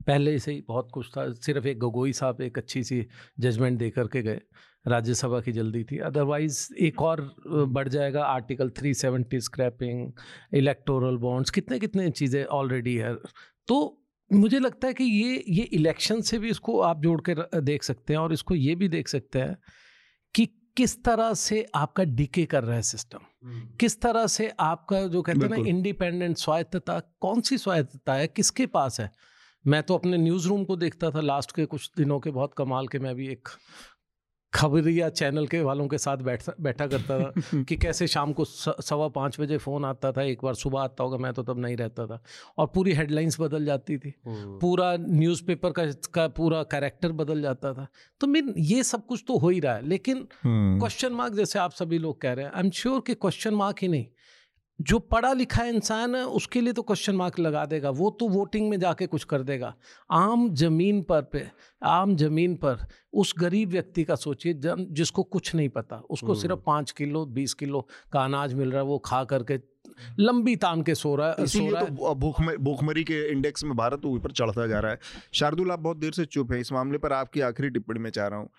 S4: पहले से ही बहुत कुछ था सिर्फ़ एक गगोई साहब एक अच्छी सी जजमेंट दे करके गए। राज्यसभा की जल्दी थी। अदरवाइज़ एक और बढ़ जाएगा article three seventy scrapping electoral bonds कितने कितने चीज़ें ऑलरेडी है। तो मुझे लगता है कि ये ये इलेक्शन से भी इसको आप जोड़ कर देख सकते हैं और इसको ये भी देख सकते हैं कि किस तरह से आपका डिके कर रहा है सिस्टम हम्म। किस तरह से आपका जो कहते हैं ना इंडिपेंडेंट स्वायत्तता कौन सी स्वायत्तता है किसके पास है? मैं तो अपने न्यूज़ रूम को देखता था लास्ट के कुछ दिनों के बहुत कमाल के मैं भी एक खबरिया चैनल के वालों के साथ बैठ बैठा करता था [LAUGHS] कि कैसे शाम को सवा पाँच बजे फ़ोन आता था एक बार सुबह आता होगा मैं तो तब नहीं रहता था और पूरी हेडलाइंस बदल जाती थी। पूरा न्यूज़पेपर का का पूरा कैरेक्टर बदल जाता था तो मीन ये सब कुछ तो हो ही रहा है लेकिन क्वेश्चन हम्म। मार्क जैसे आप सभी लोग कह रहे हैं आई एम श्योर कि क्वेश्चन मार्क ही नहीं जो पढ़ा लिखा इंसान है उसके लिए तो क्वेश्चन मार्क लगा देगा। वो तो वोटिंग में जाके कुछ कर देगा। आम ज़मीन पर पे आम ज़मीन पर उस गरीब व्यक्ति का सोचिए जिसको कुछ नहीं पता। उसको हम्म। सिर्फ़ पाँच किलो बीस किलो का अनाज मिल रहा है वो खा करके लंबी तान के सो रहा है सो
S3: इसीलिए
S4: रहा
S3: तो भूखम- भूखमरी के इंडेक्स में भारत ऊपर चढ़ता जा रहा है। शार्दुल आप बहुत देर से चुप है। इस मामले पर आपकी आखिरी टिप्पणी में चाह रहा हूँ।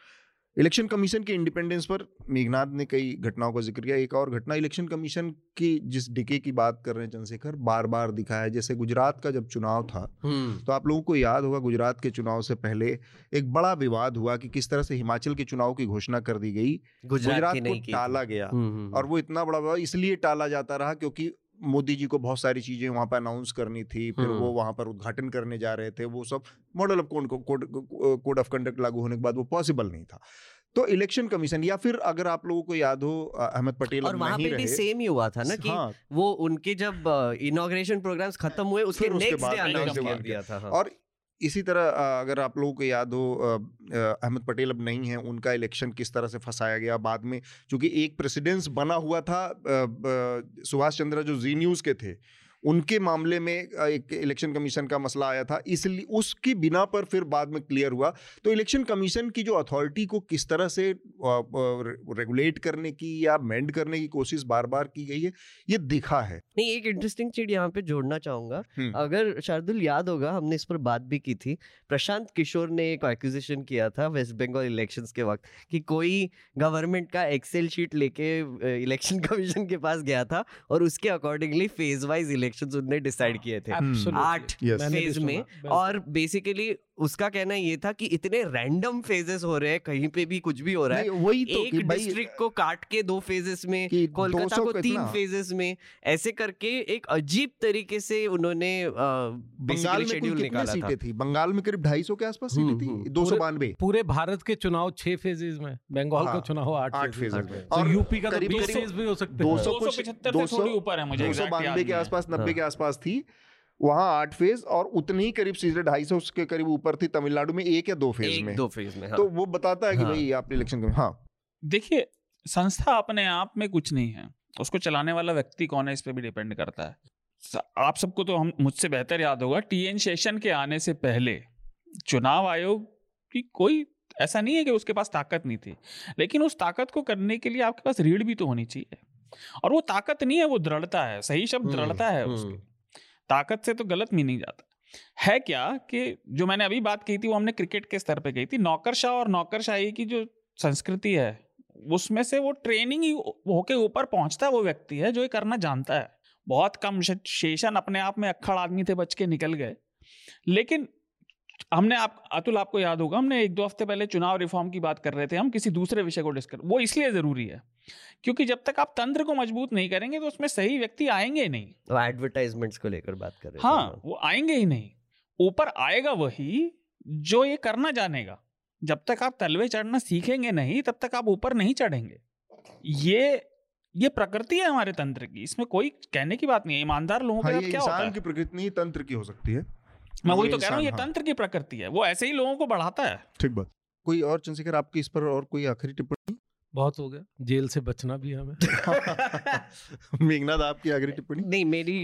S3: इलेक्शन कमीशन के इंडिपेंडेंस पर मेघनाथ ने कई घटनाओं का ज़िक्र किया। एक और घटना इलेक्शन कमीशन की जिस डिके की बात कर रहे हैं चंद्रशेखर बार बार दिखा है जैसे गुजरात का जब चुनाव था
S5: हम्म।
S3: तो आप लोगों को याद होगा गुजरात के चुनाव से पहले एक बड़ा विवाद हुआ कि किस तरह से हिमाचल के चुनाव की घोषणा कर दी गई।
S5: गुजरात
S3: गुजरात
S5: को।
S3: टाला गया
S5: हम्म, हम्म,
S3: और वो इतना बड़ा विवाद इसलिए टाला जाता रहा क्योंकि मोदी जी को बहुत सारी चीज़ें वहाँ पर अनाउंस करनी थी फिर
S5: हम्म।
S3: वो वहाँ पर उद्घाटन करने जा रहे थे वो सब model of code code of conduct लागू होने के बाद वो पॉसिबल नहीं था तो इलेक्शन कमीशन या फिर अगर आप लोगों को याद हो अहमद पटेल
S5: और वहाँ पे भी
S3: रहे
S5: सेम ही हुआ था ना कि
S3: हाँ,
S5: वो उनके जब इनोग्रेशन प्रोग्राम्स खत्म हुए उसके
S3: उसके
S5: नेक्स्ट डे अनाउंस कर दिया था हाँ।
S3: और इसी तरह अगर आप लोगों को याद हो अहमद पटेल अब नहीं है, उनका इलेक्शन किस तरह से फंसाया गया बाद में क्योंकि एक प्रेसिडेंस बना हुआ था सुभाष चंद्र जो जी न्यूज़ के थे उनके मामले में एक इलेक्शन कमीशन का मसला आया था इसलिए उसकी बिना पर फिर बाद में क्लियर हुआ। तो इलेक्शन कमीशन की जो अथॉरिटी को किस तरह से रेगुलेट करने की या मेंड करने की कोशिश बार बार की गई है ये दिखा है।
S5: नहीं एक इंटरेस्टिंग चीज़ यहाँ पे जोड़ना चाहूँगा। अगर शार्दुल याद होगा हमने इस पर बात भी की थी प्रशांत किशोर ने एक एक्विजिशन किया था वेस्ट बंगाल इलेक्शन के वक्त कि कोई गवर्नमेंट का एक्सेल शीट लेके इलेक्शन [LAUGHS] कमीशन के पास गया था और उसके अकॉर्डिंगली फ़ेज़ वाइज इलेक्शंस उन्होंने डिसाइड किए थे। आठ फ़ेज़ में और बेसिकली उसका कहना ये था कि इतने रैंडम फेजेस हो रहे हैं कहीं पे भी कुछ भी हो रहा है।
S3: वही तो
S5: एक डिस्ट्रिक्ट को काट के दो फेजेस में कोलकाता को तीन फेजेस में ऐसे करके एक अजीब तरीके से उन्होंने
S3: बंगाल में कुल
S5: शेड्यूल
S3: कितने
S5: निकाला
S3: सीटें थी। बंगाल में करीब ढाई सौ के आसपास सीटें
S5: हम्म,
S3: थी
S5: हम्म।
S3: दो सौ बानवे।
S4: पूरे भारत के चुनाव छह फेजेस में बंगाल
S3: हाँ,
S4: का चुनाव आठ
S3: आठ
S4: फेजेस में। तो
S3: और
S4: यूपी का तो
S3: करीब-
S4: बीस
S3: करीब
S4: फ़ेज़ भी हो सकते
S3: दो सौ कुछ
S1: 275
S3: दो
S1: ऊपर है मुझे
S3: दो सौ बानवे के आसपास नब्बे
S5: हाँ।
S3: के आसपास थी। वहाँ आठ फ़ेज़ और उतनी ही करीब सीटें ढाई सौ के करीब ऊपर थी तमिलनाडु में एक या दो फ़ेज़ में।
S5: दो फ़ेज़ में हाँ।
S3: तो वो बताता है कि
S5: हाँ।
S3: भाई आप इलेक्शन हाँ।
S1: देखिए संस्था अपने आप में कुछ नहीं है। उसको चलाने वाला व्यक्ति कौन है इस पे भी डिपेंड करता है। आप सबको तो हम मुझसे बेहतर याद होगा टीएन सेशन के आने से पहले चुनाव आयोग की कोई ऐसा नहीं है कि उसके पास ताकत नहीं थी। लेकिन उस ताकत को करने के लिए आपके पास रीढ़ भी तो होनी चाहिए। और वो ताकत नहीं है वो दृढ़ता है। सही शब्द
S5: हम्म,
S1: दृढ़ता है
S5: हम्म।
S1: उसकी। ताकत से तो गलत मीनिंग जाता। है क्या कि जो मैंने अभी बात की थी, वो हमने क्रिकेट के स्तर पे कही थी। नौकरशाह और नौकरशाही की जो संस्कृति है, उसमें से वो ट्रेनिंग ही होके ऊपर पहुँचता है वो व्यक्ति है, जो ये करना जानता है। बहुत कम शेषन अपने आप में अक्खड़ आदमी थे, बच के निकल गए। लेकिन हमने आप, अतुल, आपको याद होगा, हमने एक दो हफ़्ते पहले चुनाव रिफॉर्म की बात कर रहे थे, हम किसी दूसरे विषय को डिस्कस, वो इसलिए ज़रूरी है क्योंकि जब तक आप तंत्र को मज़बूत नहीं करेंगे तो उसमें सही व्यक्ति आएँगे ही नहीं।
S5: तो एडवर्टाइजमेंट्स को लेकर बात कर रहे
S1: हाँ वो आएँगे ही नहीं। ऊपर आएगा वही जो ये करना जानेगा। जब तक आप तलवे चढ़ना सीखेंगे नहीं तब तक आप ऊपर नहीं चढ़ेंगे। ये ये प्रकृति है हमारे तंत्र की। इसमें कोई कहने की बात नहीं है। ईमानदार लोगों के
S3: हाँ
S1: क्या होता है?
S3: की प्रकृति नहीं तंत्र की हो सकती है।
S1: मैं वही तो कह रहा हूँ ये
S3: हाँ।
S1: तंत्र की प्रकृति है। वो ऐसे ही लोगों को बढ़ाता है।
S3: ठीक बात। कोई और चंद्रशेखर आपकी इस पर और कोई आखिरी टिप्पणी?
S4: बहुत हो गया। जेल से बचना भी हमें। [LAUGHS]
S3: मेघनाथ आपकी आखिरी टिप्पणी?
S5: नहीं मेरी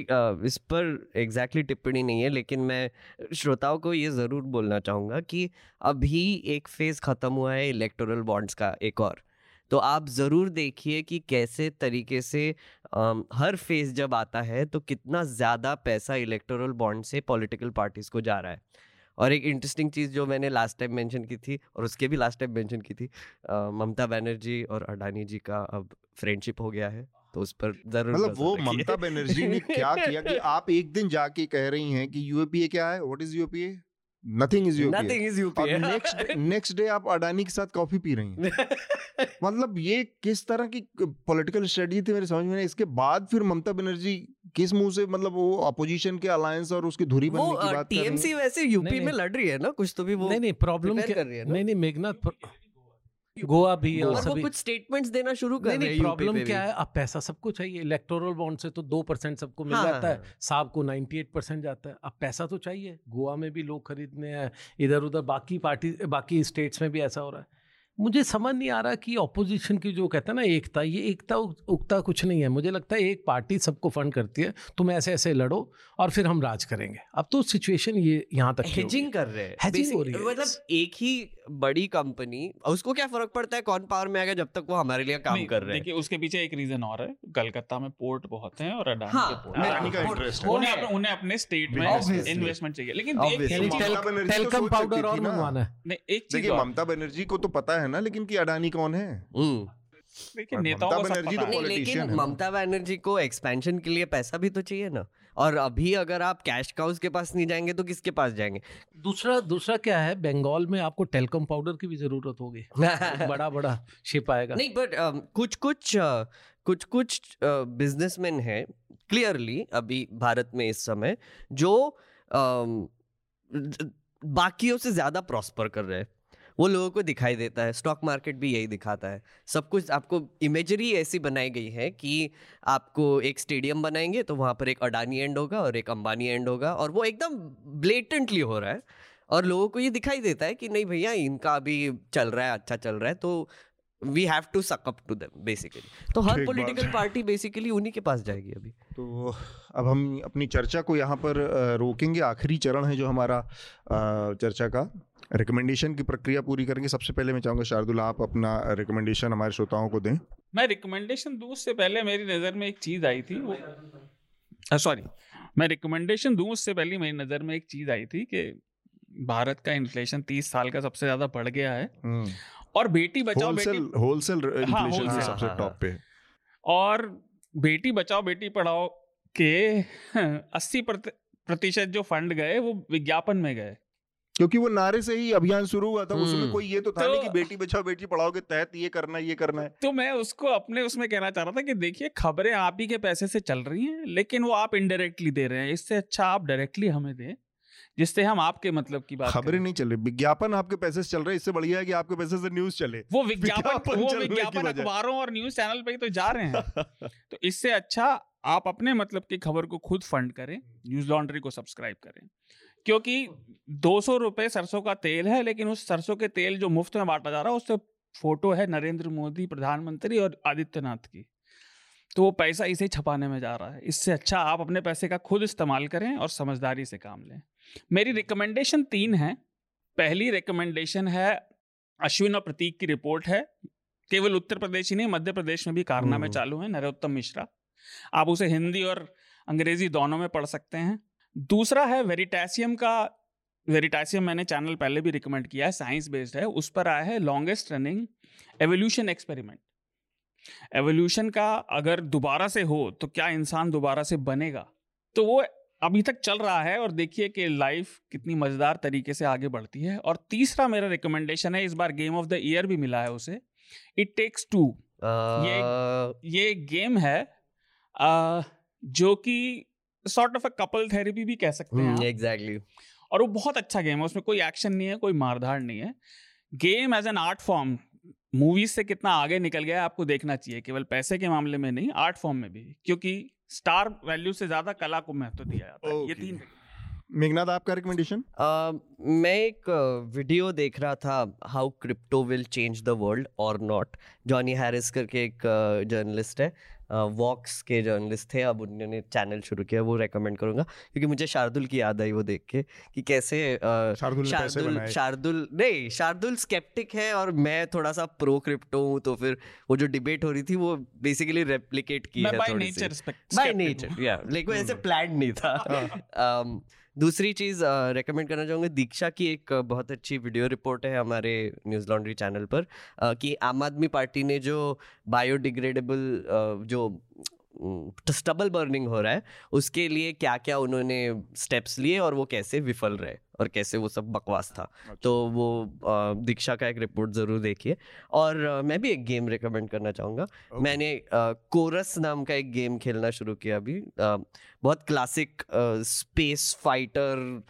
S5: इस पर एग्जैक्टली टिप्पणी नहीं है लेकिन मैं श्रोताओं को ये ज़रूर बोलना चाहूँगा कि अभी एक फ़ेज़ ख़त्म हुआ है इलेक्टोरल बॉन्ड्स का एक और। तो आप ज़रूर देखिए कि कैसे तरीके से अम, हर फ़ेज़ जब आता है तो कितना ज़्यादा पैसा इलेक्टोरल बॉन्ड से पॉलिटिकल पार्टीज़ को जा रहा है। और एक इंटरेस्टिंग चीज़ जो मैंने लास्ट टाइम मेंशन की थी और उसके भी लास्ट टाइम मेंशन की थी ममता बनर्जी और अडानी जी का अब फ्रेंडशिप हो गया है तो उस पर ज़रूर
S3: मतलब वो ममता बनर्जी ने क्या किया कि [LAUGHS] आप एक दिन जाके कह रही हैं कि यूएपीए क्या है? What is UAPA nothing is UAPA
S5: is is
S3: और नेक्स्ट नेक्स्ट डे आप अडानी के साथ कॉफ़ी पी रही हैं। [LAUGHS] मतलब ये किस तरह की पॉलिटिकल स्ट्रेटजी थी मेरे समझ में नहीं इसके बाद फिर ममता बनर्जी किस मुँह से मतलब वो अपोजिशन के अलायंस और उसकी धुरी बनने की बात कर रही
S5: टीएमसी वैसे यूपी में लड़ रही है ना कुछ तो भी वो
S4: नहीं नहीं प्रॉब्लम
S5: कर रही है
S4: नहीं नहीं मेघनाथ गोवा भी और सभी
S5: कुछ स्टेटमेंट्स देना शुरू कर
S4: नहीं
S5: रहे हैं।
S4: प्रॉब्लम क्या है? अब पैसा सबको चाहिए इलेक्टोरल बॉन्ड से तो दो परसेंट सबको मिल हाँ, जाता है साहब को 98 परसेंट जाता है। अब पैसा तो चाहिए। गोवा में भी लोग खरीदने हैं इधर उधर बाकी पार्टी बाकी स्टेट्स में भी ऐसा हो रहा है। मुझे समझ नहीं आ रहा कि ऑपोजिशन की जो कहते हैं ना एकता ये एकता उगता कुछ नहीं है। मुझे लगता है एक पार्टी सबको फंड करती है तुम ऐसे ऐसे लड़ो और फिर हम राज करेंगे। अब तो सिचुएशन ये यहाँ तक
S5: हेजिंग कर रहे हैं। है। मतलब एक ही बड़ी कंपनी उसको क्या फ़र्क पड़ता है कौन पावर में आएगा जब तक वो हमारे लिए काम कर रहे हैं?
S1: देखिए उसके पीछे एक रीजन और है। कलकत्ता में पोर्ट बहुत है और अडानी हाँ, के पोर्ट का इंटरेस्ट है। उन्हें अपने स्टेट में इन्वेस्टमेंट चाहिए। लेकिन
S3: है। नहीं एक चीज़ ममता बनर्जी को तो पता है ना लेकिन कि अडानी कौन है? हम्म।
S5: देखिए नेताओं को सब पता लेकिन ममता बनर्जी को एक्सपेंशन के लिए पैसा भी तो चाहिए ना। और अभी अगर आप कैश काउस के पास नहीं जाएँगे तो किसके पास जाएँगे?
S4: दूसरा दूसरा क्या है? बंगाल में आपको टेलकम पाउडर की भी ज़रूरत होगी। बड़ा बड़ा शिप आएगा।
S5: नहीं बट uh, कुछ कुछ uh, कुछ कुछ बिजनेसमैन uh, है क्लियरली अभी भारत में इस समय जो uh, बाकियों से ज़्यादा प्रॉस्पर कर रहे हैं। वो लोगों को दिखाई देता है स्टॉक मार्केट भी यही दिखाता है। सब कुछ आपको इमेजरी ऐसी बनाई गई है कि आपको एक स्टेडियम बनाएँगे तो वहाँ पर एक अडानी एंड होगा और एक अंबानी एंड होगा और वो एकदम ब्लेटेंटली हो रहा है और लोगों को ये दिखाई देता है कि नहीं भैया इनका अभी चल रहा है अच्छा चल रहा है तो we have to suck up to them basically तो हर पॉलिटिकल पार्टी बेसिकली उन्हीं के पास जाएगी अभी।
S3: तो अब हम अपनी चर्चा को यहाँ पर रोकेंगे आखिरी चरण है जो हमारा चर्चा का। रिकमेंडेशन की प्रक्रिया पूरी करेंगे। सबसे पहले मैं चाहूँगा शार्दुल आप अपना रिकमेंडेशन हमारे श्रोताओं को दें।
S1: मैं रिकमेंडेशन दूँ उससे पहले मेरी नज़र में एक चीज़ आई थी वो सॉरी मैं रिकमेंडेशन दूँ उससे पहले मेरी नज़र में एक चीज़ आई थी कि भारत का इन्फ्लेशन तीस साल का सबसे ज़्यादा बढ़ गया है। हम्म। और बेटी बचाओ
S3: होलसेल होलसेल इन्फ्लेशन सबसे टॉप पे
S1: और बेटी बचाओ बेटी पढ़ाओ के [LAUGHS] अस्सी प्रतिशत जो फंड गए वो विज्ञापन में गए।
S3: क्योंकि वो नारे से ही अभियान शुरू हुआ था उसमें हम्म। कोई ये तो था तो, नहीं कि बेटी बचाओ बेटी पढ़ाओ के तहत ये करना ये करना है।
S1: तो मैं उसको अपने उसमें कहना चाह रहा था कि देखिए खबरें आप ही के पैसे से चल रही हैं लेकिन वो आप इनडायरेक्टली दे रहे हैं। इससे अच्छा आप डायरेक्टली हमें दें जिससे हम आपके मतलब की बात
S3: खबरें नहीं चल रही विज्ञापन आपके पैसे से चल रहे इससे बढ़िया है कि आपके पैसे से न्यूज़ चले।
S1: वो विज्ञापन वो विज्ञापन अखबारों और न्यूज़ चैनल पे ही तो जा रहे हैं। [LAUGHS] तो इससे अच्छा आप अपने मतलब की खबर को खुद फंड करें न्यूज़ लॉन्ड्री को सब्सक्राइब करें। क्योंकि दो सौ रुपये सरसों का तेल है लेकिन उस सरसों के तेल जो मुफ़्त में बांटा जा रहा है उससे फ़ोटो है नरेंद्र मोदी प्रधानमंत्री और आदित्यनाथ की। तो वो पैसा इसे छपाने में जा रहा है। इससे अच्छा आप अपने पैसे का खुद इस्तेमाल करें और समझदारी से काम लें। मेरी रिकमेंडेशन तीन है। पहली रिकमेंडेशन है अश्विन और प्रतीक की रिपोर्ट है। केवल उत्तर प्रदेश ही नहीं मध्य प्रदेश में भी कारनामे चालू हैं नरोत्तम मिश्रा। आप उसे हिंदी और अंग्रेज़ी दोनों में पढ़ सकते हैं। दूसरा है वेरिटेशियम का वेरिटासियम मैंने चैनल पहले भी रिकमेंड किया है साइंस बेस्ड है उस पर आया है longest running evolution experiment evolution का अगर दोबारा से हो तो क्या इंसान दोबारा से बनेगा? तो वो अभी तक चल रहा है और देखिए कि लाइफ कितनी मज़ेदार तरीके से आगे बढ़ती है। और तीसरा मेरा रिकमेंडेशन है इस बार गेम ऑफ़ द ईयर भी मिला है उसे। इट टेक्स टू ये ये गेम है uh, जो कि sort of a couple therapy भी कह सकते हैं
S5: एग्जैक्टली hmm, exactly.
S1: और वो बहुत अच्छा गेम है उसमें कोई एक्शन नहीं है कोई मारधाड़ नहीं है। Game as an art form movies से कितना आगे निकल गया आपको देखना चाहिए केवल पैसे के मामले में नहीं आर्ट फॉर्म में भी क्योंकि स्टार वैल्यू से ज़्यादा कला को महत्व दिया जाता है। ये तीन
S3: मेघनाथ आपका रिकमेंडेशन
S5: uh, मैं एक वीडियो uh, देख रहा था how crypto will change the world और नॉट जॉनी हैरिस करके एक जर्नलिस्ट uh, है। वॉक्स के जर्नलिस्ट थे अब उन्होंने चैनल शुरू किया वो रेकमेंड करूँगा क्योंकि मुझे शार्दुल की याद आई वो देख के कि कैसे शार्दुल शार्दुल शार्दुल नहीं शार्दुल स्केप्टिक है और मैं थोड़ा सा प्रो क्रिप्टो हूँ तो फिर वो जो डिबेट हो रही थी वो बेसिकली रेप्लिकेट की है थोड़ी सी बाय नेचर या लेकिन ऐसे प्लान नहीं था। हाँ। [LAUGHS] दूसरी चीज़ रेकमेंड करना चाहूँगा दीक्षा की एक बहुत अच्छी वीडियो रिपोर्ट है हमारे न्यूज़ लॉन्ड्री चैनल पर कि आम आदमी पार्टी ने जो बायोडिग्रेडेबल जो स्टबल बर्निंग हो रहा है, उसके लिए क्या क्या उन्होंने स्टेप्स लिए और वो कैसे विफल रहे। और कैसे वो सब बकवास था। अच्छा। तो वो दीक्षा का एक रिपोर्ट ज़रूर देखिए। और मैं भी एक गेम रिकमेंड करना चाहूँगा। मैंने कोरस नाम का एक गेम खेलना शुरू किया अभी। बहुत classic space fighter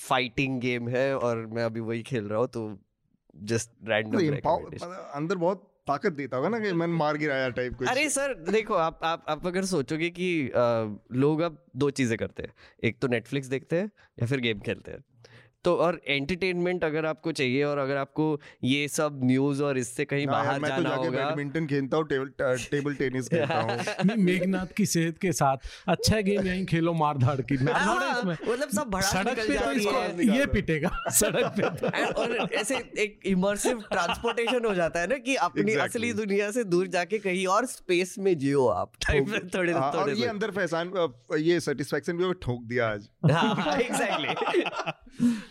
S5: fighting game है और मैं अभी वही खेल रहा हूँ तो जस्ट रैंडम
S3: अंदर बहुत ताकत देता होगा ना कि मैंने मार गिराया टाइप कुछ।
S5: अरे सर देखो आप आप आप अगर सोचोगे कि आ, लोग अब दो चीज़ें करते हैं। एक तो नेटफ्लिक्स देखते हैं या फिर गेम खेलते हैं। तो और एंटरटेनमेंट अगर आपको चाहिए और अगर आपको ये सब न्यूज़ और इससे कहीं बाहर
S3: मैं तो
S5: जाना
S3: जाके
S5: होगा।
S3: बैडमिंटन खेलता हूँ टेबल टेबल टेनिस खेलता हूँ। [LAUGHS]
S4: मेघनाथ की सेहत के साथ अच्छा गेम यहीं खेलो मार धाड़ की। मैं
S5: हाँ, मतलब सब भड़ास
S4: सड़क पे तो इसको ये पिटेगा। [LAUGHS] सड़क पे तो।
S5: और ऐसे एक इमर्सिव ट्रांसपोर्टेशन हो जाता है ना कि अपनी
S3: Exactly.
S5: असली दुनिया से दूर जाके कहीं और स्पेस में जियो आप। [LAUGHS] टाइप में थोड़े
S3: हाँ, और
S5: थोड़े
S3: ये अंदर फैसान ये सेटिस्फेक्शन भी ठोक दिया आज।
S5: हाँ एग्जैक्टली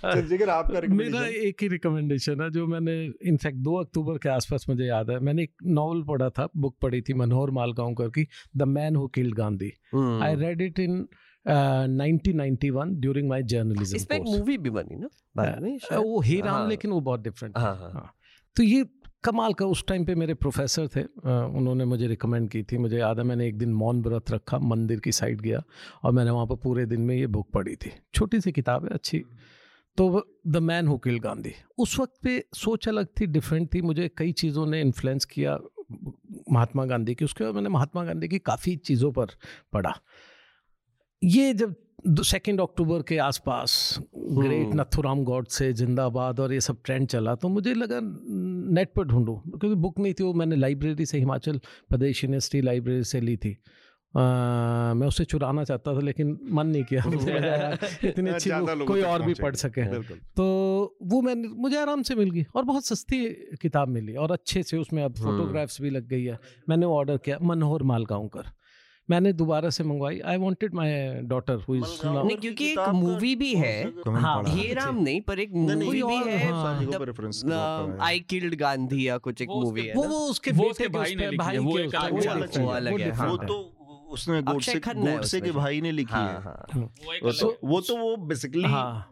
S3: चंद्रशेखर आपका [LAUGHS]
S4: मेरा एक ही रिकमेंडेशन है जो मैंने इनफैक्ट दो अक्टूबर के आसपास मुझे याद है। मैंने एक नॉवल पढ़ा था बुक पढ़ी थी मनोहर मालगांवकर की the man who killed Gandhi. I read it in 1991 during my journalism
S5: इस पे एक मूवी भी बनी ना बाद में
S4: वो ही राम
S5: हाँ।
S4: लेकिन वो बहुत डिफरेंट
S5: हाँ हाँ।
S4: हाँ। तो ये कमाल का उस टाइम पे मेरे प्रोफेसर थे उन्होंने मुझे रिकमेंड की थी। मुझे याद है मैंने एक दिन मौन व्रत रखा मंदिर की साइड गया और मैंने वहाँ पर पूरे दिन में ये बुक पढ़ी थी। छोटी सी किताब है अच्छी। तो the man who kill Gandhi उस वक्त पे सोच अलग थी डिफरेंट थी। मुझे कई चीज़ों ने इन्फ्लुएंस किया महात्मा गांधी की। उसके बाद मैंने महात्मा गांधी की काफ़ी चीज़ों पर पढ़ा। ये जब सेकेंड अक्टूबर के आसपास ग्रेट। नथुराम गॉड से जिंदाबाद और ये सब ट्रेंड चला तो मुझे लगा नेट पर ढूंढूं। क्योंकि बुक नहीं थी वो मैंने लाइब्रेरी से हिमाचल प्रदेश यूनिवर्सिटी लाइब्रेरी से ली थी। आ, मैं उसे चुराना चाहता था लेकिन मन नहीं किया मुझे इतनी अच्छी कोई और भी पढ़ सके। तो वो मैंने मुझे आराम से मिल गई और बहुत सस्ती किताब मिली और अच्छे से उसमें अब फोटोग्राफ्स भी लग गई है। मैंने वो ऑर्डर किया मनोहर मालगांवकर। मैंने दोबारा से मंगवाई। I wanted my daughter who
S5: क्योंकि एक मूवी भी है।
S4: हाँ,
S5: ये राम नहीं पर एक मूवी भी है। आई किल्ड गांधी या कुछ एक मूवी है
S4: वो वो उसके
S1: वो
S4: बेटे
S1: उसके
S4: के
S1: भाई ने लिखी है, वो अलग है,
S4: है,
S5: है, हाँ।
S4: है।
S3: तो उसने गोडसे गोडसे के भाई ने लिखी
S5: हाँ
S3: है।
S5: हाँ।
S1: वो
S3: वो तो वो तो वो बेसिकली
S4: हाँ।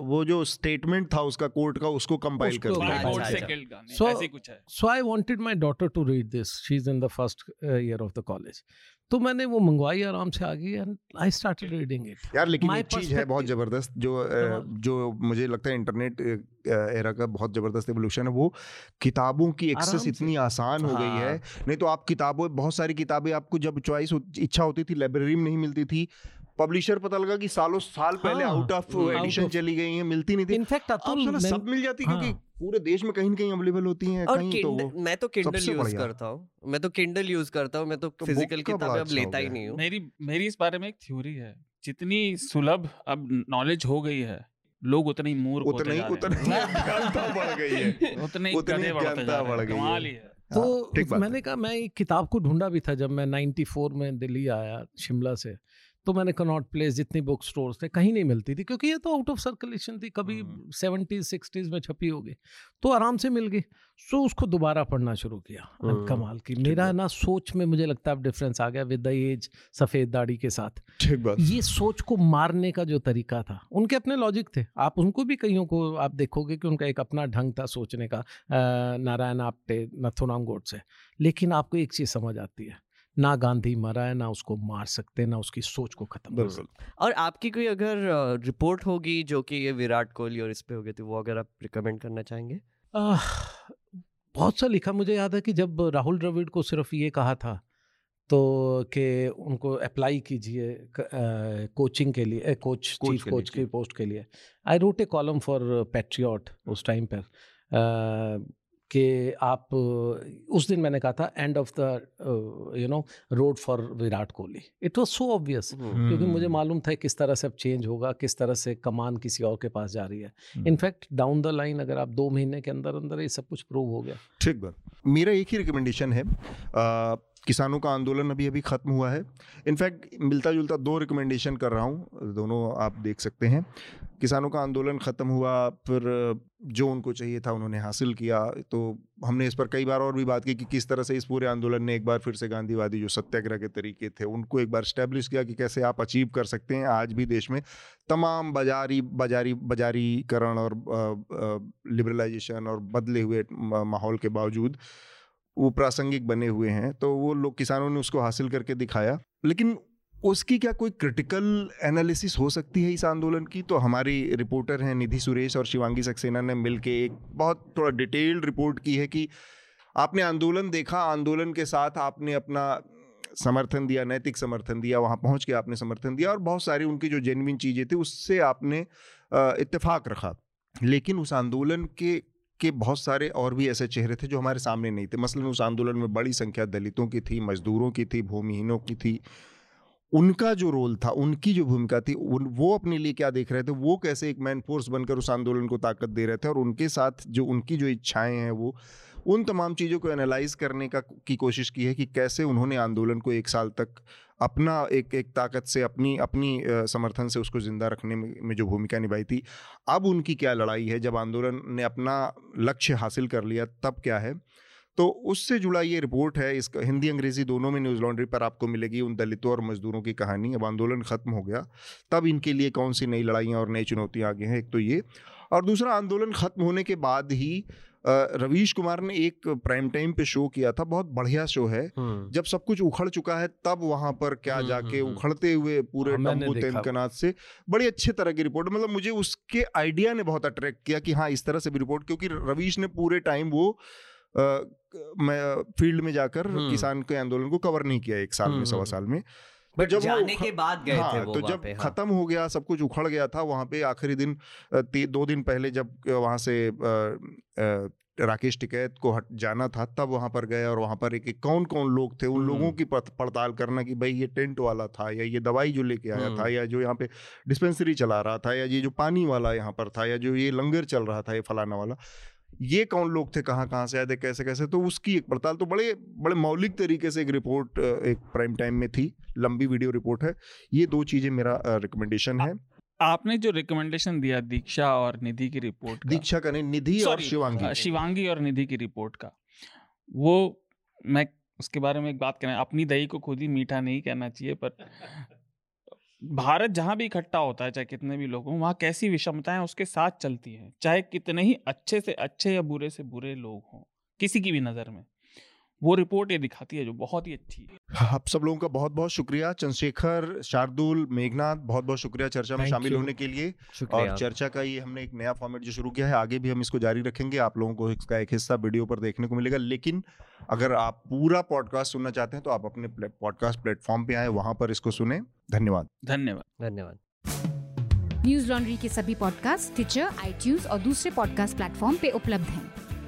S3: वो जो स्टेटमेंट था उसका कोर्ट का उसको कंपाइल कर दिया
S1: से है।
S4: So I wanted my daughter to read this she is in the first year of the college तो मैंने वो मंगवाई आराम से आ गई and I started reading it
S3: यार लेकिन एक चीज़ है बहुत ज़बरदस्त जो
S4: हाँ।
S3: जो मुझे लगता है इंटरनेट एरा का बहुत ज़बरदस्त एवोल्यूशन है वो किताबों की एक्सेस इतनी आसान हो गई है। नहीं तो आप किताबों बहुत सारी किताबें आपको जब चॉइस इच्छा होती थी लाइब्रेरी में नहीं मिलती थी पब्लिशर पता लगा कि सालों साल
S4: हाँ, पहले
S3: आउट ऑफ़ एडिशन चली गई हैं मिलती नहीं थी।
S4: इनफैक्ट
S3: अब सब मिल जाती क्योंकि
S4: हाँ।
S3: पूरे देश में कहीं कहीं अवेलेबल होती हैं
S5: और
S3: कहीं तो
S5: मैं तो किंडल यूज़ करता हूँ। मैं तो किंडल यूज़ करता हूँ मैं तो
S3: तो
S5: फ़िज़िकल
S3: बड़ा
S5: किताबें अब
S3: अच्छा
S5: लेता ही नहीं हूँ।
S1: मेरी मेरी इस बारे में एक थ्योरी है। जितनी सुलभ अब नॉलेज हो गई है लोग उतने ही मूर्ख होते
S3: उतना ही
S1: जा रहे ही।
S3: अज्ञानता बढ़ गई है। [LAUGHS]
S1: उतने ही
S3: उतनी
S1: गधे बढ़ते
S3: अज्ञानता
S1: जा रहे
S3: बढ़ गई हाँ,
S4: तो मैंने कहा मैं एक किताब को ढूंढा भी था जब मैं 94 में दिल्ली आया शिमला से। तो मैंने कनॉट प्लेस जितनी बुक स्टोर्स थे कहीं नहीं मिलती थी क्योंकि ये तो आउट ऑफ़ सर्कुलेशन थी कभी। सेवेंटीज सिक्सटीज में छपी होगी तो आराम से मिल गई। सो उसको दोबारा पढ़ना शुरू किया
S5: हम्म,
S4: कमाल की। मेरा ना सोच में मुझे लगता है अब डिफरेंस आ गया विद द एज सफ़ेद दाढ़ी के साथ।
S3: ठीक बात।
S4: ये सोच को मारने का जो तरीका था उनके अपने लॉजिक थे। आप उनको भी कईयों को आप देखोगे कि उनका एक अपना ढंग था सोचने का नारायण आप्टे नथुराम गोडसे। लेकिन आपको एक चीज़ समझ आती है ना गांधी मरा है ना उसको मार सकते ना उसकी सोच को खत्म कर
S3: बिल्कुल।
S5: और आपकी कोई अगर रिपोर्ट होगी जो कि ये विराट कोहली और इस पे हो गई थी वो अगर आप रिकमेंड करना चाहेंगे?
S4: आह, बहुत सा लिखा मुझे याद है कि जब राहुल द्रविड़ को सिर्फ़ ये कहा था तो कि उनको अप्लाई कीजिए कोचिंग के लिए कोच चीफ कोच की पोस्ट के लिए। I wrote a column for Patriot उस टाइम पर। कि आप उस दिन मैंने कहा था end of the you know road for Virat Kohli. It was so obvious क्योंकि मुझे। मालूम था किस तरह से अब चेंज होगा किस तरह से कमान किसी और के पास जा रही है। इनफैक्ट डाउन द लाइन अगर आप दो महीने के अंदर अंदर ये सब कुछ प्रूव हो गया।
S3: ठीक बात। मेरा एक ही रिकमेंडेशन है। आ, किसानों का आंदोलन अभी अभी ख़त्म हुआ है। इनफैक्ट मिलता जुलता दो रिकमेंडेशन कर रहा हूँ, दोनों आप देख सकते हैं। किसानों का आंदोलन ख़त्म हुआ, फिर जो उनको चाहिए था उन्होंने हासिल किया। तो हमने इस पर कई बार और भी बात की कि किस तरह से इस पूरे आंदोलन ने एक बार फिर से गांधीवादी जो सत्याग्रह के तरीके थे, उनको एक बार स्टैब्लिश किया कि कैसे आप अचीव कर सकते हैं आज भी देश में तमाम बाजारी बाजारी, बाजारीकरण और लिबरलाइजेशन और बदले हुए माहौल के बावजूद। वो प्रासंगिक बने हुए हैं तो वो लोग, किसानों ने उसको हासिल करके दिखाया। लेकिन उसकी क्या कोई क्रिटिकल एनालिसिस हो सकती है इस आंदोलन की? तो हमारी रिपोर्टर हैं निधि सुरेश और शिवांगी सक्सेना ने मिलके एक बहुत थोड़ा डिटेल्ड रिपोर्ट की है कि आपने आंदोलन देखा, आंदोलन के साथ आपने अपना समर्थन दिया, नैतिक समर्थन दिया, वहाँ पहुँच के आपने समर्थन दिया, और बहुत सारी उनकी जो जेनविन चीज़ें थी, उससे आपने इत्तेफाक रखा। लेकिन उस आंदोलन के के बहुत सारे और भी ऐसे चेहरे थे जो हमारे सामने नहीं थे। मसलन उस आंदोलन में बड़ी संख्या दलितों की थी, मजदूरों की थी, भूमिहीनों की थी। उनका जो रोल था, उनकी जो भूमिका थी, उन, वो अपने लिए क्या देख रहे थे? वो कैसे एक मैन फोर्स बनकर उस आंदोलन को ताकत दे रहे थे? और उनके साथ जो उनकी जो इच्छाएँ हैं वो, उन तमाम चीज़ों को एनालाइज करने का, की कोशिश की है कि कैसे उन्होंने आंदोलन को एक साल तक अपना एक एक ताकत से अपनी अपनी समर्थन से उसको ज़िंदा रखने में, जो भूमिका निभाई थी। अब उनकी क्या लड़ाई है? जब आंदोलन ने अपना लक्ष्य हासिल कर लिया तब क्या है? तो उससे जुड़ा ये रिपोर्ट है इस हिंदी अंग्रेज़ी दोनों में न्यूज़ लॉन्ड्री पर आपको मिलेगी उन दलितों और मजदूरों की कहानी। अब आंदोलन ख़त्म हो गया तब इनके लिए कौन सी नई लड़ाइयाँ और नई चुनौतियाँ आगे हैं? एक तो ये। और दूसरा आंदोलन ख़त्म होने के बाद ही रवीश कुमार ने एक प्राइम टाइम पे शो किया था बहुत बढ़िया शो है। हम्म। जब सब कुछ उखड़ चुका है तब वहाँ पर क्या हम्म, जाके हम्म, उखड़ते हुए पूरे हाँ, टम्बू तेमकनाथ से बड़ी अच्छे तरह की रिपोर्ट। मतलब मुझे उसके आइडिया ने बहुत अट्रैक्ट किया कि हाँ इस तरह से भी रिपोर्ट क्योंकि रवीश ने पूरे टाइम वो मैं फ़ील्ड में जाकर किसान के आंदोलन को कवर नहीं किया एक साल में सवा साल में।
S5: बट जब जाने के बाद गए हाँ, थे वो
S3: तो जब हाँ. खत्म हो गया सब कुछ उखड़ गया था वहाँ पे आखिरी दिन दो दिन पहले जब वहाँ से राकेश टिकैत को हट जाना था तब वहाँ पर गए और वहाँ पर एक, एक कौन कौन लोग थे उन लोगों हम्म। की पड़ताल करना कि भाई ये टेंट वाला था या ये दवाई जो लेके आया था हम्म। या जो यहाँ पे डिस्पेंसरी चला रहा था या ये जो पानी वाला यहाँ पर था या जो ये लंगर चल रहा था ये फलाना वाला ये कौन लोग थे? कहाँ कहाँ से आए थे? कैसे कैसे? तो उसकी एक पड़ताल तो बड़े बड़े मौलिक तरीके से एक रिपोर्ट एक प्राइम टाइम में थी। लंबी वीडियो रिपोर्ट है। ये दो चीज़ें मेरा रिकमेंडेशन है।
S1: आपने जो रिकमेंडेशन दिया दीक्षा और निधि की रिपोर्ट
S3: दीक्षा का नहीं निधि और शिवांगी।
S1: शिवांगी और निधि की रिपोर्ट का। वो मैं उसके बारे में एक बात कहना अपनी दही को खुद ही मीठा नहीं कहना चाहिए पर भारत जहाँ भी इकट्ठा होता है, चाहे कितने भी लोग हों, वहाँ कैसी विषमताएँ उसके साथ चलती हैं, चाहे कितने ही अच्छे से अच्छे या बुरे से बुरे लोग हों, किसी की भी नज़र में। वो रिपोर्ट ये दिखाती है जो बहुत ही अच्छी
S3: है। आप सब लोगों का बहुत बहुत शुक्रिया। चंद्रशेखर शार्दुल मेघनाथ बहुत बहुत शुक्रिया चर्चा में शामिल होने के लिए। और चर्चा का ये हमने एक नया फॉर्मेट जो शुरू किया है आगे भी हम इसको जारी रखेंगे। आप लोगों को इसका एक हिस्सा वीडियो पर देखने को मिलेगा। लेकिन अगर आप पूरा पॉडकास्ट सुनना चाहते हैं तो आप अपने पॉडकास्ट प्लेटफॉर्म पे आए वहाँ पर इसको सुने। धन्यवाद।
S1: धन्यवाद।
S5: धन्यवाद।
S2: न्यूज़ लॉन्ड्री के सभी पॉडकास्ट ट्विटर आई और दूसरे पॉडकास्ट प्लेटफॉर्म पे उपलब्ध हैं।